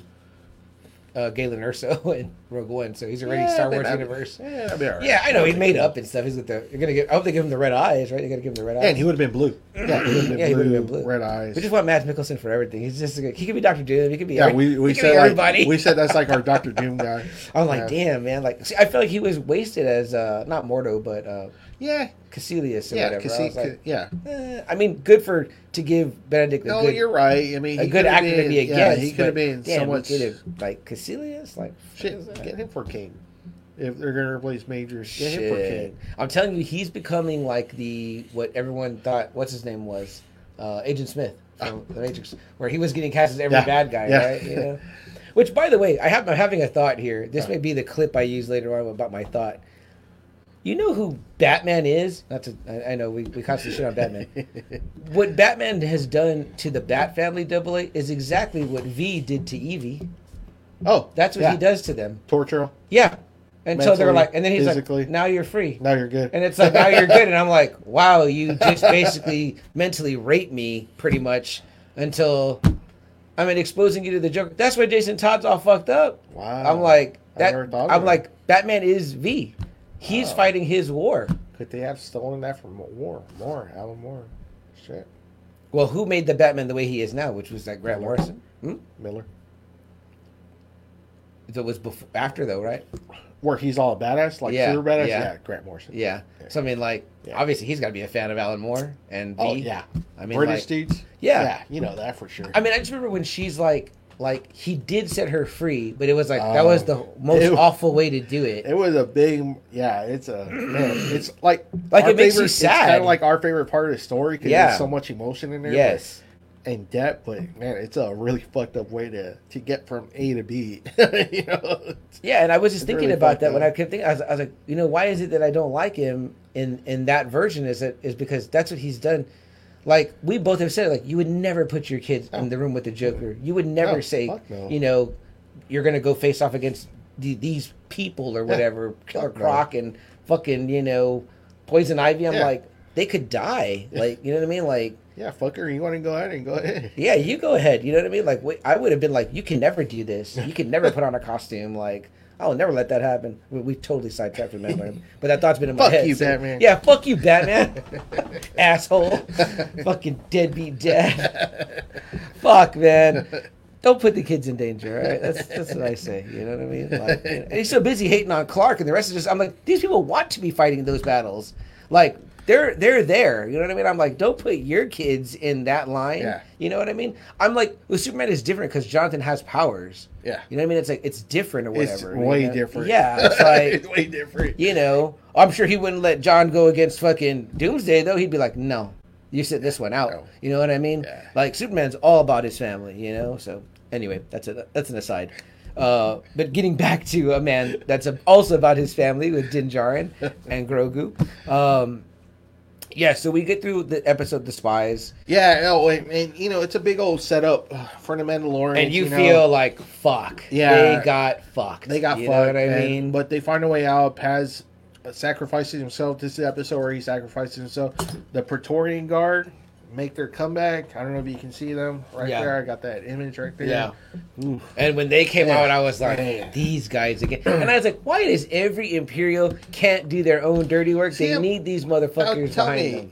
uh, Galen Erso in Rogue One, so he's already Yeah, Star Wars that'd- universe. Yeah, that'd be all right. Yeah, I know he's made up and stuff. He's got the. You're gonna get. I hope they give him the red eyes, right? They gotta give him the red eyes. Yeah, and he would have been blue. Yeah, he would have been, Yeah, blue, been blue. red eyes. we just want Mads Mikkelsen for everything. He's just. a- He could be Doctor Doom. He could be. yeah, every- we, we said like, everybody. we said that's like our Doctor Doom guy. I'm like, damn, man. Like, see, I feel like he was wasted as uh, not Mordo, but uh, Yeah, Kaecilius or yeah, whatever. I like, yeah. eh, I mean, good for to give Benedict No, good, you're right. I mean, a he good actor to be against. Yeah, he could have been damn, somewhat. like Kaecilius, like Shit, what is that? get him for king. If they're gonna replace Majors, get him for king. I'm telling you, he's becoming like the what everyone thought. What's his name was uh, Agent Smith from The Matrix, where he was getting cast as every Yeah. bad guy, Yeah. right? You know? Which, by the way, I have I'm having a thought here. This may be the clip I use later on about my thought. You know who Batman is? Not to, I, I know we, we constantly shit on Batman. what Batman has done to the Bat family double A is exactly what V did to Evie. Oh, That's what yeah. he does to them. Torture. Yeah. Until they're like, and then he's physically. like, now you're free. Now you're good. And it's like, now you're good. And I'm like, wow, you just basically mentally raped me pretty much until I mean exposing you to the Joker. That's why Jason Todd's all fucked up. Wow. I'm like that never thought of I'm like, Batman is V. He's Wow. fighting his war. Could they have stolen that from War? More, Alan Moore. Shit, Well, who made the Batman the way he is now, which was like Grant Miller. Morrison? Hmm? Miller. It was before, after though, right? Where he's all a badass, like Yeah, super badass. yeah. Yeah, Grant Morrison. Yeah. So I mean, like, Yeah. obviously he's got to be a fan of Alan Moore and. Oh yeah. I mean, British like, dudes. Yeah. Yeah, you know that for sure. I mean, I just remember when she's like, like he did set her free, but it was like that was oh. the Oh. most It- awful way to do it. It was a big, yeah. It's a man. It's like Like, it makes you sad. It's kind of like our favorite part of the story because Yeah. there's so much emotion in there. yes, but- and depth. But man, it's a really fucked up way to to get from A to B. you know, yeah, and I was just thinking really about that when. I kept thinking. I was, I was like, you know, why is it that I don't like him in in that version? Is it is because that's what he's done. Like we both have said, like you would never put your kids in the room with the Joker. You would never No, say, fuck no. you know, you're gonna go face off against the, these people or whatever, Killer Fuck no. Croc and fucking you know Poison Ivy. I'm Yeah. like, they could die. Like, you know what I mean? Like, Yeah, fucker, you want to go ahead and go ahead. yeah, you go ahead. You know what I mean? Like, wait, I would have been like, you can never do this. You can never put on a costume. Like, I'll never let that happen. We, we totally sidetracked from Batman, but that thought's been in my Fuck head. Fuck you, so- Batman. Yeah, fuck you, Batman. Asshole. Fucking deadbeat dad. Fuck, man. Don't put the kids in danger, all right? That's that's what I say. You know what I mean? Like, and he's so busy hating on Clark, and the rest is just. I'm like, these people want to be fighting those battles. Like they're they're there. You know what I mean? I'm like, don't put your kids in that line. Yeah. You know what I mean? I'm like, with Superman is different because Jonathan has powers. Yeah. You know what I mean? It's like it's different or It's whatever. you way know? different. Yeah. It's like it's way different. you know, I'm sure he wouldn't let John go against fucking Doomsday though. He'd be like, no, you sit this one out. No. You know what I mean? Yeah. Like Superman's all about his family. You know. So anyway, that's a that's an aside. Uh, but getting back to a man that's also about his family with Din Djarin and Grogu. Um, yeah, so we get through the episode "The Spies," Yeah, no, and, and you know it's a big old setup for the Mandalorian. and you, know. feel like fuck. Yeah. they got fucked. they got you fucked. know what I and- mean? but they find a way out. Paz sacrifices himself. This is the episode where he sacrifices himself. The Praetorian Guard make their comeback. I don't know if you can see them right Yeah. there. I got that image right there. Yeah. Oof. And when they came Yeah. out, I was like, Man. these guys again. And I was like, why does every Imperial can't do their own dirty work? See, they I'm- need these motherfuckers behind me, them.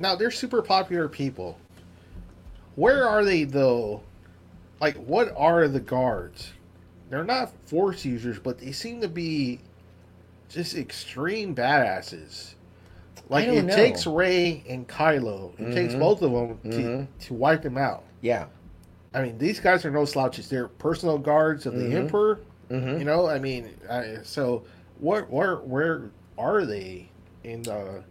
now they're super popular people. Where are they though? Like, what are the guards? They're not force users, but they seem to be just extreme badasses. Like it know. takes Rey and Kylo. It takes Mhm. both of them to, Mhm. to wipe them out. Yeah. I mean, these guys are no slouches. They're personal guards of the Mhm. Emperor. Mhm. You know, I mean, I, so what? where where are they in the?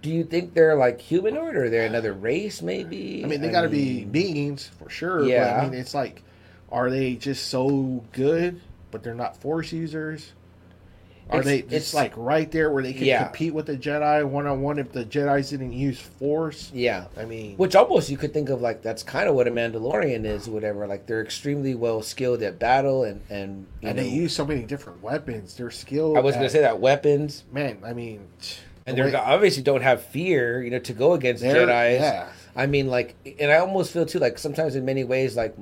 Do you think they're like humanoid or they're another race, maybe? I mean, they got to be beings for sure. Yeah. But I mean, it's like, are they just so good, but they're not Force users? Are It's- they it's- just like right there where they can Yeah. compete with the Jedi one on one if the Jedi's didn't use Force? Yeah. I mean, Which almost you could think of like that's kind of what a Mandalorian is, or whatever. Like they're extremely well skilled at battle and and and know, they use so many different weapons. They're skilled. I was gonna say that weapons man. I mean, and the they obviously don't have fear, you know, to go against Jedi's. yeah. I mean, like, and I almost feel too like sometimes in many ways, like,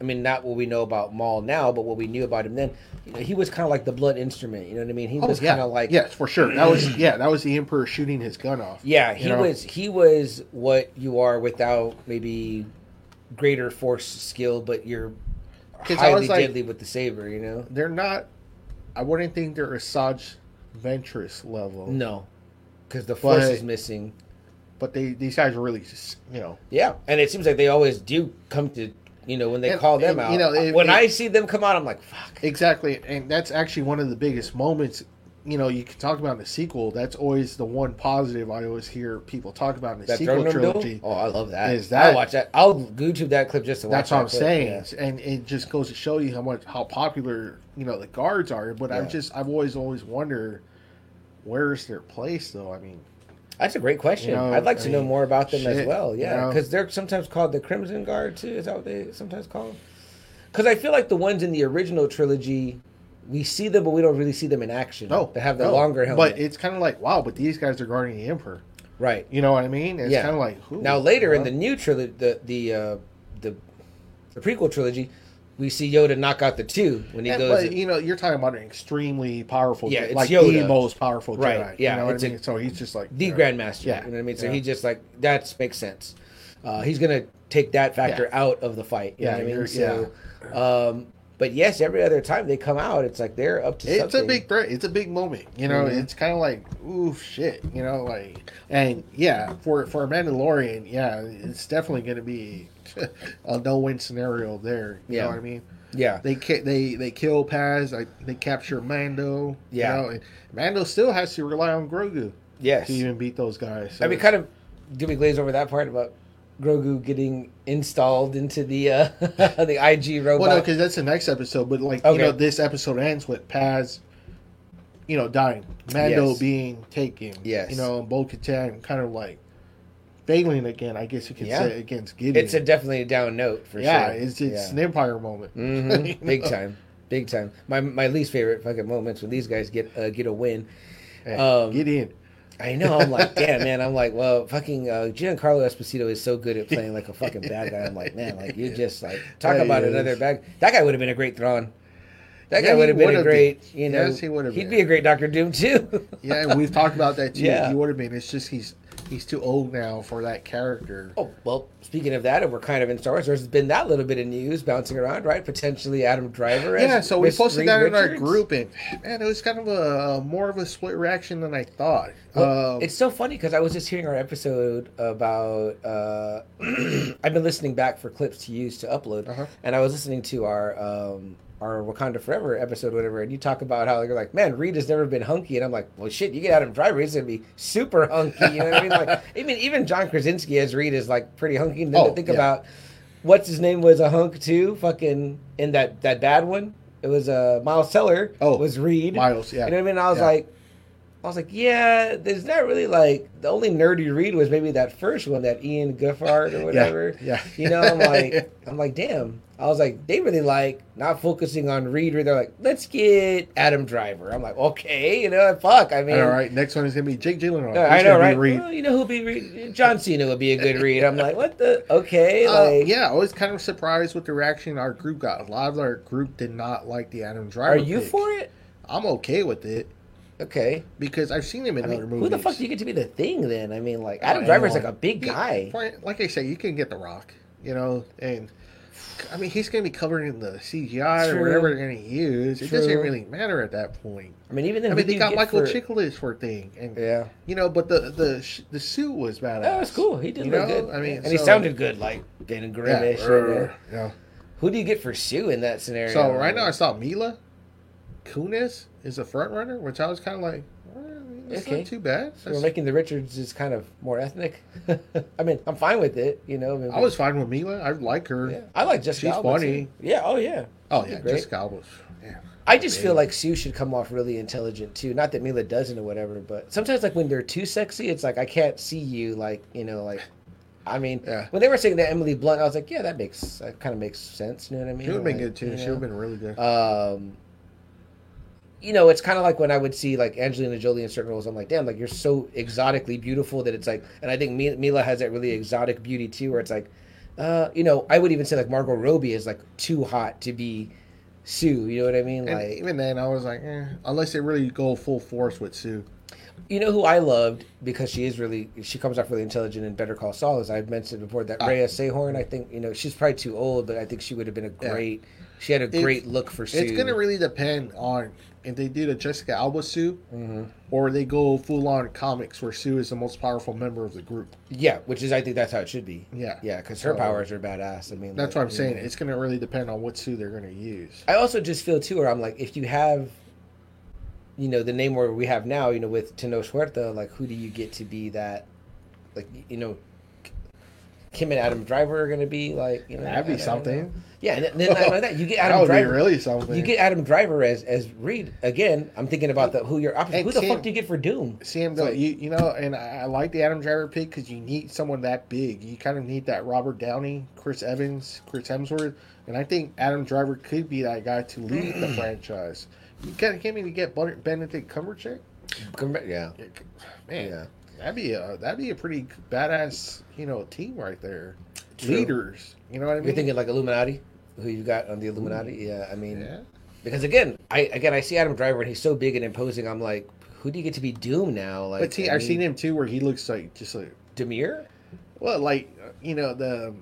I mean, not what we know about Maul now, but what we knew about him then. You know, he was kind of like the blood instrument. You know what I mean? He Oh, was yeah. kind of like, yes, for sure. That was yeah, that was the Emperor shooting his gun off. yeah. He know? was he was what you are without maybe greater force skill, but you're highly like- deadly with the saber. You know? They're not. I wouldn't think they're Asajj Ventress level. No, because the force But- is missing. but they these guys are really you know Yeah, and it seems like they always do come to. You know, when they And- call them and, out. you know, it- when it- I see them come out, I'm like, fuck. exactly, and that's actually one of the biggest moments. You know, you can talk about in the sequel. That's always the one positive I always hear people talk about in the That sequel trilogy. duel? Oh, I love that. Is that- I'll watch that. I'll YouTube that clip just to watch. That's what that I'm clip, saying, yeah. and it just goes to show you how much how popular you know the guards are. But Yeah. I've just I've always always wondered where's their place though. I mean, That's a great question. You know, I'd like I to know more about them as shit, well. you Yeah, know? because they're sometimes called the Crimson Guard too. Is that what they sometimes call them? Because I feel like the ones in the original trilogy, we see them, but we don't really see them in action. no, they have the no. longer helmet. But it's kind of like wow, but these guys are guarding the Emperor. right. You know what I mean? It's Yeah. kind of like who? Now later in the new trilogy, the the uh, the the prequel trilogy, we see Yoda knock out the two when he Yeah, goes. but you know, you're talking about an extremely powerful, Yeah, Jedi, like the Yoda. most powerful Jedi, Right, yeah, you know what I a- mean. so he's just like the you know, Grandmaster. Yeah, you know what I mean. So yeah. he just like that makes sense. Uh, he's gonna take that factor Yeah. out of the fight. You Yeah, know what I mean. So, um, but yes, every other time they come out, it's like they're up to It's something. a big threat. It's a big moment. You know, Mhm. it's kind of like, ooh, shit. You know, like, and yeah, for for a Mandalorian, yeah, it's definitely going to be a no win scenario there. You Yeah. know what I mean? Yeah, They ki- they they kill Paz. I, they capture Mando. Yeah. you know, and Mando still has to rely on Grogu yes. to even beat those guys. So I mean, kind of. Do we glaze over that part about Grogu getting installed into the uh, the IG robot? Well, no, because that's the next episode. But like Okay. you know, this episode ends with Paz, you know, dying. Mando Yes. being taken. Yes. You know, Bo Katan kind of like failing again. I guess you could Yeah. say against Gideon. it's a definitely a down note for yeah, sure. it's it's yeah. an Empire moment. Mhm, You big know? time. big time. My my least favorite fucking moments when these guys get uh, get a win. Hey, Um, get in. I know. I'm like, damn, man. I'm like, well, fucking uh, Giancarlo Esposito is so good at playing like a fucking bad guy. I'm like, man, like you just like talk Yeah, about he another bad. That guy would have been a great Thrawn. That Yeah, guy would have been a great, been. you know. Yes, he would've He'd been. be a great Doctor Doom too. Yeah, and we've talked about that too. Yeah. He would have been. It's just he's he's too old now for that character. Oh well, speaking of that, and we're kind of in Star Wars. There's been that little bit of news bouncing around, right? Potentially Adam Driver. as yeah, so we posted Reed that in our group, and man, it was kind of a more of a split reaction than I thought. Well, Um, it's so funny because I was just hearing our episode about. Uh, I've been listening back for clips to use to upload, Uh-huh. and I was listening to our um, our Wakanda Forever episode, whatever, and you talk about how you're like, man, Reed has never been hunky, and I'm like, well, shit, you get Adam Driver, he's gonna be super hunky. You know what I mean? Like, I mean, even John Krasinski as Reed is like pretty hunky. And then Oh, to think yeah. about what's his name was a hunk too, fucking in that that bad one. It was uh, Miles Teller. Oh, was Reed. Miles, yeah. You know what I mean? I was Yeah. like. I was like, yeah, there's not really like the only nerdy Reed was maybe that first one, that Ian Giffard or whatever. yeah. You know, I'm like, I'm like, damn. I was like, they really like not focusing on Reed. They're like, let's get Adam Driver. I'm like, okay, you know, fuck. I mean, all right, next one is gonna be Jake Gyllenhaal. uh, I know, right? Well, you know who'll be Reed? John Cena would be a good read. I'm like, what the? Okay, Uh, like, yeah, I was kind of surprised with the reaction our group got. A lot of our group did not like the Adam Driver. are you pick. for it? I'm okay with it Okay. because I've seen him in I mean, other movies. who the fuck do you get to be the thing then? I mean, like Adam Driver's like a big guy. like I say, you can get The Rock, you know, and I mean he's gonna be covered in the CGI True. or whatever they're gonna use. It True. doesn't really matter at that point. I mean, even then, I mean they got Michael for- Chiklis for a thing, and Yeah. you know, but the the the suit was badass. That was cool. He did You look know? good. I mean, and he sounded good, like Yeah, Grimmish. er, yeah. Who do you get for Sue in that scenario? So right now I saw Mila Kunis is a front runner, which I was kind of like, it's Okay. not too bad. So we're making the Richards is kind of more ethnic. I mean, I'm fine with it. You know, I, mean, I was fine with Mila. I like her. Yeah, I like Jessica. She's Alba, funny. too. Yeah. Oh yeah. Oh She's yeah, great. Jessica Alba. Yeah. I just feel like Sue should come off really intelligent too. Not that Mila doesn't or whatever, but sometimes like when they're too sexy, it's like I can't see you like you know like. I mean, Yeah. when they were saying that Emily Blunt, I was like, yeah, that makes that kind of makes sense. You know what I mean? She would have been Like, good too. She would have been really good. um you know it's kind of like when i would see like angelina jolie in certain roles i'm like damn like you're so exotically beautiful that it's like and i think mila has that really exotic beauty too where it's like uh you know i would even say like margot robbie is like too hot to be sue you know what i mean and like even then, I was like, eh, unless they really go full force with Sue. you know who i loved because she is really she comes off really intelligent in better call saul as i've mentioned before that Ah. rhea seehorn i think you know she's probably too old but i think she would have been a Yeah. great she had a It's- great look for sue It's gonna really depend on if they do the Jessica Alba Sue, Mm-hmm. or they go full on comics where Sue is the most powerful member of the group. Yeah, which is I think that's how it should be. Yeah. yeah, because her So- powers are badass. I mean, That's like, what I'm saying. know. It's gonna really depend on what Sue they're gonna use. I also just feel too, where I'm like, if you have, you know, the Namor we have now, you know, with Tenoch Huerta, like, who do you get to be that, like, you know, Kim and Adam Driver are going to be like, you know, That'd be I- something. Yeah, and then not only that, you get That Adam would be Driver. really something. You get Adam Driver as as Reed again. I'm thinking about the who you're opposite. Who the Kim- fuck do you get for Doom? Sam, though, Like- you you know, and I, I like the Adam Driver pick because you need someone that big. You kind of need that Robert Downey, Chris Evans, Chris Hemsworth, and I think Adam Driver could be that guy to lead the franchise. You can't, can't even get Benedict Cumberbatch. Yeah, Man, Yeah. That'd be a that'd be a pretty badass you know team right there. True. Leaders, you know what I mean? you're thinking like Illuminati. Who you got on the Illuminati? Yeah, I mean, yeah. Because again, I again I see Adam Driver and he's so big and imposing. I'm like, who do you get to be Doom now? Like, But see, I I've seen him too, where he looks like just like Demir. well, like you know the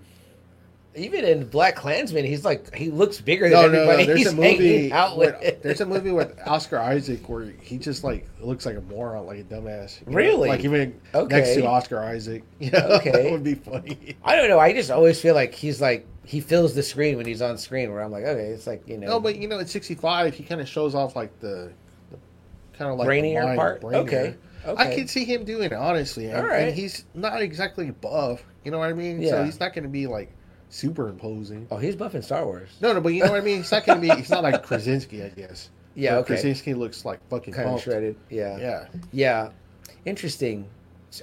Even in Black Klansman, he's like he looks bigger no than no everybody. no. There's he's a movie. out with. with- there's a movie with Oscar Isaac where he just like looks like a moron, like a dumbass. you know? Really? Like even Okay. next to Oscar Isaac. Yeah, Okay. that would be funny. I don't know. I just always feel like he's like he fills the screen when he's on screen. Where I'm like, okay, it's like you know, No, but you know, at 65, he kind of shows off like the, the kind of like Brainier mind part? brainier. Okay, I okay. can see him doing it honestly, and, All right. and he's not exactly buff. You know what I mean? Yeah. So he's not going to be like super imposing. oh, he's buff in Star Wars. No, no, but you know what I mean. He's not to be. He's not like Krasinski, I guess. Yeah, okay. Krasinski looks like fucking Kind of shredded. Yeah. Yeah, Yeah. Interesting.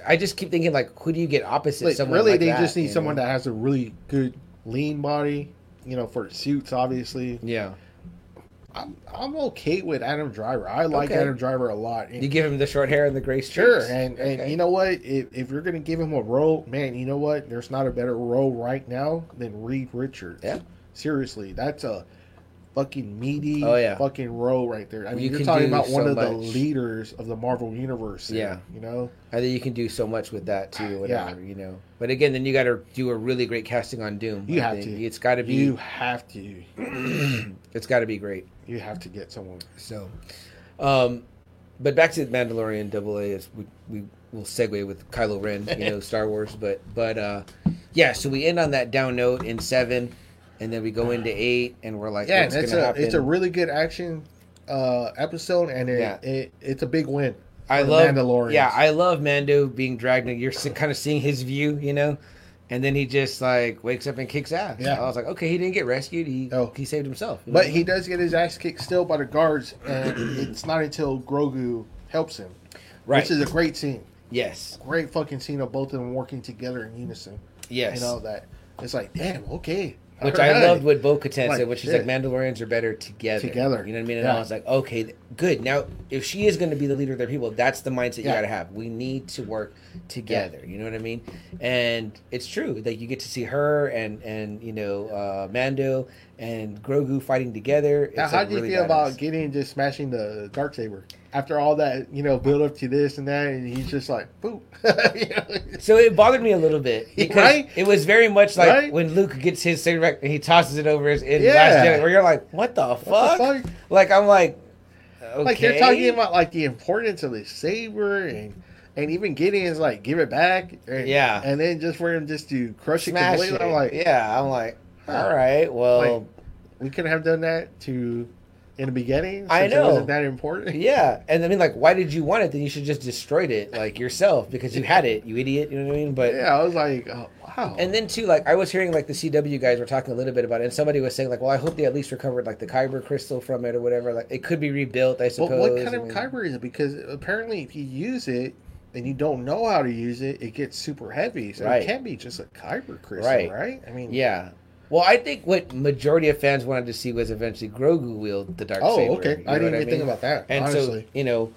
I just keep thinking like, who do you get opposite like someone? really, like they that, just need someone know? that has a really good lean body. You know, for suits, obviously. Yeah. I'm I'm okay with Adam Driver. I like Okay. Adam Driver a lot. And- You give him the short hair and the gray Sure, and and Okay. you know what? If, if you're gonna give him a role, man, you know what? There's not a better role right now than Reed Richards. Yeah. seriously, that's a fucking meaty, Oh, yeah. fucking role right there. I mean, You are talking about one so of the leaders of the Marvel universe. there, Yeah. you know, I think you can do so much with that too. Whatever Yeah. you know. But again, then you got to do a really great casting on Doom. you I have think. to. It's got to be. You have to. It's got to be great. You have to get someone. So, um, but back to the Mandalorian Double A is we we will segue with Kylo Ren, you know, Star Wars. But but uh, yeah, so we end on that down note in seven, and then we go into eight, and we're like, Yeah, what's it's a happen? it's a really good action uh episode, and it, Yeah. it it's a big win. I love Mandalorians. Yeah, I love Mando being dragged. You're kind of seeing his view, you know, and then he just like wakes up and kicks ass. Yeah. I was like, okay, he didn't get rescued. He Oh. he saved himself. you But know? he does get his ass kicked still by the guards, and it's not until Grogu helps him, right. which is a great scene. yes, Great fucking scene of both of them working together in unison. yes. You know that it's like, damn, okay. Which Alright. I loved what Bo Katan Like, said, which is like. Mandalorians are better together. Together. You know what I mean? And Yeah. I was like, okay, good. Now, if she is going to be the leader of their people, that's the mindset you got to have. We need to work together. You know what I mean? And it's true that you get to see her and and you know uh, Mando and Grogu fighting together. It's Now, how do you really feel about getting just smashing the dark saber after all that, you know, build up to this and that, and he's just like, boop. You know? So it bothered me a little bit because Right? it was very much like Right? when Luke gets his saber and he tosses it over his in Yeah. Last Jedi, where you're like, what the fuck? fuck? Like I'm like, okay. Like they're talking about like the importance of the saber and and even Gideon's like give it back. And, Yeah. And then just for him just to crush it smash completely. it. I'm like, yeah, I'm like. All right, well, Like, we could have done that to in the beginning. I know. It wasn't that important. yeah. And I mean, like, why did you want it? Then you should just destroyed it like yourself because you had it, you idiot. You know what I mean? But Yeah, I was like, oh, wow. and then too, like, I was hearing like the CW guys were talking a little bit about it, and somebody was saying like, well, I hope they at least recovered like the kyber crystal from it or whatever. Like, it could be rebuilt, I But suppose. what kind I of mean- kyber is it? Because apparently, if you use it and you don't know how to use it, it gets super heavy. So Right. it can't be just a kyber crystal, Right. right? I mean, Yeah. Well, I think what majority of fans wanted to see was eventually Grogu wield the dark Oh, saber. okay. you I didn't even think mean? about that. And honestly, so, you know,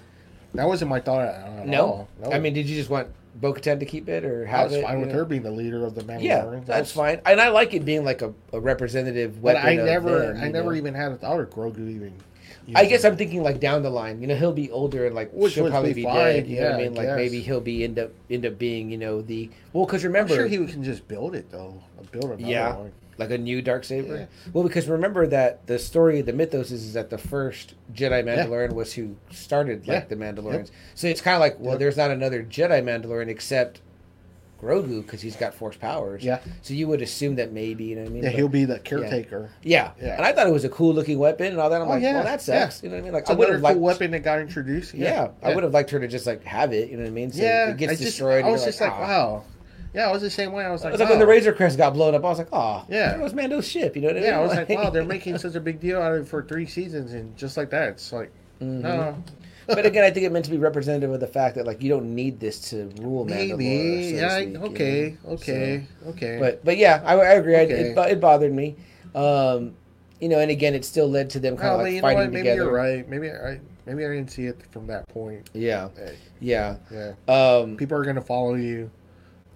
that wasn't my thought at no. all. I mean, did you just want Bo-Katan to keep it or I have was it? fine you with know? her being the leader of the Mandalorian. Yeah, That that's fine, and I like it being like a, a representative But weapon. I of never, them, I never know? even had a thought of Grogu even. I guess. I'm thinking like down the line. You know, he'll be older and like Which she'll probably be be, dead. You know what I mean? Like maybe he'll be end up end up being you know the well because I'm remember sure he can just build it though. Build another yeah one. Like a new dark saber. Yeah. Well, because remember that the story, the mythos is, is that the first Jedi Mandalorian was who started like Yeah. the Mandalorians. So it's kind of like well, Yep. there's not another Jedi Mandalorian except Grogu because he's got Force powers. Yeah. So you would assume that maybe you know what I mean. Yeah, But- he'll be the caretaker. Yeah. Yeah. And I thought it was a cool looking weapon and all that. I'm Oh, like, yeah, well, that sucks. yeah. You know what I mean? Like, It's I would have cool liked. weapon that got introduced. Yeah, I would have liked her to just like have it. You know what I mean? So Yeah, it gets I just, destroyed. I and was just like, "Ah." wow. Yeah, I was the same way. I was like, was like when the. Razor Crest got blown up. I was like, oh, Yeah. it was Mando's ship. You know what I mean? Yeah, I was like, wow, they're making such a big deal out of it for three seasons, and just like that, it's like, Mm-hmm. no, but again, I think it meant to be representative of the fact that like you don't need this to rule Mandalore. maybe, so yeah, speak, you okay, know? okay, So- okay. but but yeah, I, I agree. I, it, it bothered me. Um, you know, and again, it still led to them kind well, of like fighting? Maybe together. you're right. Maybe I, maybe I didn't see it from that point. Yeah, Hey, yeah. yeah, Um, people are gonna follow you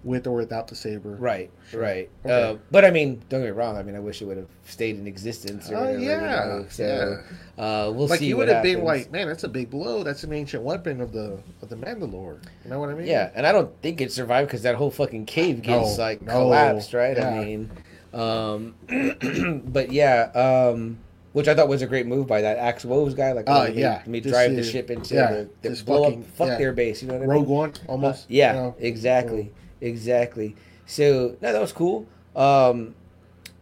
with or without the saber. Right, right. Okay. Uh, but I mean, don't get me wrong. I mean, I wish it would have stayed in existence. Or Oh, whatever, you yeah, know, So uh, we'll Like see. Like you would have been like, man, that's a big blow. That's an ancient weapon of the of the Mandalore. You know what I mean? yeah, and I don't think it survived because that whole fucking cave gets No, like no, collapsed, right? yeah. I mean, um, but yeah, um, which I thought was a great move by that Axe Woves guy. Like, Oh, me, yeah. let me drive to- the ship into yeah, the, the blow fucking- up, fuck yeah. their base. You know what I mean? Rogue One, almost. Yeah, you know? exactly, exactly. So no, that was cool. Um,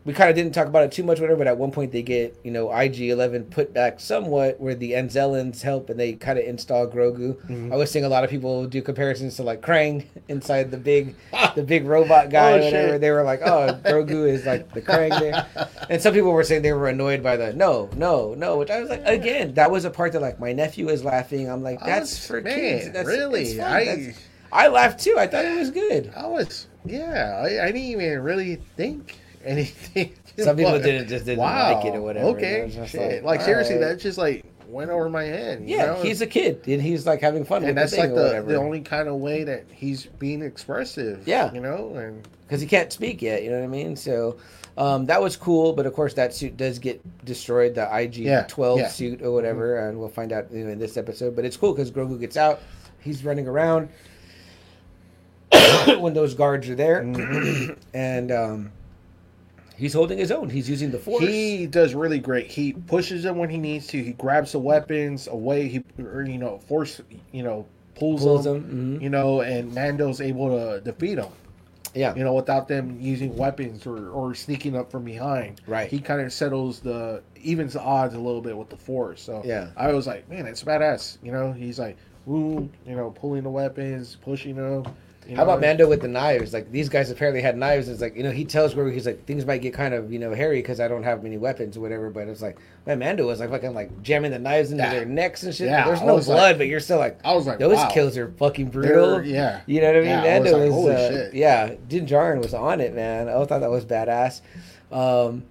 we kind of didn't talk about it too much, whatever. But at one point, they get you know IG Eleven put back somewhat, where the Anzellans help and they kind of install Grogu. Mm-hmm. I was seeing a lot of people do comparisons to like Krang inside the big, the big robot guy, Oh, or whatever. shit. They were like, oh, Grogu is like the Krang there, and some people were saying they were annoyed by the no, no, no. Which I was like, again, that was a part that like my nephew is laughing. I'm like, that's was- for man, kids. That's, really? I- That's- I laughed too. I thought it was good. I was, yeah, I, I didn't even really think anything. Some people didn't just didn't like it or whatever. Okay, It was just shit. like, Like, seriously, alright. that just like went over my head. you Yeah, know? he's a kid and he's like having fun and with that's the thing like the, the only kind of way that he's being expressive. Yeah. you know, and because he can't speak yet. You know what I mean? So um, that was cool, but of course that suit does get destroyed, the IG Yeah, twelve yeah. suit or whatever, and we'll find out you know, in this episode. But it's cool because Grogu gets out, he's running around when those guards are there, Mm-hmm. and um, he's holding his own. He's using the force. he does really great. He pushes them when he needs to. He grabs the weapons away. He, or, you know, force, you know, pulls, Pulls them. them, mhm. You know, and Mando's able to defeat him. yeah, you know, without them using weapons or, or sneaking up from behind. Right. He kind of settles the evens the odds a little bit with the force. So Yeah. I was like, man, it's badass. You know, he's like, ooh, you know, pulling the weapons, pushing them. You How know, about Mando with the knives? Like these guys apparently had knives. It's like you know he tells Grogu he's like things might get kind of you know hairy because I don't have many weapons or whatever. But it's like man, Mando was like fucking like jamming the knives into Yeah. their necks and shit. Yeah, There's I no blood, like- but you're still like I was like, those wow. kills are fucking brutal. They're- yeah. you know what I mean. Yeah, I was like, was, holy uh, shit. yeah. Din Djarin was on it, man. I thought that was badass. Um,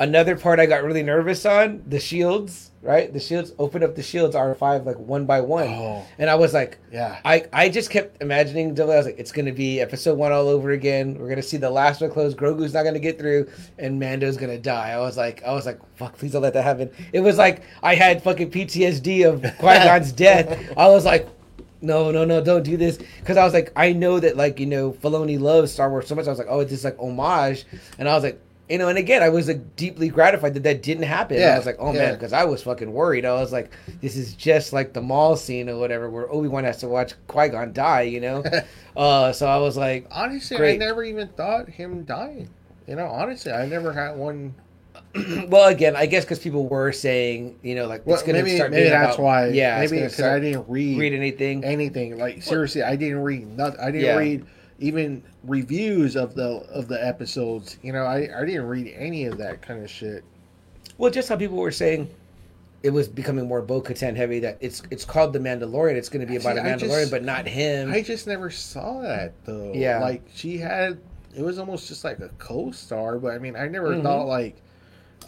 another part I got really nervous on the shields. Right, the shields open up the shields R five like one by one, Oh. and I was like, Yeah. I, I just kept imagining double. I was like, it's gonna be episode one all over again. We're gonna see the last one close. Grogu's not gonna get through, and Mando's gonna die. I was like, I was like, fuck, please don't let that happen. It was like I had fucking PTSD of Qui Gon's death. I was like, no, no, no, don't do this, because I was like, I know that like you know Filoni loves Star Wars so much. I was like, oh, it's just like homage, and I was like. You know, and again, I was like deeply gratified that that didn't happen. Yeah, I was like, oh yeah. man, because I was fucking worried. I was like, this is just like the mall scene or whatever, where Obi Wan has to watch Qui Gon die. You know, uh, so I was like, Honestly, Great. I never even thought him dying. You know, honestly, I never had one. well, again, I guess because people were saying, you know, like Well, it's gonna maybe start maybe that's about- why. Yeah, maybe because I didn't read read anything. anything. Like seriously, I didn't read nothing. I didn't Yeah. read even reviews of the of the episodes. You know, I I didn't read any of that kind of shit. Well, just how people were saying. It was becoming more Bo-Katan heavy. That it's it's called the Mandalorian. It's going to be about See, a Mandalorian, just- but not him. I just never saw that though. Yeah. like she had. It was almost just like a co-star, but I mean, I never Mhm. thought like,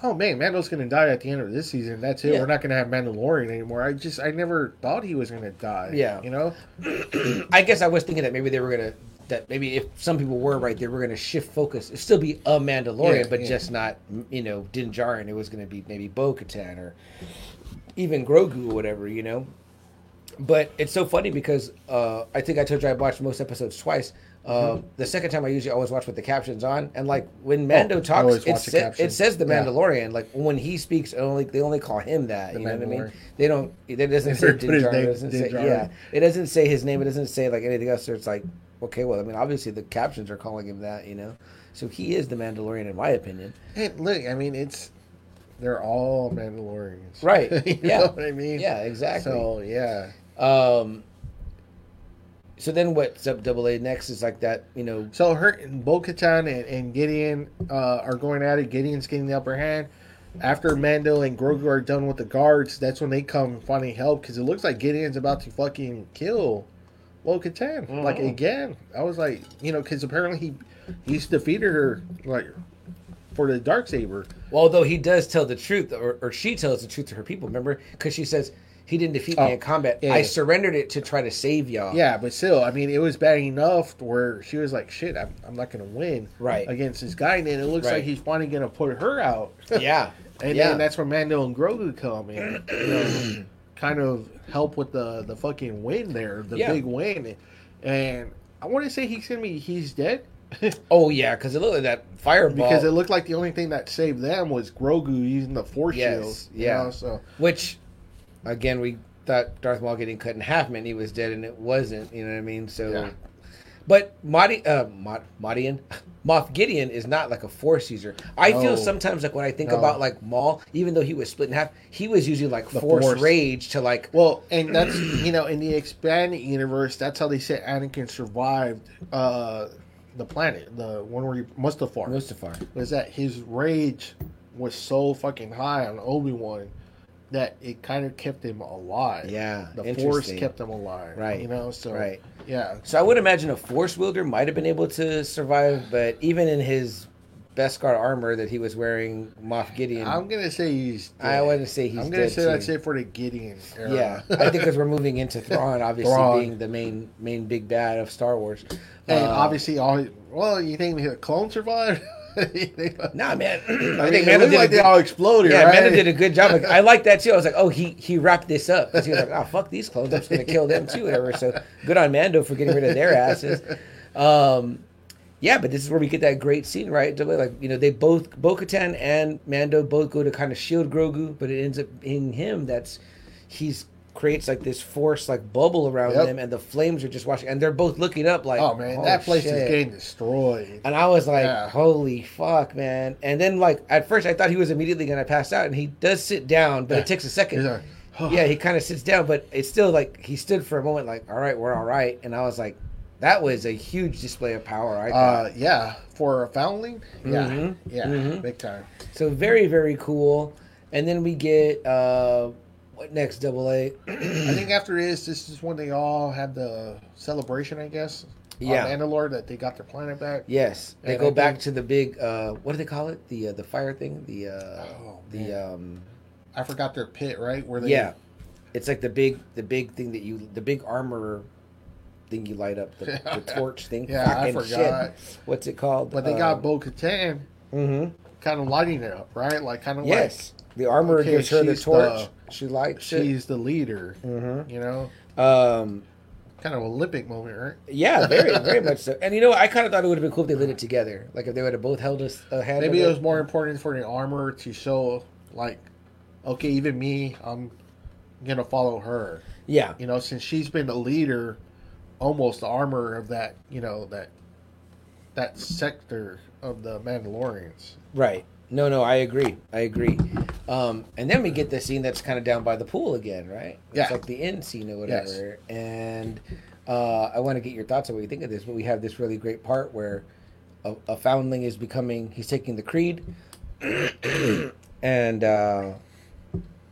oh man, Mando's gonna die at the end of this season. That's it. Yeah. We're not gonna have Mandalorian anymore. I just I never thought he was gonna die. Yeah. you know. I guess I was thinking that maybe they were gonna that maybe if some people were right, they were gonna shift focus. It'd still be a Mandalorian, Yeah, but yeah. just not you know Din Djarin. It was gonna be maybe Bo Katan or even Grogu or whatever, you know. But it's so funny because uh, I think I told you I watched most episodes twice. Uh, Mm-hmm. The second time I usually always watch with the captions on, and like when Mando Oh, talks, it, sa- it says the Yeah. Mandalorian. Like when he speaks, only they only call him that. The you know what I mean? They don't. It doesn't say Din Djarin. doesn't Din say, Djarin. yeah, it doesn't say his name. It doesn't say like anything else. So it's like, okay, well, I mean, obviously the captions are calling him that, you know. So he is the Mandalorian, in my opinion. Hey, look, I mean, it's they're all Mandalorians, Right. you Yeah. know what I mean? Yeah, exactly. So yeah. Um. So then, what's up? Double A next is like that, you know. So her and Bo-Katan and, and Gideon uh, are going at it. Gideon's getting the upper hand. After Mando and Grogu are done with the guards, that's when they come finding help because it looks like Gideon's about to fucking kill Bo-Katan. Mm-hmm. Like again, I was like, you know, because apparently he he's defeated her like for the dark saber. Well, although he does tell the truth, or, or she tells the truth to her people. Remember, because she says he didn't defeat Oh, me in combat. yeah, I surrendered it to try to save y'all. Yeah, but still, I mean, it was bad enough where she was like, "Shit, I'm, I'm not going to win Right. against this guy." And then it looks Right. like he's finally going to put her out. Yeah. And yeah. then that's where Mando and Grogu come in, you know, kind of help with the the fucking win there, the Yeah. big win. And I want to say he's gonna be he's dead oh yeah, because it looked like that fireball. because it looked like the only thing that saved them was Grogu using the force Yes, shield. yeah. know, so Which, again, we thought Darth Maul getting cut in half meant he was dead, and it wasn't. You know what I mean? So, Yeah. But Madi, uh, Mod, Modian, Moff Gideon is not like a Force user. I No. feel sometimes like when I think No. about like Maul, even though he was split in half, he was using like The Force, Force. rage to like. Well, and that's you know in the expanded universe, that's how they said Anakin survived uh, the planet, the one where he Mustafar. Mustafar. was that his rage was so fucking high on Obi Wan that it kind of kept him alive. Yeah, the Force kept him alive. Right, you know. So right. Yeah, So I would imagine a Force wielder might have been able to survive, but even in his Beskar armor that he was wearing, Moff Gideon. I'm gonna say he's. I dead. wouldn't say he's I'm gonna say that's too. it for the Gideon era. yeah, I think because we're moving into Thrawn, obviously Thrawn. being the main main big bad of Star Wars. and Uh, obviously, all well, you think the clone survived? Nah, man. I, I, think it Mando looked did like they good- all exploded. Yeah, right? Mando did a good job. Like, I like that too. I was like, oh, he he wrapped this up because he was like, oh, fuck these clones. I'm just gonna kill them too, whatever. So good on Mando for getting rid of their asses. Um, yeah, but this is where we get that great scene, right? Like you know, they both Bo-Katan and Mando both go to kind of shield Grogu, but it ends up being him that's he's creates like this force like bubble around Yep. them, and the flames are just watching, and they're both looking up like, Oh man, that place is getting destroyed. And I was like, Yeah. holy fuck, man. And then, like, at first I thought he was immediately going to pass out, and he does sit down, but Yeah. it takes a second. Like, yeah, he kind of sits down, but it's still like he stood for a moment, like, all right, we're all right. And I was like, that was a huge display of power, I thought. Uh, yeah, for a foundling, yeah, Mhm, yeah, mhm. big time. so very, very cool. And then we get, uh, what next, double A? I think after this, this is when they all have the celebration, I guess. Yeah. on Mandalore that they got their planet back. yes, they And go I back think- to the big, uh, what do they call it? The uh, the fire thing? The, uh, Oh, the, um, I forgot their pit, right? Where they Yeah, it's like the big, the big thing that you, the big armor thing you light up, the, the torch thing. Yeah, I forgot. What's it called? But they got Bo Katan hmm kind of lighting it up, right? Like kind of Yes, the armor Okay, gives her the torch. She likes like it. she's the leader. Mhm. You know, Um, kind of Olympic moment, right? yeah, very, very much so. And you know, I kind of thought it would have been cool if they lit it together. Like if they would have both held us a hand. Maybe it was more important for the armor to show, like, okay, even me, I'm gonna follow her. Yeah, You know, since she's been the leader, almost the armor of that. You know that that sector of the Mandalorians. Right. No, no, I agree. I agree. Um, and then we get the scene that's kind of down by the pool again, right? Yeah. It's like the end scene or whatever. Yes. And uh, I want to get your thoughts on what you think of this. But we have this really great part where a, a foundling is becoming, he's taking the creed. and, uh,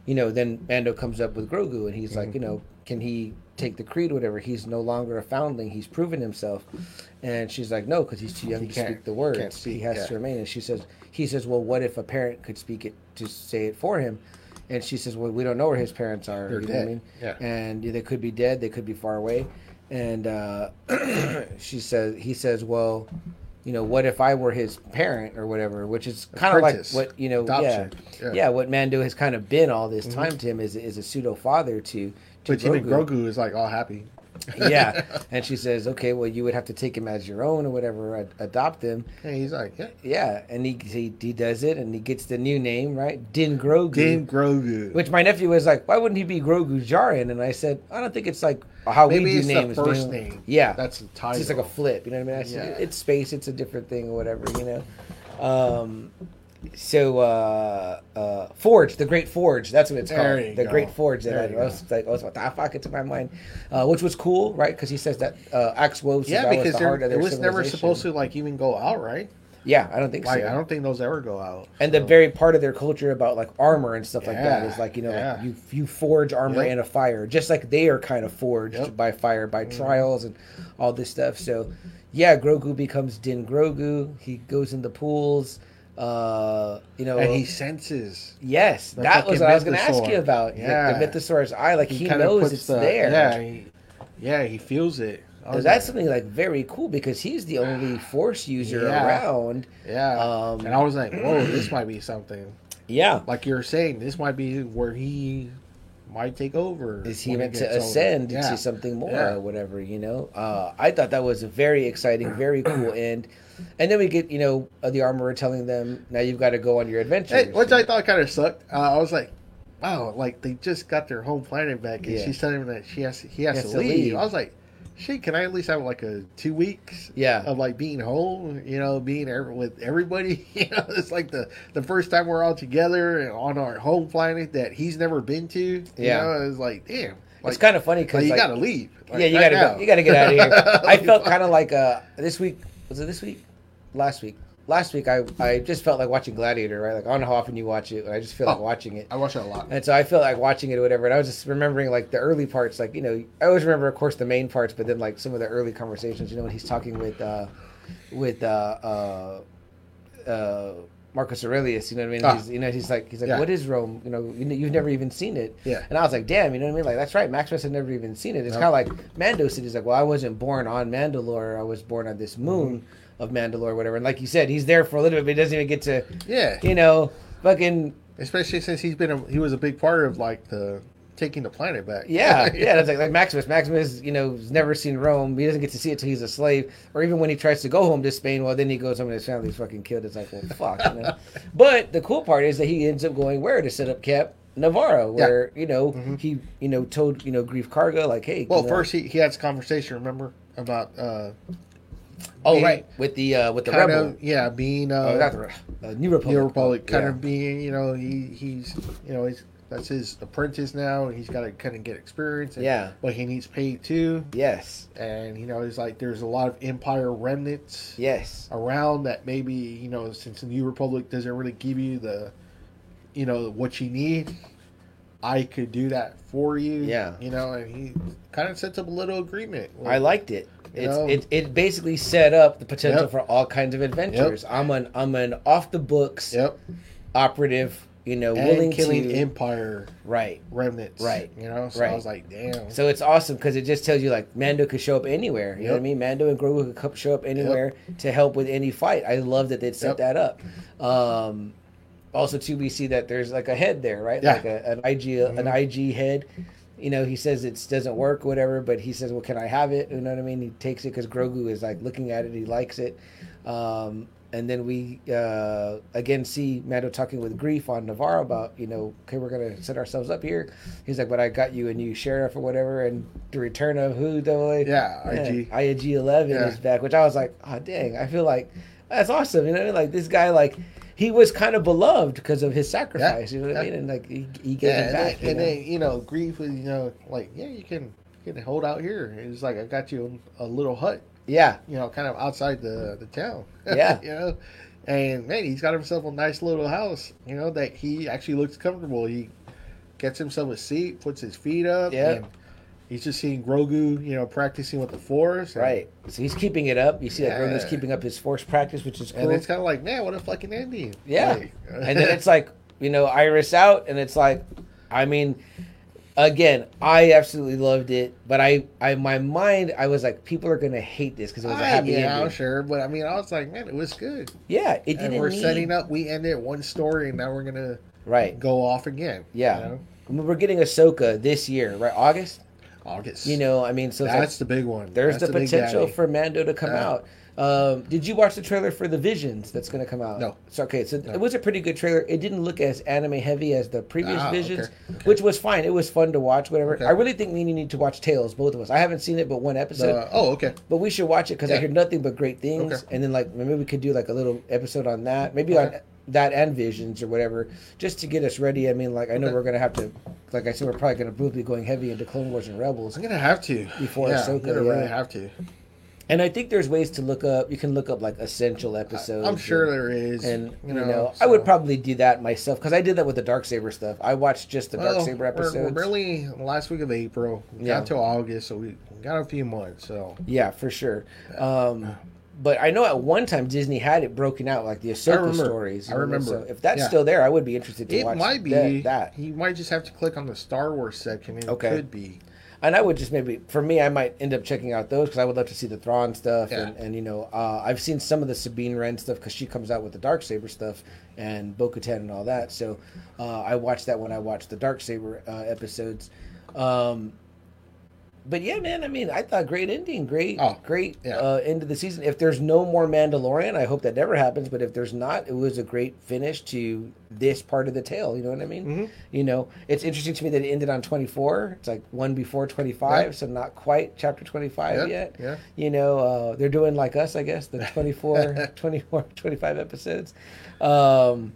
you know, then Mando comes up with Grogu and he's like, you know, can he take the creed, whatever? He's no longer a foundling. He's proven himself. And she's like, no, because he's too young He to speak the words. speak, he has yeah. to remain. And she says, he says, well, what if a parent could speak it to say it for him? And she says, well, we don't know where his parents are. They're you know what I dead. mean? Yeah. And they could be dead. They could be far away. And uh, she says, he says, well, you know, what if I were his parent or whatever? Which is kind of like what you know, yeah, Yeah. yeah, What Mando has kind of been all this time to him is is a pseudo father to to But even Grogu is like all happy. yeah, and she says, okay, well, you would have to take him as your own or whatever, ad- adopt him. And he's like, yeah, Yeah, and he, he he does it, and he gets the new name, right? Din Grogu. Din Grogu. Which my nephew was like, why wouldn't he be Grogu Djarin? And I said, I don't think it's like how Maybe we do it's the names. first you name. Yeah, That's the It's just like a flip. You know what I mean? I said, Yeah. it's space. It's a different thing or whatever. You know. Um, so uh, uh, Forge, the Great Forge. That's what it's There called. The go. Great Forge. That I, I was like, I was what the fuck? It's in my mind, uh, which was cool, right? Because he says that uh, Axe says Yeah, because was the heart of it was never supposed to like even go out, right? Yeah, I don't think Like so. I don't think those ever go out. And the very part of their culture about like armor and stuff like that is like you know yeah. like you you forge armor Yep. in a fire, just like they are kind of forged Yep. By fire by trials and all this stuff. So yeah, Grogu becomes Din Grogu. He goes in the pools. Uh, you know, and he senses. yes, the that was what I was going to ask you about. Yeah. the mythosaur's eye, like he, kinda knows it's the- there. Yeah, he, yeah, he feels it. Was that's something like very cool because he's the only Force user Yeah. around. yeah. um, and I was like, whoa, this might be something. Yeah, Like you're saying, this might be where he might take over. is he meant to ascend Yeah. to something more Yeah. or whatever you know uh, i thought that was a very exciting very cool end and then we get you know uh, the armorer telling them now you've got to go on your adventure Hey, which I thought kind of sucked. Uh, I was like, wow, like they just got their home planet back, and Yeah. she's telling him that she has he has, He has to, to leave. leave. I was like, shit, can I at least have like a two weeks? Yeah. of like being home, you know, being with everybody. You know, it's like the the first time we're all together on our home planet that he's never been to. You Yeah. know, it's like damn, like, it's kind of funny like, because you like, gotta leave. Like, yeah you right gotta go you gotta get out of here i felt kind of like uh this week was it this week last week last week i i just felt like watching gladiator right like i don't know how often you watch it but i just feel like Oh. watching it I watch it a lot. And so I felt like watching it or whatever. And I was just remembering like the early parts, like, you know, I always remember, of course, the main parts, but then like some of the early conversations, you know, when he's talking with, uh, with, uh, uh, uh, Marcus Aurelius. You know what I mean? Ah. He's, you know, he's like, he's like, Yeah. what is Rome? You know, you, you've never even seen it. Yeah. And I was like, damn, you know what I mean? Like, that's right. Maximus had never even seen it. It's Yep. kind of like Mando said. He's like, well, I wasn't born on Mandalore. I was born on this moon Mm-hmm. Of Mandalore, whatever. And like you said, he's there for a little bit, but he doesn't even get to, Yeah. you know, fucking Especially since he's been a, he was a big part of like the taking the planet back. Yeah, yeah. That's like, like Maximus. Maximus, you know, has never seen Rome. He doesn't get to see it till he's a slave. Or even when he tries to go home to Spain, well, then he goes home and his family's fucking killed. It's like, well, fuck. You know? but the cool part is that he ends up going where to set up camp. Nevarro, where you know he you know told you know Greef Karga like hey Well, you know- first he, he had this conversation. Remember about uh, oh he- right with the uh with the kind rebel of yeah being uh, oh the uh, New Republic New Republic, kind Yeah. of being you know he he's you know he's that's his apprentice now. and He's got to kind of get experience. And, Yeah. but he needs paid too. yes And you know, it's like there's a lot of Empire remnants yes around that maybe you know since the New Republic doesn't really give you the you know what you need. I could do that for you. Yeah. You know, and he kind of sets up a little agreement. with- I liked it. It's, know? it it basically set up the potential Yep. for all kinds of adventures. I'm an I'm an off the books Yep. operative, you know, And willing killing to Empire right. remnants. Right. You know, so Right. I was like, damn. So it's awesome because it just tells you like Mando could show up anywhere. You know what I mean? Mando and Grogu could show up anywhere to help with any fight. I love that they'd set Yep. that up. Um, also, too, we see that there's like a head there, right? Yeah. Like a, an IG an Mhm. IG head. You know, he says it doesn't work, whatever, but he says, "Well, can I have it?" You know what I mean? He takes it because Grogu is like looking at it, he likes it. Um, and then we uh, again see Mando talking with Greef on Nevarro about, you know, okay, we're gonna set ourselves up here. He's like, but I got you a new sheriff or whatever, and the return of who? Double A? Yeah, IG. IG Eleven Yeah. is back, which I was like, oh dang, I feel like that's awesome. You know, like this guy, like he was kind of beloved because of his sacrifice. You know what I mean? And like he, he gave Yeah, it back. and then you know, Greef was you know like yeah, you can you can hold out here. It's like I got you a little hut, yeah, you know, kind of outside the the town. Yeah. you know, and man, he's got himself a nice little house. You know that he actually looks comfortable. He gets himself a seat, puts his feet up. Yeah. and he's just seeing Grogu, you know, practicing with the Force. and- right. So he's keeping it up. You see that Grogu's keeping up his force practice, which is cool. And it's kind of like, man, what a fucking ending. Yeah. Like- and then it's like, you know, Iris out, and it's like, I mean, again, I absolutely loved it, but I, I, my mind, I was like, people are gonna hate this because it was a Ah, happy yeah, ending. I'm sure, but I mean, I was like, man, it was good. Yeah, it And didn't we're need, setting up. We ended one story, and now we're gonna right. go off again. Yeah, you know? I mean, we're getting Ahsoka this year, right? August. August. You know, I mean, so that's like, the big one. there's That's the big potential for Mando to come Yeah. out. Um, did you watch the trailer for the Visions that's going to come out? No. So okay, so No. it was a pretty good trailer. It didn't look as anime heavy as the previous Ah, Visions, okay, okay. which was fine. It was fun to watch. Whatever. Okay. I really think we need to watch Tales, both of us. I haven't seen it, but one episode. The- oh, okay. But we should watch it because I hear nothing but great things. Okay. And then like maybe we could do like a little episode on that, maybe on that and Visions or whatever, just to get us ready. I mean, like I know Okay. we're gonna have to, like I said, we're probably gonna be going heavy into Clone Wars and Rebels. I'm gonna have to Before yeah, Ahsoka, I'm gonna yeah. really have to. And I think there's ways to look up. You can look up like essential episodes. I'm sure and, there is. And you know, know, I would probably do that myself because I did that with the dark saber stuff. I watched just the dark Well, saber we're- episodes. We're really last week of April. We Yeah. got till August, so we we got a few months. So Yeah, for sure. Um, but I know at one time Disney had it broken out like the Ahsoka stories. I remember. So if that's Yeah. still there, I would be interested to it watch might be that. that. You might just have to click on the Star Wars section. It Okay. could be. And I would just maybe for me, I might end up checking out those because I would love to see the Thrawn stuff, Yeah. and, and you know, uh, I've seen some of the Sabine Wren stuff because she comes out with the dark saber stuff and Bo-Katan and all that. So uh, I watched that when I watched the dark saber uh, episodes. Um, but yeah, man, I mean, I thought great ending, great, Oh, great yeah. uh, end of the season. If there's no more Mandalorian, I hope that never happens. But if there's not, it was a great finish to this part of the tale. You know what I mean? Mhm. You know, it's interesting to me that it ended on 24. It's like one before 25, Yeah. so not quite chapter 25 Yeah, yet. yeah. You know, uh, they're doing like us, I guess, the 24, 24, 25 episodes. Um,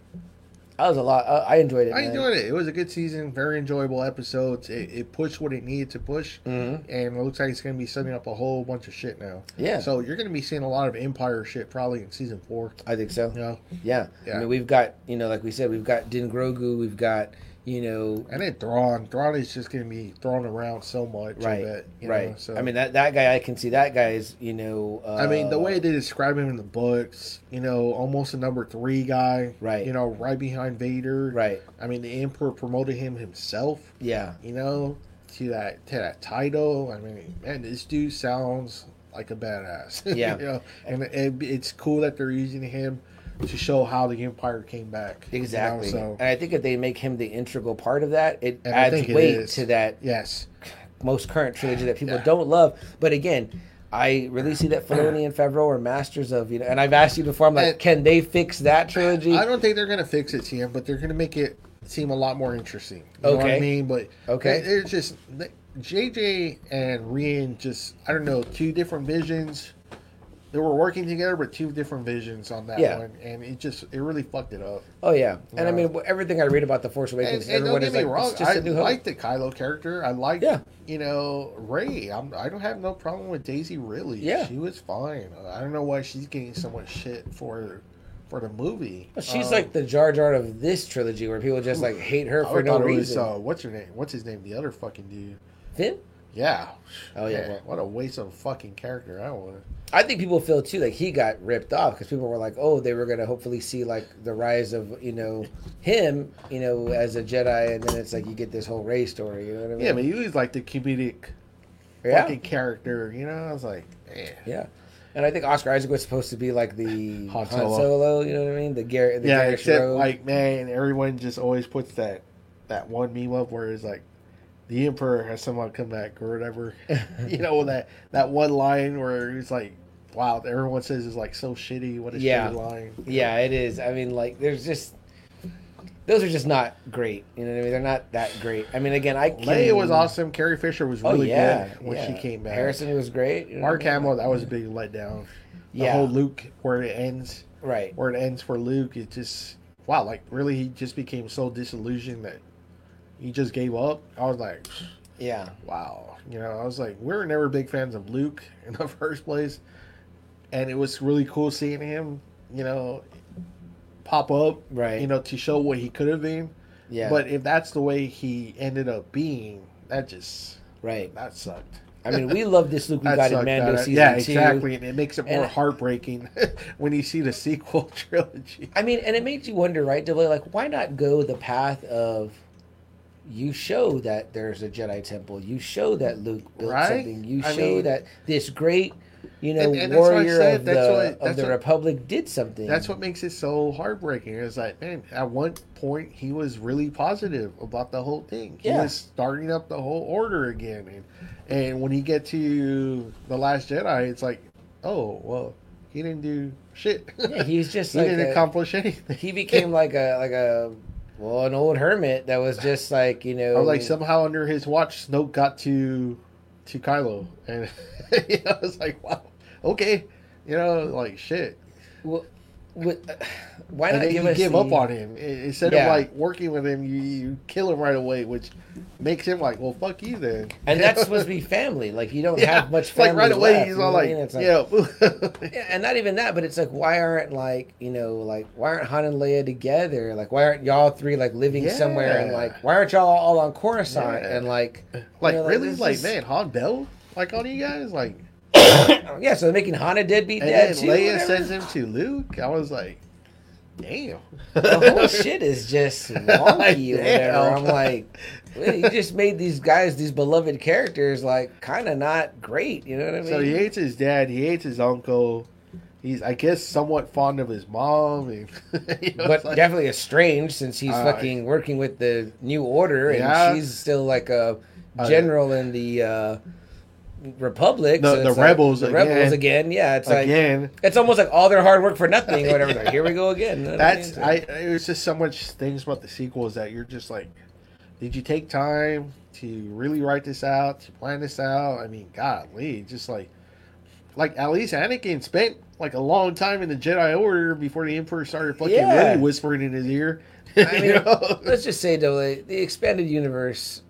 that was a lot. Uh, I enjoyed it. I man. enjoyed it. It was a good season. Very enjoyable episodes. It, it pushed what it needed to push, Mhm. and it looks like it's going to be setting up a whole bunch of shit now. Yeah. So you're going to be seeing a lot of Empire shit probably in season four. I think so. Yeah. know. Yeah. I mean, we've got, you know, like we said, we've got Din Grogu, we've got, you know, And then Thrawn, Thrawn is just gonna be thrown around so much. Right, right. Know? So I mean that that guy, I can see that guy is, you know, uh, I mean, the way they describe him in the books, you know, almost a number three guy, Right. You know, right behind Vader, right, I mean, the Emperor promoted him himself, yeah, you know, to that to that title. I mean, man, this dude sounds like a badass. Yeah. you know, and it, it's cool that they're using him to show how the Empire came back. you know, exactly. so And I think if they make him the integral part of that, it And adds think it weight to that yes, most current trilogy that people Yeah. don't love. But again, I really see that Filoni and Favreau are masters of you know. And I've asked you before. I'm like, And- can they fix that trilogy? I don't think they're gonna fix it, Tim, but they're gonna make it seem a lot more interesting. You know what Okay. I mean? But Okay. they- they're just they- JJ and Rian just I don't know two different visions. They were working together, but two different visions on that Yeah. one, and it just it really fucked it up. Oh yeah, and I mean everything I read about the Force And, Awakens, and don't everyone get is me like, wrong, it's just I a new like the Kylo character. I like, Yeah. you know, Rey. I'm, I don't have no problem with Daisy. Really, Yeah. she was fine. I don't know why she's getting so much shit for for the movie. But she's Um, like the Jar Jar of this trilogy, where people just like hate her I for no it was, reason. uh, what's her name? What's his name? The other fucking dude. Finn? Yeah. Oh, yeah, Man, what a waste of a fucking character that was. I think people feel too like he got ripped off because people were like, oh, they were gonna hopefully see like the rise of you know him, you know, as a Jedi, and then it's like you get this whole Rey story. You know what I mean? Yeah, but he was like the comedic yeah, fucking character. You know, I was like, man. yeah. And I think Oscar Isaac was supposed to be like the Han Han Solo. Solo. You know what I mean? The Garrett, the yeah, Garrett except Road. like man, everyone just always puts that that one meme up where it's like the emperor has somehow come back or whatever. you know that that one line where it's like, wow, everyone says is like so shitty. What a Yeah. shitty line. Yeah, it is. I mean, like, there's just those are just not great. You know what I mean? They're not that great. I mean, again, I can, Leia was awesome. Carrie Fisher was Oh really yeah, good when yeah. she came back. Harrison was great. you know Mark I mean? Hamill, that was a big letdown. The Yeah. whole Luke where it ends, Right. where it ends for Luke, it just wow, like really, he just became so disillusioned that he just gave up. I was like, Yeah. wow, you know, I was like, we were never big fans of Luke in the first place, and it was really cool seeing him, you know, pop up, Right. you know, to show what he could have been. Yeah. But if that's the way he ended up being, that just right. that sucked. I mean, we love this Luke we got in Mando season yeah, two. exactly, and it makes it more And- heartbreaking when you see the sequel trilogy. I mean, and it makes you wonder, right, Devlin? Like, why not go the path of you show that there's a Jedi temple, you show that Luke built Right? something, you I show mean- that this great, you know, And- and that's what I warrior of the what- of the what- Republic did something. That's what makes it so heartbreaking. It's like, man, at one point he was really positive about the whole thing. He Yeah. was starting up the whole order again, and and when he get to the Last Jedi, it's like, oh well, he didn't do shit. Yeah, he's just he like didn't a- accomplish anything. he became like a like a well an old hermit that was just like you know like somehow under his watch, Snoke got to to Kylo, and you know, I was like, wow, okay, you know, like shit. Well, with, uh, why not give you give the- up on him instead Yeah. of like working with him. You, you kill him right away, which makes him like, well, fuck you then. And that's supposed to be family. Like you don't Yeah, have much family. like right away. left, he's all I like, mean? It's yeah, Yeah, and not even that, but it's like, why aren't like you know, like why aren't Han and Leia together? Like why aren't y'all three like living somewhere and like why aren't y'all all on Coruscant Yeah. and like like you know, really, like is- man, Han Bell, like all you guys, like, yeah, so they're making Han a deadbeat and dad too. Leia sends him to Luke. I was like, damn, the whole shit is just wonky or whatever. I'm like, well, you just made these guys, these beloved characters, like kind of not great. You know what I mean? So he hates his dad. He hates his uncle. He's, I guess, somewhat fond of his mom. And, you know, but like- definitely estranged since he's Uh, fucking working with the new order and she's still like a general in the uh, republic. The- so the like- rebels the again. rebels again. Yeah, it's like it's almost like all their hard work for nothing. Or whatever. Like, here we go again. You know what that's mean? I. It was just so much things about the sequels that you're just like, did you take time to really write this out, to plan this out? I mean, golly, just like, like at least Anakin spent like a long time in the Jedi Order before the Emperor started fucking Yeah. really whispering in his ear. I You know? let's just say though, like, the expanded universe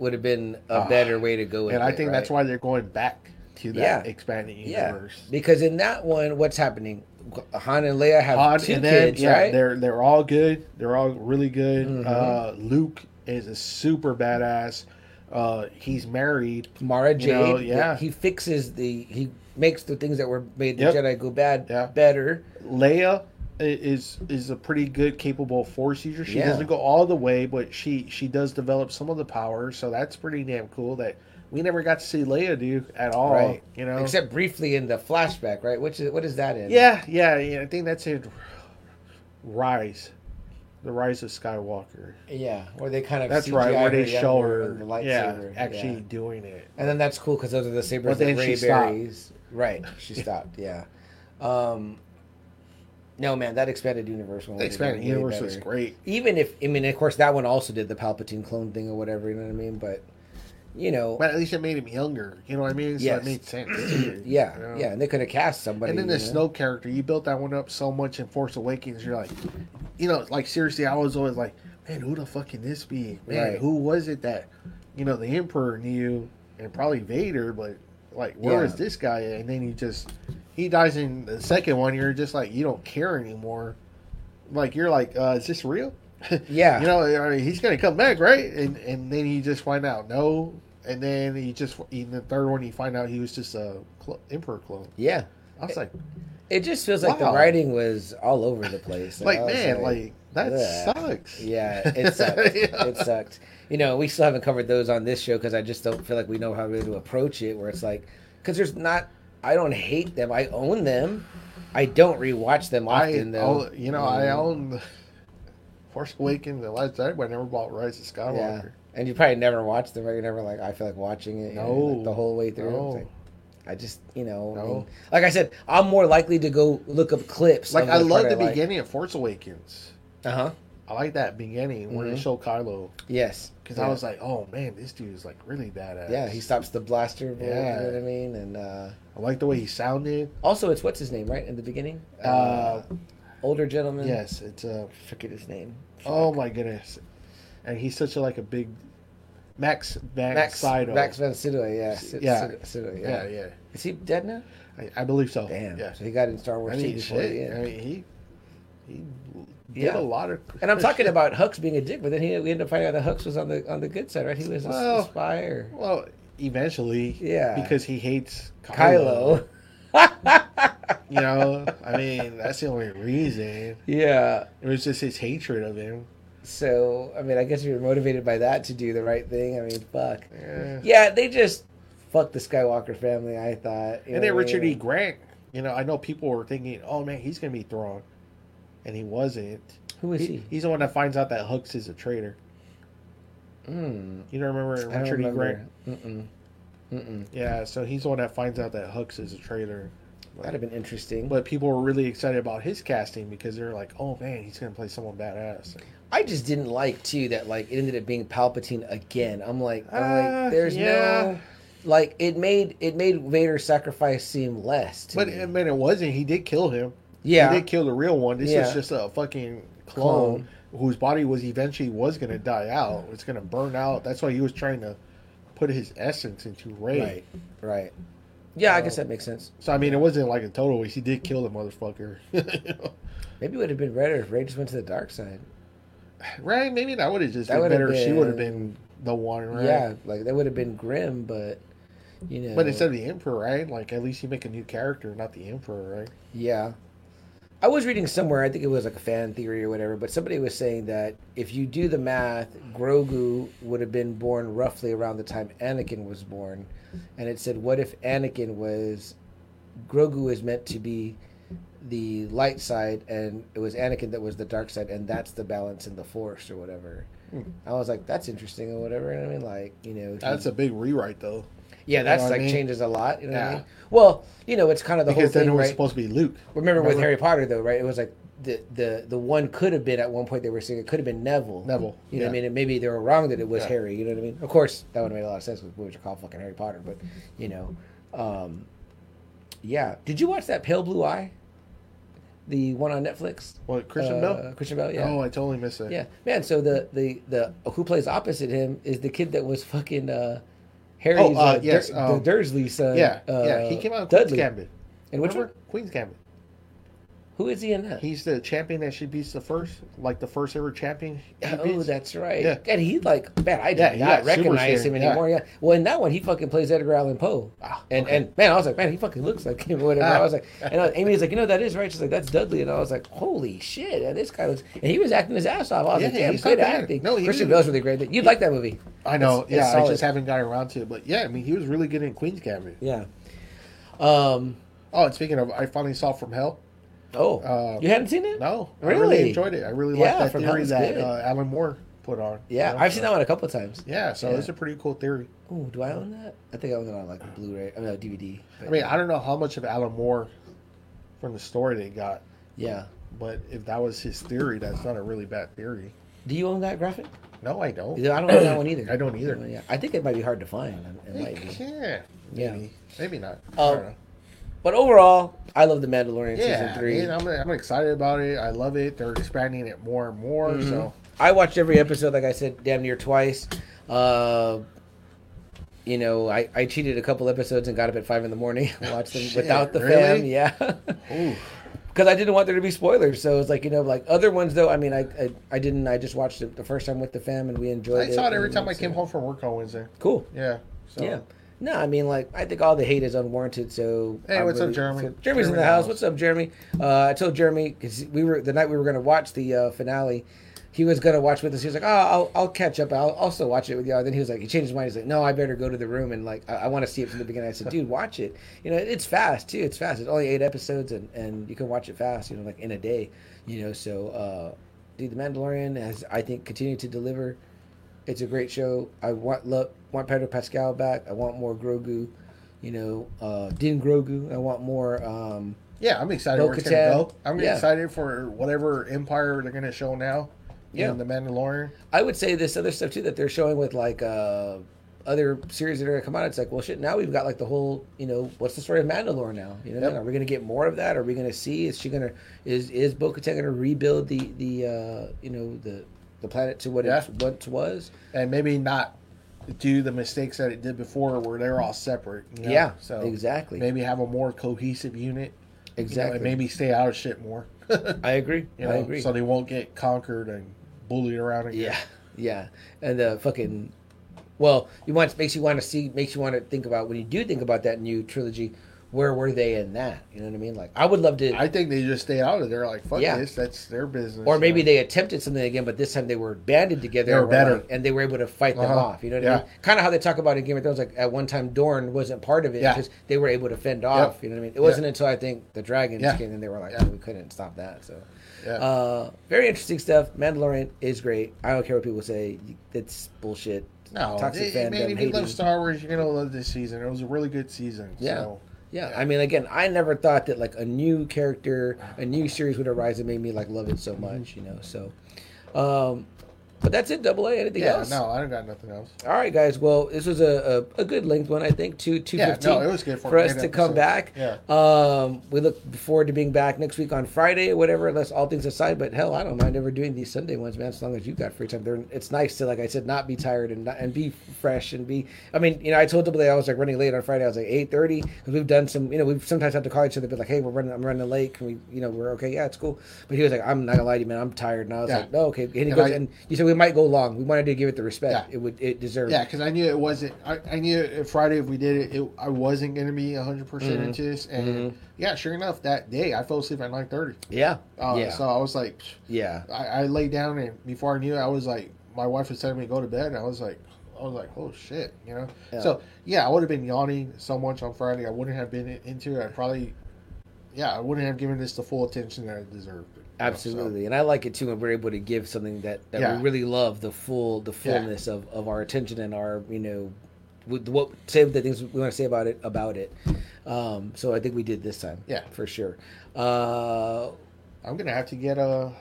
would have been a Ah. better way to go. With and I think that's why they're going back to that Yeah. expanded Yeah, universe. because in that one, what's happening? Han and Leia have Han two and them, kids, yeah, right? they're they're all good. They're all really good. Mhm. Uh, Luke is a super badass. Uh, he's married. Mara Jade. You know, yeah. He fixes the. He makes the things that were made the Yep. Jedi go bad Yeah. better. Leia is is a pretty good, capable force user. She Yeah. doesn't go all the way, but she she does develop some of the power. So that's pretty damn cool. That we never got to see Leia do at all. Right. You know. Except briefly in the flashback, right? Which is what is that in? yeah, yeah, yeah. I think that's in Rise, the Rise of Skywalker. Yeah, where they kind of That's CGI right, where they show her, the yeah, actually yeah. doing it. And then that's cool because those are the sabers But that Rey she stopped. Right, she stopped. Yeah. Um, no, man, that expanded universe one. The expanded universe was great. Even if I mean, of course, that one also did the Palpatine clone thing or whatever. You know what I mean? But you know, But at least it made him younger. You know what I mean? So Yes. it made sense. too, yeah, you know? yeah, and they could have cast somebody. And then the know? Snoke character, you built that one up so much in Force Awakens. You're like, you know, like seriously, I was always like, man, who the fuck can this be? Man, Right. who was it that, you know, the Emperor knew, and probably Vader, but like, where is Yeah. this guy? And then you just, he dies in the second one. You're just like, you don't care anymore. Like you're like, uh, is this real? Yeah. you know, I mean, he's gonna come back, right? And and then you just find out no. And then he just in the third one, you find out he was just a cl- Emperor clone. yeah, I was like, it just feels like the writing was all over the place. like man, like that ugh. sucks. Yeah, it sucked. Yeah. It sucked. You know, we still haven't covered those on this show because I just don't feel like we know how really to approach it. Where it's like, because there's not, I don't hate them. I own them. I don't rewatch them I, often though. own- you know, I Mm, own Force Awakens and Last Jedi, but I never bought Rise of Skywalker. Yeah, and you probably never watched them. Right? You never like. I feel like watching it. know, like, No. the whole way through. No. I just, you know, I No. mean, like I said, I'm more likely to go look up clips. Like I love the like. beginning of Force Awakens. Uh huh. I like that beginning when they show Kylo Yes. because yeah. I was like, oh man, this dude is like really badass. Yeah, he stops the blaster. bolt, Yeah. You know what I mean? And uh, I like the way he sounded. also, it's what's his name, right? In the beginning, Uh, older gentleman. yes, it's uh, forget his name. oh my goodness, and he's such a like a big Max Max, Max Sydow. Max von Sydow. Yeah, Sy- Yeah. Sydow, Sydow, yeah, yeah. yeah, Is he dead now? I, I believe so. Damn. yeah. So he got in Star Wars I mean, before shit. the end. I mean, he he did Yeah. a lot of. And I'm talking about Hux being a dick, but then he we ended up finding out that Hux was on the on the good side, right? He was a, Well, a spy or Well, eventually, Yeah. because he hates Kylo. Kylo. You know, I mean, that's the only reason. yeah. It was just his hatred of him. So I mean, I guess you're motivated by that to do the right thing. I mean, fuck. Yeah. Yeah, they just fucked the Skywalker family. I thought. And then Richard E. Grant. You know, I know people were thinking, "Oh man, he's gonna be Thrawn," and he wasn't. Who is He, he? he's the one that finds out that Hux is a traitor. Mm, You don't remember I don't Richard E. Grant? Mm-mm. Mm-mm. Yeah, so he's the one that finds out that Hux is a traitor. That'd have been interesting. But people were really excited about his casting because they're like, "Oh man, he's gonna play someone badass." I just didn't like too that like it ended up being Palpatine again. I'm like, I'm Uh, like there's yeah. no like it made it made Vader's sacrifice seem less. But me. I mean, it wasn't. He did kill him. yeah, He did kill the real one. This Yeah. was just a fucking clone, whose body was eventually was gonna die out. It's gonna burn out. That's why he was trying to put his essence into Rey. right, right. Yeah, I guess that makes sense. So I mean, it wasn't like a total waste. He did kill the motherfucker. You know? Maybe it would have been better if Rey just went to the dark side. right? Maybe that would have just That been would've better. She would have been- been the one, right? Yeah, like that would have been grim, but you know. But instead of the Emperor, right? Like at least you make a new character, not the Emperor, right? Yeah. I was reading somewhere, I think it was like a fan theory or whatever, but somebody was saying that if you do the math, Grogu would have been born roughly around the time Anakin was born. And it said, what if Anakin was. Grogu is meant to be the light side, and it was Anakin that was the dark side, and that's the balance in the Force or whatever. Hmm. I was like, that's interesting or whatever. I mean, like, you know. he- That's a big rewrite, though, yeah, that's know what I like mean? changes a lot. You know what I Yeah. mean? Well, you know, it's kind of the because whole then thing, it was right? supposed to be Luke. Remember, with Harry Potter though, right? It was like the the the one could have been at one point they were saying it could have been Neville. Neville, You know what I mean? And maybe they were wrong that it was Yeah. Harry. You know what I mean? Of course, that would have made a lot of sense with movies are called fucking Harry Potter. But you know, um, yeah. Did you watch that Pale Blue Eye? The one on Netflix. What Christian Uh, Bell? Christian Bale. Yeah. Oh, I totally missed it. Yeah, man. So the the the who plays opposite him is the kid that was fucking uh, Harry's Oh, uh, uh, yes, um, the Dursley son. yeah, uh, yeah. He came out of Queen's Dudley. Gambit. And which one? Queen's Gambit. Who is he in that? He's the champion that she beats the first, like the first ever champion. Oh, that's right. Yeah. And he like, man, I Yeah, did yeah, not recognize him anymore. Yeah. Well, in that one, he fucking plays Edgar Allan Poe. Ah, and okay. and man, I was like, man, he fucking looks like him. Whatever. I was like, and uh, Amy was like, you know, that is right. She's like, that's Dudley. And I was like, holy shit, yeah, this guy looks. And he was acting his ass off. I was Yeah, like, damn, he's good bad. acting. No, he Christian Bale's really great. You'd like that movie. I know. It's- it's yeah, I just haven't gotten around to it, but yeah, I mean, he was really good in Queen's Gambit. Yeah. Um. Oh, and speaking of, I finally saw From Hell. Oh, Uh, you hadn't seen it? No, I Really? really enjoyed it. I really Yeah, liked that theory that uh, Alan Moore put on. Yeah, you know, I've seen that one a couple of times. Yeah, so Yeah. it's a pretty cool theory. Ooh, do I own that? I think I own it on like a Blu-ray. I mean, a DVD. I mean, I don't know how much of Alan Moore from the story they got, yeah. but if that was his theory, that's not a really bad theory. Do you own that graphic? No, I don't. I don't own that one either. I don't either. Yeah, I think it might be hard to find. It It might be. Yeah. Maybe. Maybe not. I Um, don't know. But overall, I love the Mandalorian Yeah, season three. man, I'm, I'm excited about it. I love it. They're expanding it more and more. Mm-hmm. So I watched every episode, like I said, damn near twice. Uh, you know, I, I cheated a couple episodes and got up at five in the morning, and watched them Shit, without the really? fam. Yeah. Because I didn't want there to be spoilers, so it's like you know, like other ones though. I mean, I I, I didn't. I just watched it the first time with the fam, and we enjoyed I it. I saw it every time I came home from work on Wednesday. Cool. Yeah. So. Yeah. No, I mean, like, I think all the hate is unwarranted. So, Hey, I'm what's up, Jeremy? so Jeremy's in Jeremy the in the house. house. What's up, Jeremy? Uh, I told Jeremy because we were the night we were going to watch the uh, finale. He was going to watch with us. He was like, "Oh, I'll, I'll catch up. I'll also watch it with y'all." Then he was like, he changed his mind. He's like, "No, I better go to the room and like, I, I want to see it from the beginning." I said, "Dude, watch it. You know, it's fast too. It's fast. It's only eight episodes, and and you can watch it fast. You know, like in a day. You know, so uh, dude, the Mandalorian has I think continued to deliver. It's a great show. I want love, want Pedro Pascal back. I want more Grogu. You know, uh, Din Grogu. I want more. Um, Yeah, I'm excited where it's gonna go. I'm Yeah. excited for whatever empire they're gonna show now. Yeah. the Mandalorian. I would say this other stuff too that they're showing with like uh, other series that are gonna come out. It's like, well, shit. Now we've got like the whole. You know, what's the story of Mandalore now? You know, yep. are we gonna get more of that? Are we gonna see? Is she gonna? Is is Bo-Katan gonna rebuild the the uh, you know the the planet to what Yeah. it once was? and maybe not do the mistakes that it did before, where they're all separate. you know? Yeah, so exactly. Maybe have a more cohesive unit. you know, Exactly. and maybe stay out of shit more. I agree. you know, I agree. so they won't get conquered and bullied around again. Yeah, yeah, and the fucking. Well, you want makes you want to see, makes you want to think about when you do think about that new trilogy. Where were they in that? You know what I mean? Like, I would love to, I think they just stay out of there. Like fuck Yeah. this, that's their business. or maybe you know? they attempted something again, but this time they were banded together, They were and better. like- and they were able to fight them Uh-huh. off. You know what I mean? Kind of how they talk about in Game of Thrones. Like at one time, Dorne wasn't part of it Yeah. because they were able to fend off. You know what I mean? It wasn't until I think the dragons Yeah. came and they were like, Yeah. oh, we couldn't stop that. So. Yeah. Uh, very interesting stuff. Mandalorian is great. I don't care what people say. It's bullshit. no, toxic they- fandom. man, if you love Star Wars, you're gonna love this season. It was a really good season. Yeah. So, Yeah, I mean, again, I never thought that like a new character, a new series would arise and made me like love it so much, you know. So, um, but that's it. Double A. Anything yeah. else? No, I don't got nothing else. All right, guys. Well, this was a, a, a good length one, I think. Two two Yeah, fifteen. no, it was good for for us to come back. Yeah. Um, we look forward to being back next week on Friday or whatever. Unless all things aside, but hell, I don't mind ever doing these Sunday ones, man. As long as you got free time, They're, it's nice to, like I said, not be tired and not, and be fresh and be. I mean, you know, I told Double A I was like running late on Friday. I was like eight thirty because we've done some. You know, we've sometimes had to call each other, be like, hey, we're running. I'm running late. Can we? You know, we're okay. Yeah, it's cool. But he was like, I'm not gonna lie to you, man. I'm tired. And I was Yeah. like, no, okay. And he And goes, I- and you said we might go long. We wanted to give it the respect Yeah. it would it deserved. Yeah, because I knew it wasn't. I, I knew it, Friday if we did it, it I wasn't going to be hundred percent Mm-hmm. into this. And yeah, sure enough, that day I fell asleep at nine thirty. Yeah. Uh, yeah. So I was like, yeah. I, I laid down and before I knew it, I was like, my wife was telling me to go to bed. And I was like, I was like, oh shit, you know. Yeah. So yeah, I would have been yawning so much on Friday. I wouldn't have been into it. I probably, yeah, I wouldn't have given this the full attention that it deserved. Know, so- Absolutely, and I like it too when we're able to give something that, that Yeah. we really love the full the Yeah. fullness of, of our attention and our you know what say the things we want to say about it about it. Um, so I think we did this time. Yeah. for sure. Uh, I'm gonna have to get a,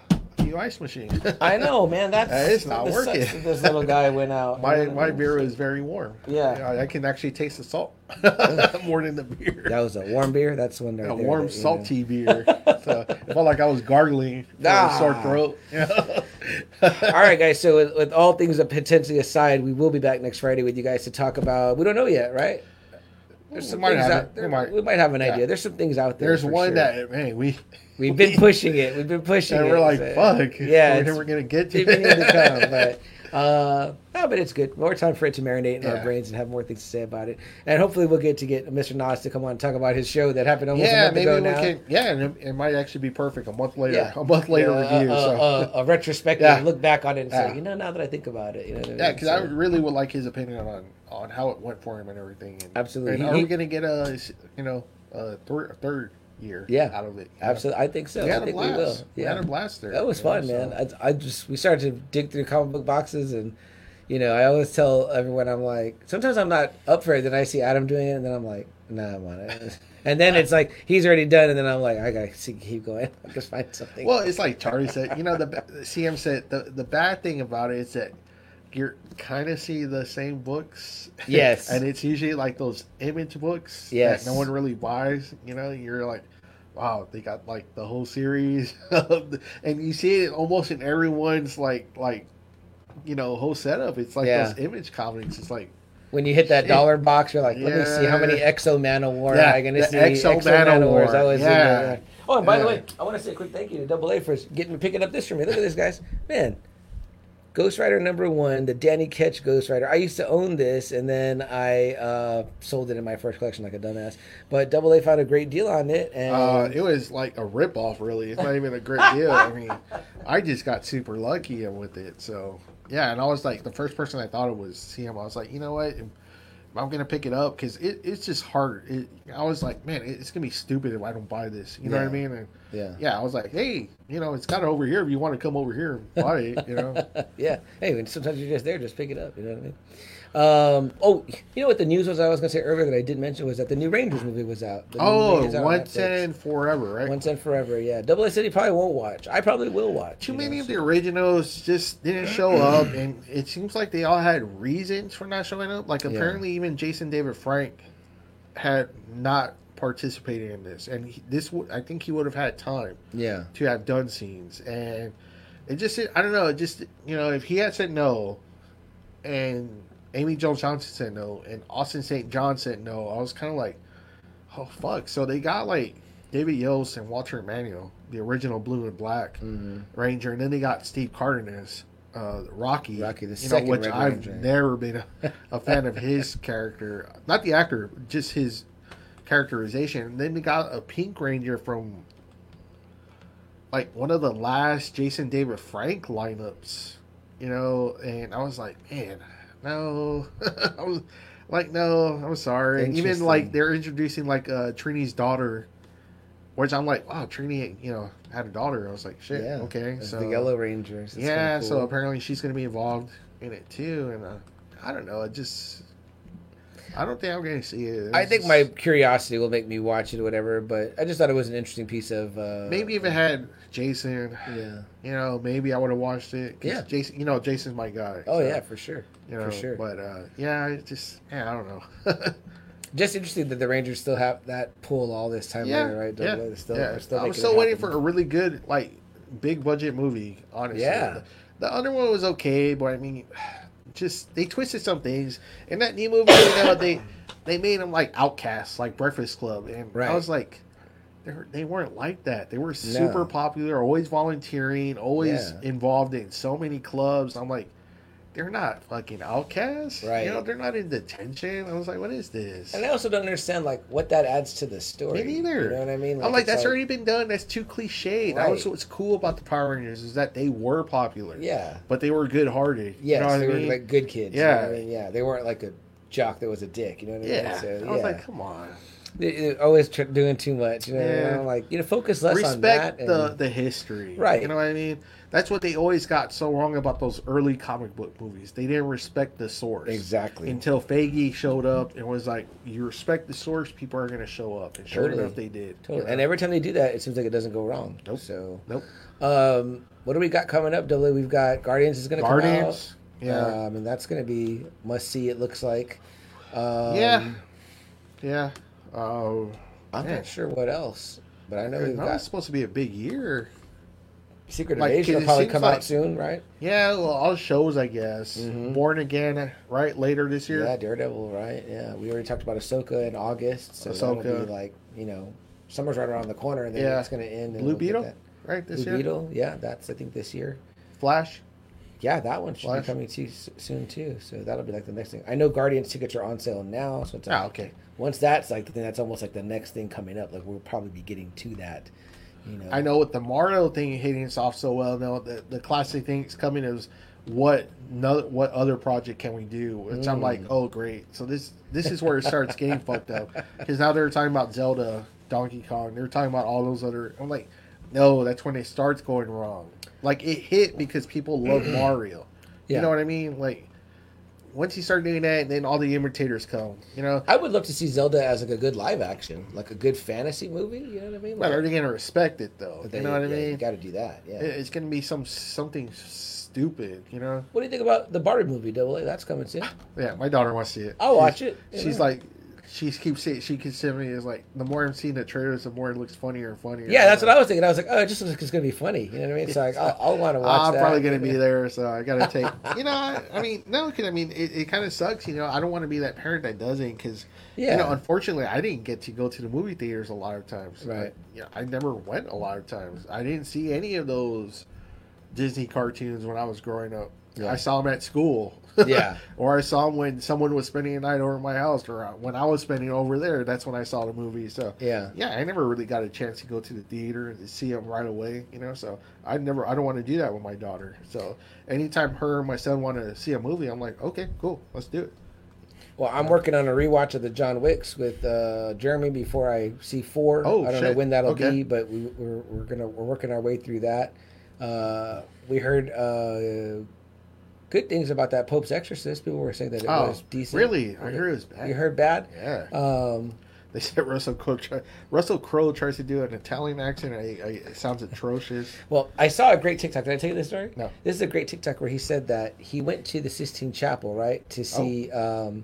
ice machine. I know, man. That's That is not sucks working. This little guy went out. my my beer is very warm. Yeah. I, I can actually taste the salt more than the beer. That was a warm beer. That's one right a warm that, you know. salty beer. so it felt like I was gargling Ah. sore throat. All right, guys. So with, with all things potentially aside, we will be back next Friday with you guys to talk about. We don't know yet, right? There's some might things out it. there. We might. We might have an Yeah. idea. There's some things out there. There's one sure. that man we we've been pushing it. We've been pushing and it. we're like so- fuck. Yeah, we're never gonna get to need to come, it. but uh, no, but it's good. More time for it to marinate in our brains and have more things to say about it. And hopefully, we'll get to get Mr. Nas to come on and talk about his show that happened almost a yeah, month maybe ago now. can. Yeah, and it, it might actually be perfect a month later. Yeah, A month later Yeah, review. a, a- so. a- a retrospective Yeah. look back on it and say, Yeah. you know, now that I think about it, you know, Yeah, because I really would like his opinion on on how it went for him and everything. And, Absolutely. And He- are he- we gonna get a you know a third, a third year Yeah. out of it? you know? absolutely. I think so. We I had a think we will. blast. We Yeah. had a blast there. That was you know, fun, man. so- I, I just we started to dig through comic book boxes, and you know, I always tell everyone I'm like, sometimes I'm not up for it. Then I see Adam doing it, and then I'm like, nah, I'm on it. And then it's like he's already done, and then I'm like, I gotta see, keep going. I'll just find something. Well, it's like Charlie said. You know, the CM said the the bad thing about it is that you're kind of see the same books. Yes. and it's usually like those image books Yes. that no one really buys. You know, you're like. Wow, they got like the whole series, of the- and you see it almost in everyone's like like, you know, whole setup. It's like Yeah. those image comics. It's like when you hit that dollar box, you're like, let me see how many Yeah. X-O Manowar Yeah, am I gonna see. X-O Manowars, Manowar, I was in yeah. there. Oh, and by the way, I want to say a quick thank you to Double A for getting picking up this for me. Look at this, guys. Man, Ghost Rider number one, the Danny Ketch Ghost Rider. I used to own this, and then I uh, sold it in my first collection like a dumbass. But Double A found a great deal on it, and Uh, it was like a rip off, really. It's not even a great deal. I mean, I just got super lucky with it. So, yeah, and I was like, the first person I thought it was him. I was like, you know what? I'm going to pick it up because it, it's just hard. It, I was like, man, it's going to be stupid if I don't buy this. You know what I mean? And yeah, yeah, I was like, hey, you know, it's got it over here if you want to come over here and buy it, you know? yeah. Hey, when sometimes you're just there, just pick it up. You know what I mean? Um, oh, you know what the news was? I was gonna say earlier that I did mention was that the new Rangers movie was out. The oh, out on once Netflix. and forever, right? Once and forever, yeah. Double A City probably won't watch. I probably will watch. Too many know, of so- the originals just didn't show up, and it seems like they all had reasons for not showing up. Like Yeah. apparently, even Jason David Frank had not participated in this, and he, this would I think he would have had time Yeah, to have done scenes, and it just I don't know, it just you know if he had said no, and Amy Jo Johnson said no, and Austin St. John said no, I was kind of like, oh fuck. So they got like David Yost and Walter Emmanuel, the original Blue and Black Mm-hmm. Ranger, and then they got Steve Cardenas, uh, Rocky, Rocky, the you second know, which Red I've Ranger. never been a, a fan of his character, not the actor, just his characterization. And then they got a Pink Ranger from like one of the last Jason David Frank lineups, you know, and I was like, man, no, I was like, no, I'm sorry. Even like they're introducing like uh, Trini's daughter, which I'm like, wow, Trini, you know, had a daughter. I was like, shit, yeah. okay, so the Yellow Rangers. Yeah, kinda so apparently she's going to be involved in it too, and uh, I don't know, it just. I don't think I'm going to see it. I think my curiosity will make me watch it or whatever. But I just thought it was an interesting piece of uh, maybe if it had Jason, Yeah. you know, maybe I would have watched it. Yeah. Jason, you know, Jason's my guy. Oh so, yeah, for sure. you know, for sure. But uh, yeah, it just yeah, I don't know. Just interesting that the Rangers still have that pull all this time yeah, later, right? yeah, They're still, yeah. still I was making still waiting for a really good like big budget movie. Honestly, Yeah. The, the other one was okay, but I mean, just they twisted some things in that new movie. You know, they they made them like outcasts, like Breakfast Club, and Right. I was like. They They weren't like that. They were super No. popular, always volunteering, always Yeah. involved in so many clubs. I'm like, they're not fucking outcasts, Right. You know, they're not in detention. I was like, what is this? And I also don't understand like what that adds to the story. Me neither. You know what I mean? I'm like, that's already been done. That's too cliche. That was what's cool about the Power Rangers is that they were popular. Yeah. But they were good hearted. Yes, you know they I were like good kids. you Yeah. know what I mean? yeah. They weren't like a jock that was a dick. You know what I mean? yeah. So, I was yeah. like, come on. They- they're always tr- doing too much. You know, mean? Yeah. Like you know, focus less on Respect the and- the history. Right. You know what I mean? That's what they always got so wrong about those early comic book movies. They didn't respect the source. Exactly. Until Feige showed up and was like, you respect the source, people are going to show up. And sure Totally. enough, they did. Totally. And every time they do that, it seems like it doesn't go wrong. Nope. So, Nope. um, what do we got coming up? We've got Guardians is going to come out. Guardians. Yeah. Um, and that's going to be must see. It looks like. Um, yeah. Yeah. Uh, I'm Yeah. not sure what else, but I know we've got. it's supposed to be a big year. Secret Like, Invasion will probably come like- out soon, right? Yeah, well, all shows, I guess. Mhm. Born Again, right later this year. Yeah, Daredevil, right? Yeah, we already talked about Ahsoka in August, so that'll Ahsoka. be like you know, summer's right around the corner, and then Yeah. it's going to end. Blue Beetle, right this Blue year. Beetle, yeah, that's I think this year. Flash. Yeah, that one should Flash. be coming too soon too. So that'll be like the next thing. I know Guardians tickets are on sale now, so it's like, Ah, okay. Once that's like, then that's almost like the next thing coming up. Like we'll probably be getting to that. You know, I know with the Mario thing hitting us off so well now, the, the classic things coming is what no, what other project can we do? Which I'm like, Mm. oh great. So this this is where it starts getting fucked up because now they're talking about Zelda, Donkey Kong. They're talking about all those other. I'm like, no, that's when it starts going wrong. Like it hit because people love Mario. Yeah. You know what I mean? Like once you start doing that, then all the imitators come. You know. I would love to see Zelda as like a good live action, like a good fantasy movie. You know what I mean? But Like, are they gonna respect it though? but You know what I yeah, You mean? got to do that. Yeah. It's gonna be some something stupid. You know. What do you think about the Barbie movie? Double A, that's coming soon. Yeah, my daughter wants to see it. I'll watch it. She's like, she keeps saying, she saying me is like, the more I'm seeing the trailers, the more it looks funnier and funnier. Yeah, that's what I was thinking. I was like, oh, it just looks like it's gonna be funny. You know what I mean? So like, I'll, I'll want to watch I'm that. probably gonna be there, so I gotta take. You know, I, I mean, no, 'cause I mean, it, it kind of sucks. You know, I don't want to be that parent that doesn't, because Yeah. you know, unfortunately, I didn't get to go to the movie theaters a lot of times. Right. I, you know, I never went a lot of times. I didn't see any of those Disney cartoons when I was growing up. Yeah. I saw them at school. Yeah. or I saw them when someone was spending a night over at my house, or uh, when I was spending over there. That's when I saw the movie. So Yeah. yeah, I never really got a chance to go to the theater and see them right away. You know, so I never, I don't want to do that with my daughter. So anytime her and my son want to see a movie, I'm like, okay, cool, let's do it. Well, I'm working on a rewatch of the John Wicks with uh, Jeremy before I see four. Oh, I don't know when that'll Okay. be, but we, we're we're gonna we're working our way through that. Uh, we heard uh, good things about that Pope's Exorcist. People were saying that it Oh, was decent. really? I heard it was bad. You heard bad? Yeah. Um, They said Russell Crowe. Try, Russell Crowe tries to do an Italian accent. I, I, it sounds atrocious. Well, I saw a great TikTok. Did I tell you this story? No. This is a great TikTok where he said that he went to the Sistine Chapel, right, to see um,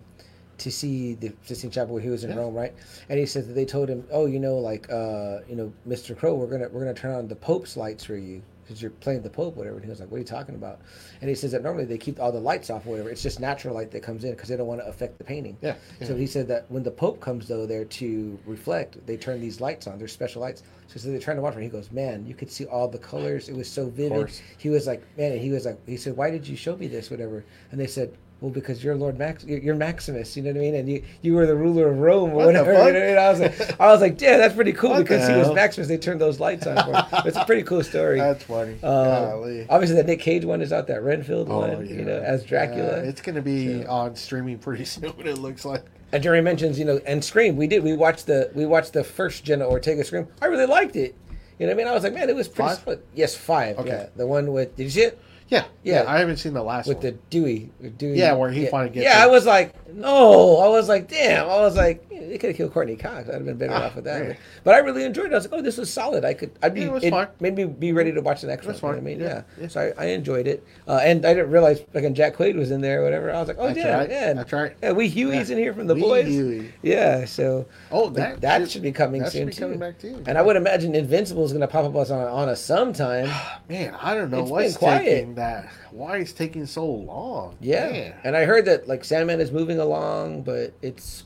to see the Sistine Chapel where he was in Yeah. Rome, right? And he said that they told him, "Oh, you know, like, uh, you know, Mr. Crowe, we're gonna we're gonna turn on the Pope's lights for you." Because you're playing the Pope, whatever. And he was like, "What are you talking about?" And he says that normally they keep all the lights off, or whatever. It's just natural light that comes in because they don't want to affect the painting. Yeah, So yeah. he said that when the Pope comes though there to reflect, they turn these lights on. They're special lights. So, so they're trying to watch it. He goes, "Man, you could see all the colors. It was so vivid." He was like, "Man," he was like, he said, "Why did you show me this, whatever?" And they said. Well, because you're Lord Max, you're Maximus, you know what I mean, and you you were the ruler of Rome or What whatever. You know I, mean? I was like, I was like, yeah, that's pretty cool What because he was? Maximus. They turned those lights on. For him. It's a pretty cool story. That's funny. Um, obviously, that Nick Cage one is out. That Renfield Oh, one, you know, as Dracula. Yeah, it's going to be So- on streaming pretty soon. It looks like. And Jerry mentions, you know, and Scream. We did. We watched the we watched the first Jenna Ortega Scream. I really liked it. You know what I mean? I was like, man, it was pretty. Five? Yes, five. Okay. Yeah, the one with. Did you see it? Yeah, yeah. Yeah. I haven't seen the last With one. the Dewey, Dewey. Yeah, where he yeah. finally gets Yeah, it. I was like, no. I was like, damn. I was like, yeah, they could have killed Courteney Cox. I'd have been better Ah, off with that. man. But I really enjoyed it. I was like, oh, this was solid. I could. I'd be. Yeah, it was it fine. made me be ready to watch the next one. You know I mean, Yeah, yeah. So I, I enjoyed it, uh, and I didn't realize like Jack Quaid was in there or whatever. I was like, oh That's yeah, right. yeah. That's right. Yeah, we Huey's in here from the Wee boys. Huey. Yeah, so Oh, that, that should- should be coming that should soon be coming too. back, too. And I would imagine Invincible is going to pop up on on us sometime. Man, I don't know It's what's taking that. Why it's taking so long? Yeah, Man. and I heard that like Sandman is moving along, but it's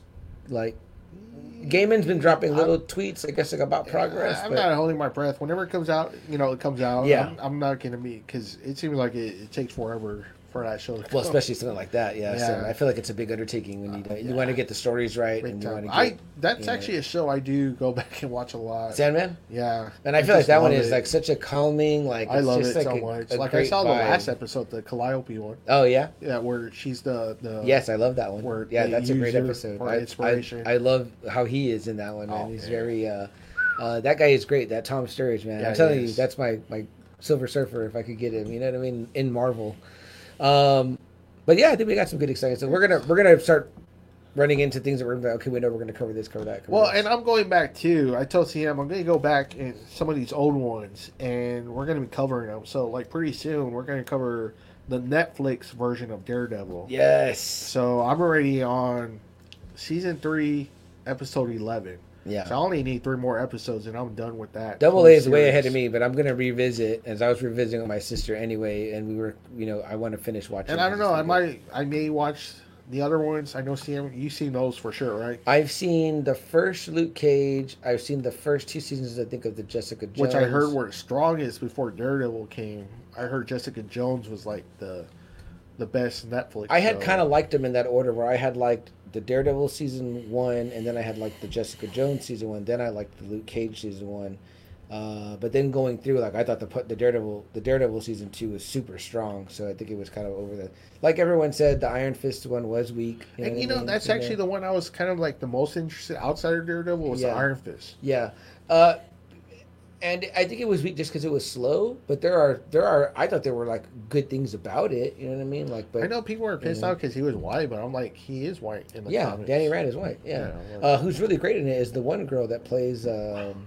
like Gaiman's been dropping little tweets, I guess, like about progress. I'm but not holding my breath. Whenever it comes out, you know, it comes out. Yeah. I'm, I'm not gonna be because it seems like it, it takes forever for that show well, especially something like that. Yeah, so I feel like it's a big undertaking when you you Yeah. want to get the stories right Big and you want to I that's you know, actually a show I do go back and watch a lot. Sandman. Yeah, And I feel like that one is it. like such a calming, like I love just it like so a- much. a Like I saw the last episode, the Calliope one. Oh yeah, Yeah, where she's the the yes, I love that one. Where Yeah, that's a great episode. I, inspiration. I, I love how he is in that one, man. Oh, He's man. very. Uh, uh, that guy is great. That Tom Sturridge, man. Yeah, I'm telling you, that's my my Silver Surfer if I could get him. You know what I mean? In Marvel. Um, but yeah, I think we got some good exciting. So we're gonna we're gonna start running into things that we're gonna, okay. We know we're gonna cover this, cover that. Cover Well, this. and I'm going back too. I told CM I'm going to go back in some of these old ones, and we're going to be covering them. So, like pretty soon, we're going to cover the Netflix version of Daredevil. yes, So I'm already on season three, episode eleven. Yeah. So I only need three more episodes, and I'm done with that. Double A is way ahead of me, but I'm gonna revisit as I was revisiting with my sister anyway, and we were, you know, I want to finish watching. And I don't know. I might. I may watch the other ones. I know Sam you've seen those for sure, right? I've seen the first Luke Cage. I've seen the first two seasons, I think, of the Jessica Jones. Which I heard were strongest before Daredevil came. I heard Jessica Jones was like the the best Netflix. I had kind of liked them in that order, where I had liked the Daredevil season one, and then I had like the Jessica Jones season one, then I liked the Luke Cage season one. Uh, but then going through, like I thought the the Daredevil the Daredevil season two was super strong, so I think it was kind of over the like everyone said the Iron Fist one was weak. And what you I know, mean? that's You actually the one I was kind of like the most interested outside of Daredevil was Yeah. the Iron Fist. Yeah. Uh, and I think it was weak just because it was slow. But there are there are I thought there were like good things about it. You know what I mean? Like, but I know people were pissed off because he was white, but I'm like, he is white in the yeah, comics. Danny Rand is white. Yeah. Yeah, uh, who's really great in it is the one girl that plays um,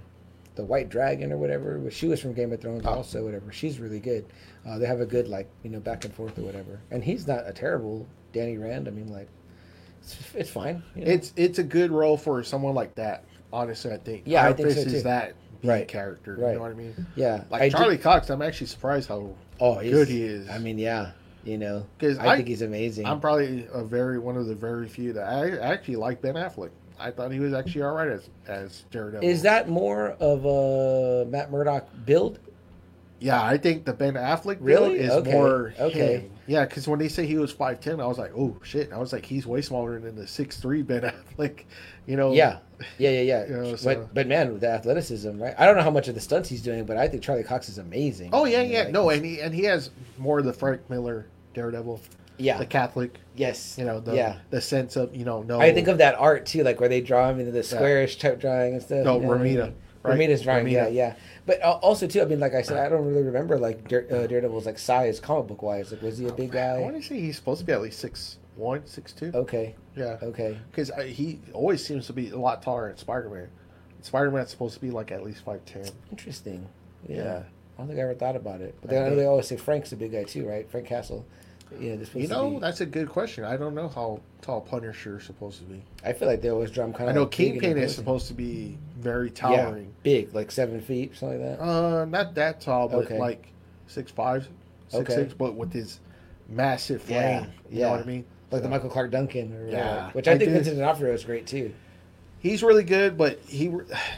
the White Dragon or whatever. She was from Game of Thrones Oh. also. Whatever. She's really good. Uh, they have a good like you know back and forth or whatever. And he's not a terrible Danny Rand. I mean like. It's, it's fine. you know? It's it's a good role for someone like that. Honestly, I think. Yeah, I Iron think so too. is that Right. character. Right. You know what I mean? yeah. Like I Charlie did- Cox, I'm actually surprised how oh, good he is. I mean, yeah. You know, 'Cause I, I- think he's amazing. I'm probably a very one of the very few that I actually like Ben Affleck. I thought he was actually all right as as Daredevil. Is that more of a Matt Murdock build? Yeah, I think the Ben Affleck Really? really is Okay, more okay. him. Yeah, because when they say he was five ten, I was like, oh shit! I was like, he's way smaller than the six three Ben Affleck. You know? Yeah, yeah, yeah, yeah. You know, but so- but man, with the athleticism, right? I don't know how much of the stunts he's doing, but I think Charlie Cox is amazing. Oh yeah, I mean, yeah. like, No, and he and he has more of the Frank Miller Daredevil, yeah, the Catholic. yes, You know, the yeah. the sense of you know no. I think of that art too, like where they draw him into the squarish type drawing and stuff. No, you know what Romita, right? Romita's drawing, yeah, yeah. But also too, I mean, like I said, I don't really remember like Dare, uh, Daredevil's like size, comic book wise. Like, was he a big guy? I want to say he's supposed to be at least six one, six two. Okay, Yeah, okay. because he always seems to be a lot taller than Spider Man. Spider Man's supposed to be like at least five ten. Interesting. Yeah. Yeah. I don't think I ever thought about it. But then I know they always say Frank's a big guy too, right? Frank Castle. Yeah, supposed You know, that's a good question. I don't know how tall Punisher is supposed to be. I feel like they always drum kind I know like Kingpin is supposed to be very Yeah, towering. big, like seven feet, something like that. Uh, not that tall, but Okay. like six five, six Okay. six, but with his massive frame. Yeah, You yeah. know what I mean? like the Michael Clarke Duncan, or Yeah, whatever, which I, I think did. Vincent D'Onofrio is great too. He's really good, but he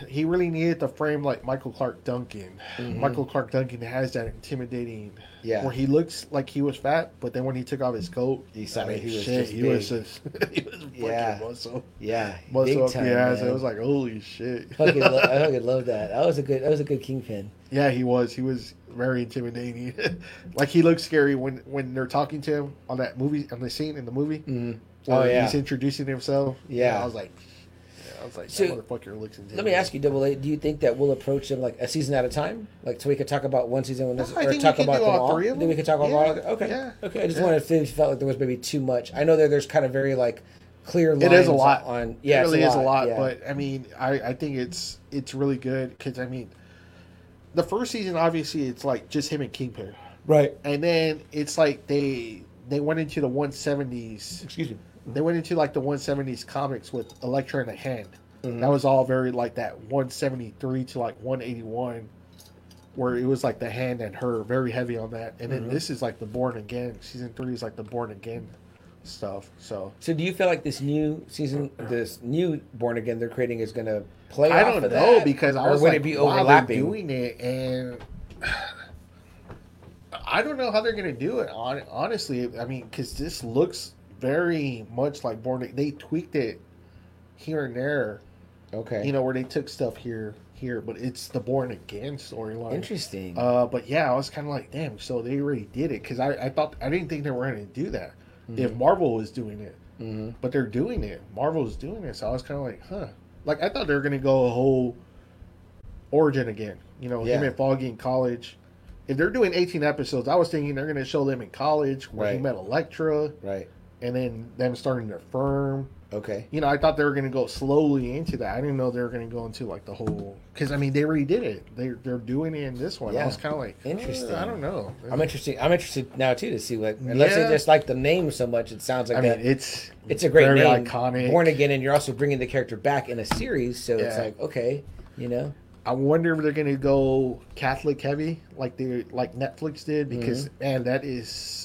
he really needed the frame like Michael Clarke Duncan. Michael Clarke Duncan has that intimidating. Mm-hmm. Yeah. Where he looks like he was fat, but then when he took off his coat, You saw I mean, he was shit, just he was just he was Yeah. muscle, Yeah, muscle big up time. ass. man. It was like holy shit. fucking, lo- I fucking love that. That was a good. That was a good Kingpin. Yeah, he was. He was very intimidating. like he looked scary when when they're talking to him on that movie on the scene in the movie. Where Oh, yeah. he's introducing himself. Yeah. I was like, I was like, So, that motherfucker looks intimidating. Let me ask you, Double A. Do you think that we'll approach them like a season at a time, like so we could talk about one season when this, I or talk about do them all all? three of Then we could talk about Yeah, all. of it? Okay, yeah, okay. I just yeah. wanted to see if you felt like there was maybe too much. I know that there's kind of very like clear lines. It is a lot. on. Yeah, it really it's is a lot. yeah. But I mean, I I think it's it's really good because I mean, the first season obviously it's like just him and Kingpin, right. and then it's like they they went into the 170s. Excuse me. They went into like the 170s comics with Elektra in the hand. Mm-hmm. That was all very like that 173 to like 181, where it was like the hand and her very heavy on that. And then Mm-hmm. this is like the Born Again. Season three is like the Born Again stuff. So So do you feel like this new season, this new Born Again they're creating is going to play? I don't know that? because I or was would like, it be overlapping? doing it, and I don't know how they're gonna do it. hon- Honestly, I mean, because this looks very much like Born. They tweaked it here and there, okay. you know, where they took stuff here, here, but it's the Born Again storyline. Interesting. Uh, but yeah, I was kind of like, damn. So they already did it because I, I thought I didn't think they were going to do that if Marvel was doing it, Mhm. but they're doing it. Marvel's doing it, so I was kind of like, huh. Like I thought they were going to go a whole origin again. You know, him Yeah. and Foggy in college. If they're doing 18 episodes, I was thinking they're going to show them in college where he met Elektra. right. And then them starting to firm. Okay. You know, I thought they were going to go slowly into that. I didn't know they were going to go into like the whole because I mean they already did it. They they're doing it in this one. I Yeah. was kind of like Interesting. "Uh, I don't know. I'm interested. I'm interested now too to see what. Unless Yeah. they just like the name so much, it sounds like I mean, it's it's a great very name, iconic. Born again, and you're also bringing the character back in a series, so it's like okay, you know. I wonder if they're going to go Catholic heavy like they like Netflix did because man, that is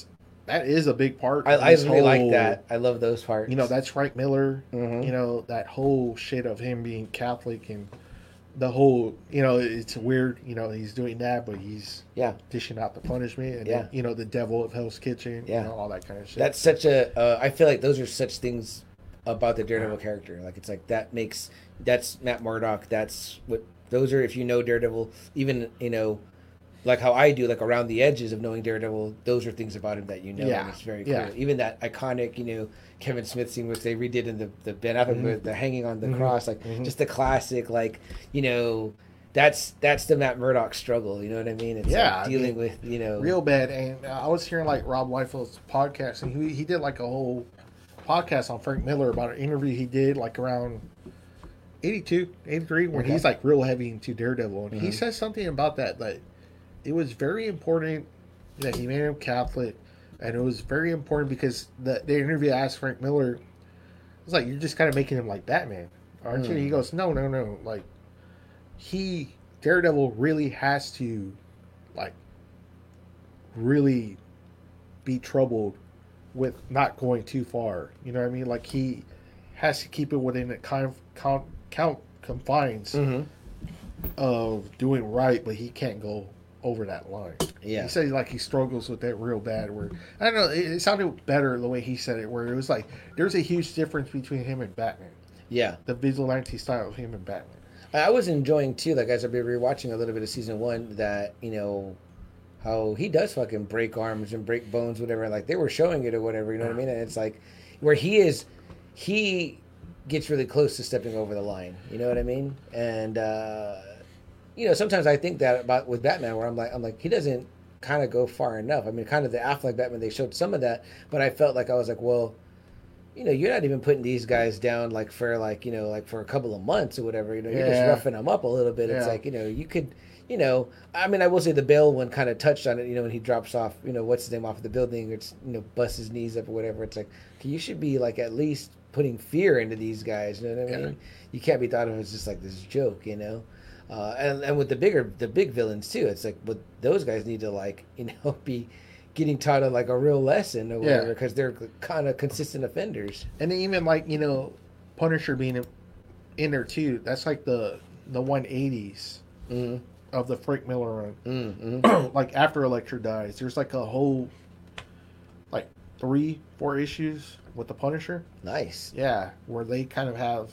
that is a big part. Mm-hmm. I, I really like that. I love those parts. You know, that's Frank Miller. Mhm. You know that whole shit of him being Catholic and the whole. You know, it's weird. You know, he's doing that, but he's yeah. dishing out the punishment and Yeah. you know the devil of Hell's Kitchen. Yeah. you know, all that kind of shit. That's such a. Uh, I feel like those are such things about the Daredevil character. Like it's like that makes that's Matt Murdock. That's what those are. If you know Daredevil, even you know, like how I do, like around the edges of knowing Daredevil, those are things about him that you know. Yeah, and it's very yeah. Even that iconic, you know, Kevin Smith scene, which they redid in the the Ben Affleck Mhm. with the hanging on the Mhm. cross, like Mhm. just the classic, like you know. That's that's the Matt Murdock struggle, you know what I mean? It's Yeah, like I dealing mean, with you know real bad. And I was hearing like Rob Liefeld's podcast, and he he did like a whole podcast on Frank Miller about an interview he did like around 82, 83, when Okay. he's like real heavy into Daredevil, and he Mhm. says something about that that it was very important that he made him Catholic, and it was very important because the the interview asked Frank Miller, it's like you're just kind of making him like Batman, aren't you? Hmm. He goes, no, no, no, like he Daredevil really has to like really be troubled with not going too far. You know what I mean? Like he has to keep it within the kind of count, confines Mhm. of doing right, but he can't go over that line. Yeah. He said like he struggles with that real bad. Where I don't know, it, it sounded better the way he said it. Where it was like there's a huge difference between him and Batman. yeah. The vigilante style of him and Batman. I was enjoying too, like as I've been rewatching a little bit of season one, that you know how he does fucking break arms and break bones, whatever. Like they were showing it or whatever, you know what I mean? And it's like where he is, he gets really close to stepping over the line. You know what I mean? And uh, you know, sometimes I think that about with Batman, where I'm like, I'm like, he doesn't kind of go far enough. I mean, kind of the Affleck Batman, they showed some of that, but I felt like I was like, well you know, you're not even putting these guys down like for like you know like for a couple of months or whatever. You know, you're just roughing them up a little bit. It's like you know you could, you know, I mean I will say the Bale one kind of touched on it. You know, when he drops off, you know, what's his name off of the building, it's you know busts his knees up or whatever. It's like you should be like at least putting fear into these guys. You know what I Yeah. You can't be thought of as just like this joke. You know. Uh, and, and with the bigger the big villains too, it's like but those guys need to like you know be getting taught a, like a real lesson or whatever because they're kind of consistent offenders. And even like you know, Punisher being in- there too. That's like the the one eighties Mm, of the Frank Miller run. mm, mm. like after Elektra dies, there's like a whole like three, four issues with the Punisher. Nice. Yeah, where they kind of have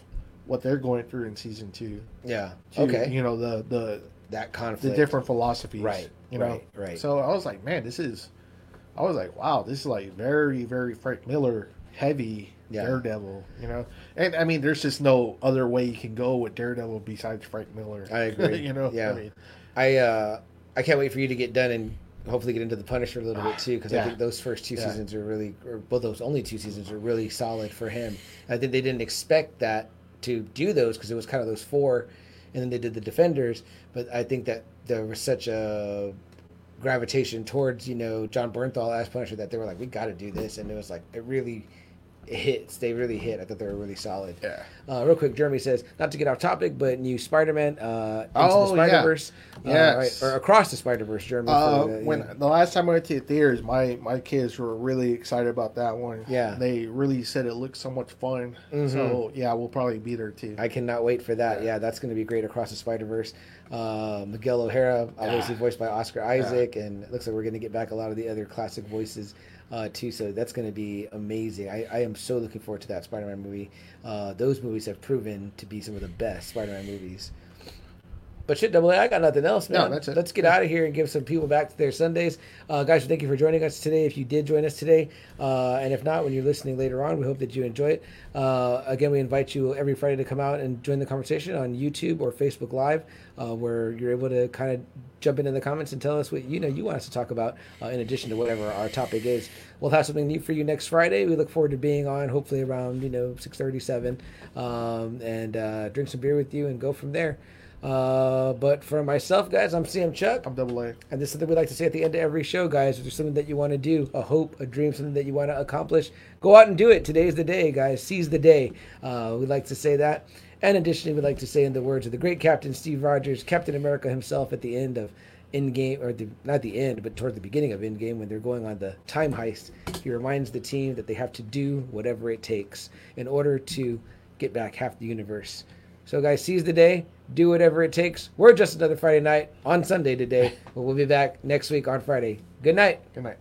what they're going through in season two. Yeah. too. Okay. you know the the that conflict, the different philosophies. Right, You know. right, right. So I was like, man, this is. I was like, wow, this is like very, very Frank Miller heavy Yeah. Daredevil. You know, and I mean, there's just no other way you can go with Daredevil besides Frank Miller. I agree. you know. Yeah. I mean, I uh, I can't wait for you to get done and hopefully get into the Punisher a little bit too because I think those first two Yeah. seasons are really, or both those only two seasons are really solid for him. I think they didn't expect that to do those because it was kind of those four, and then they did the Defenders. But I think that there was such a gravitation towards you know Jon Bernthal as Punisher that they were like, we got to do this, and it was like it really hits. They really hit. I thought they were really solid. yeah. Uh, real quick, Jeremy says, not to get off topic, but new Spider-Man uh, into Oh, the. Spider Verse, Yes. or across the Spider Verse, Jeremy. Uh, the, when know. the last time I went to the theaters, my my kids were really excited about that one. Yeah. they really said it looked so much fun. Mhm. So yeah, we'll probably be there too. I cannot wait for that. Yeah. Yeah, that's going to be great across the Spider Verse. Uh, Miguel O'Hara, obviously Yeah. voiced by Oscar Isaac, and it looks like we're going to get back a lot of the other classic voices uh, too. So that's going to be amazing. I, I am so looking forward to that Spider-Man movie. Uh, those movies have proven to be some of the best Spider-Man movies. But shit, double A, I got nothing else, man. No, that's it. Let's get out of here and give some people back to their Sundays. Uh, guys, thank you for joining us today. If you did join us today, uh, and if not, when you're listening later on, we hope that you enjoy it. Uh, again, we invite you every Friday to come out and join the conversation on YouTube or Facebook Live, uh, where you're able to kind of jump into the comments and tell us what you know you want us to talk about uh, in addition to whatever our topic is. We'll have something new for you next Friday. We look forward to being on, hopefully around you know six thirty seven, um, and uh, drink some beer with you and go from there. Uh, but for myself, guys, I'm CM Chuck. I'm double A. And this is something we like to say at the end of every show, guys. If there's something that you want to do, a hope, a dream, something that you want to accomplish, go out and do it. Today's the day, guys. Seize the day. Uh, we like to say that. And additionally, we'd like to say in the words of the great Captain Steve Rogers, Captain America himself, at the end of Endgame, or the, not the end, but toward the beginning of Endgame, when they're going on the time heist, he reminds the team that they have to do whatever it takes in order to get back half the universe. So, guys, seize the day, do whatever it takes. We're just another Friday night on Sunday today, but we'll be back next week on Friday. Good night. Good night.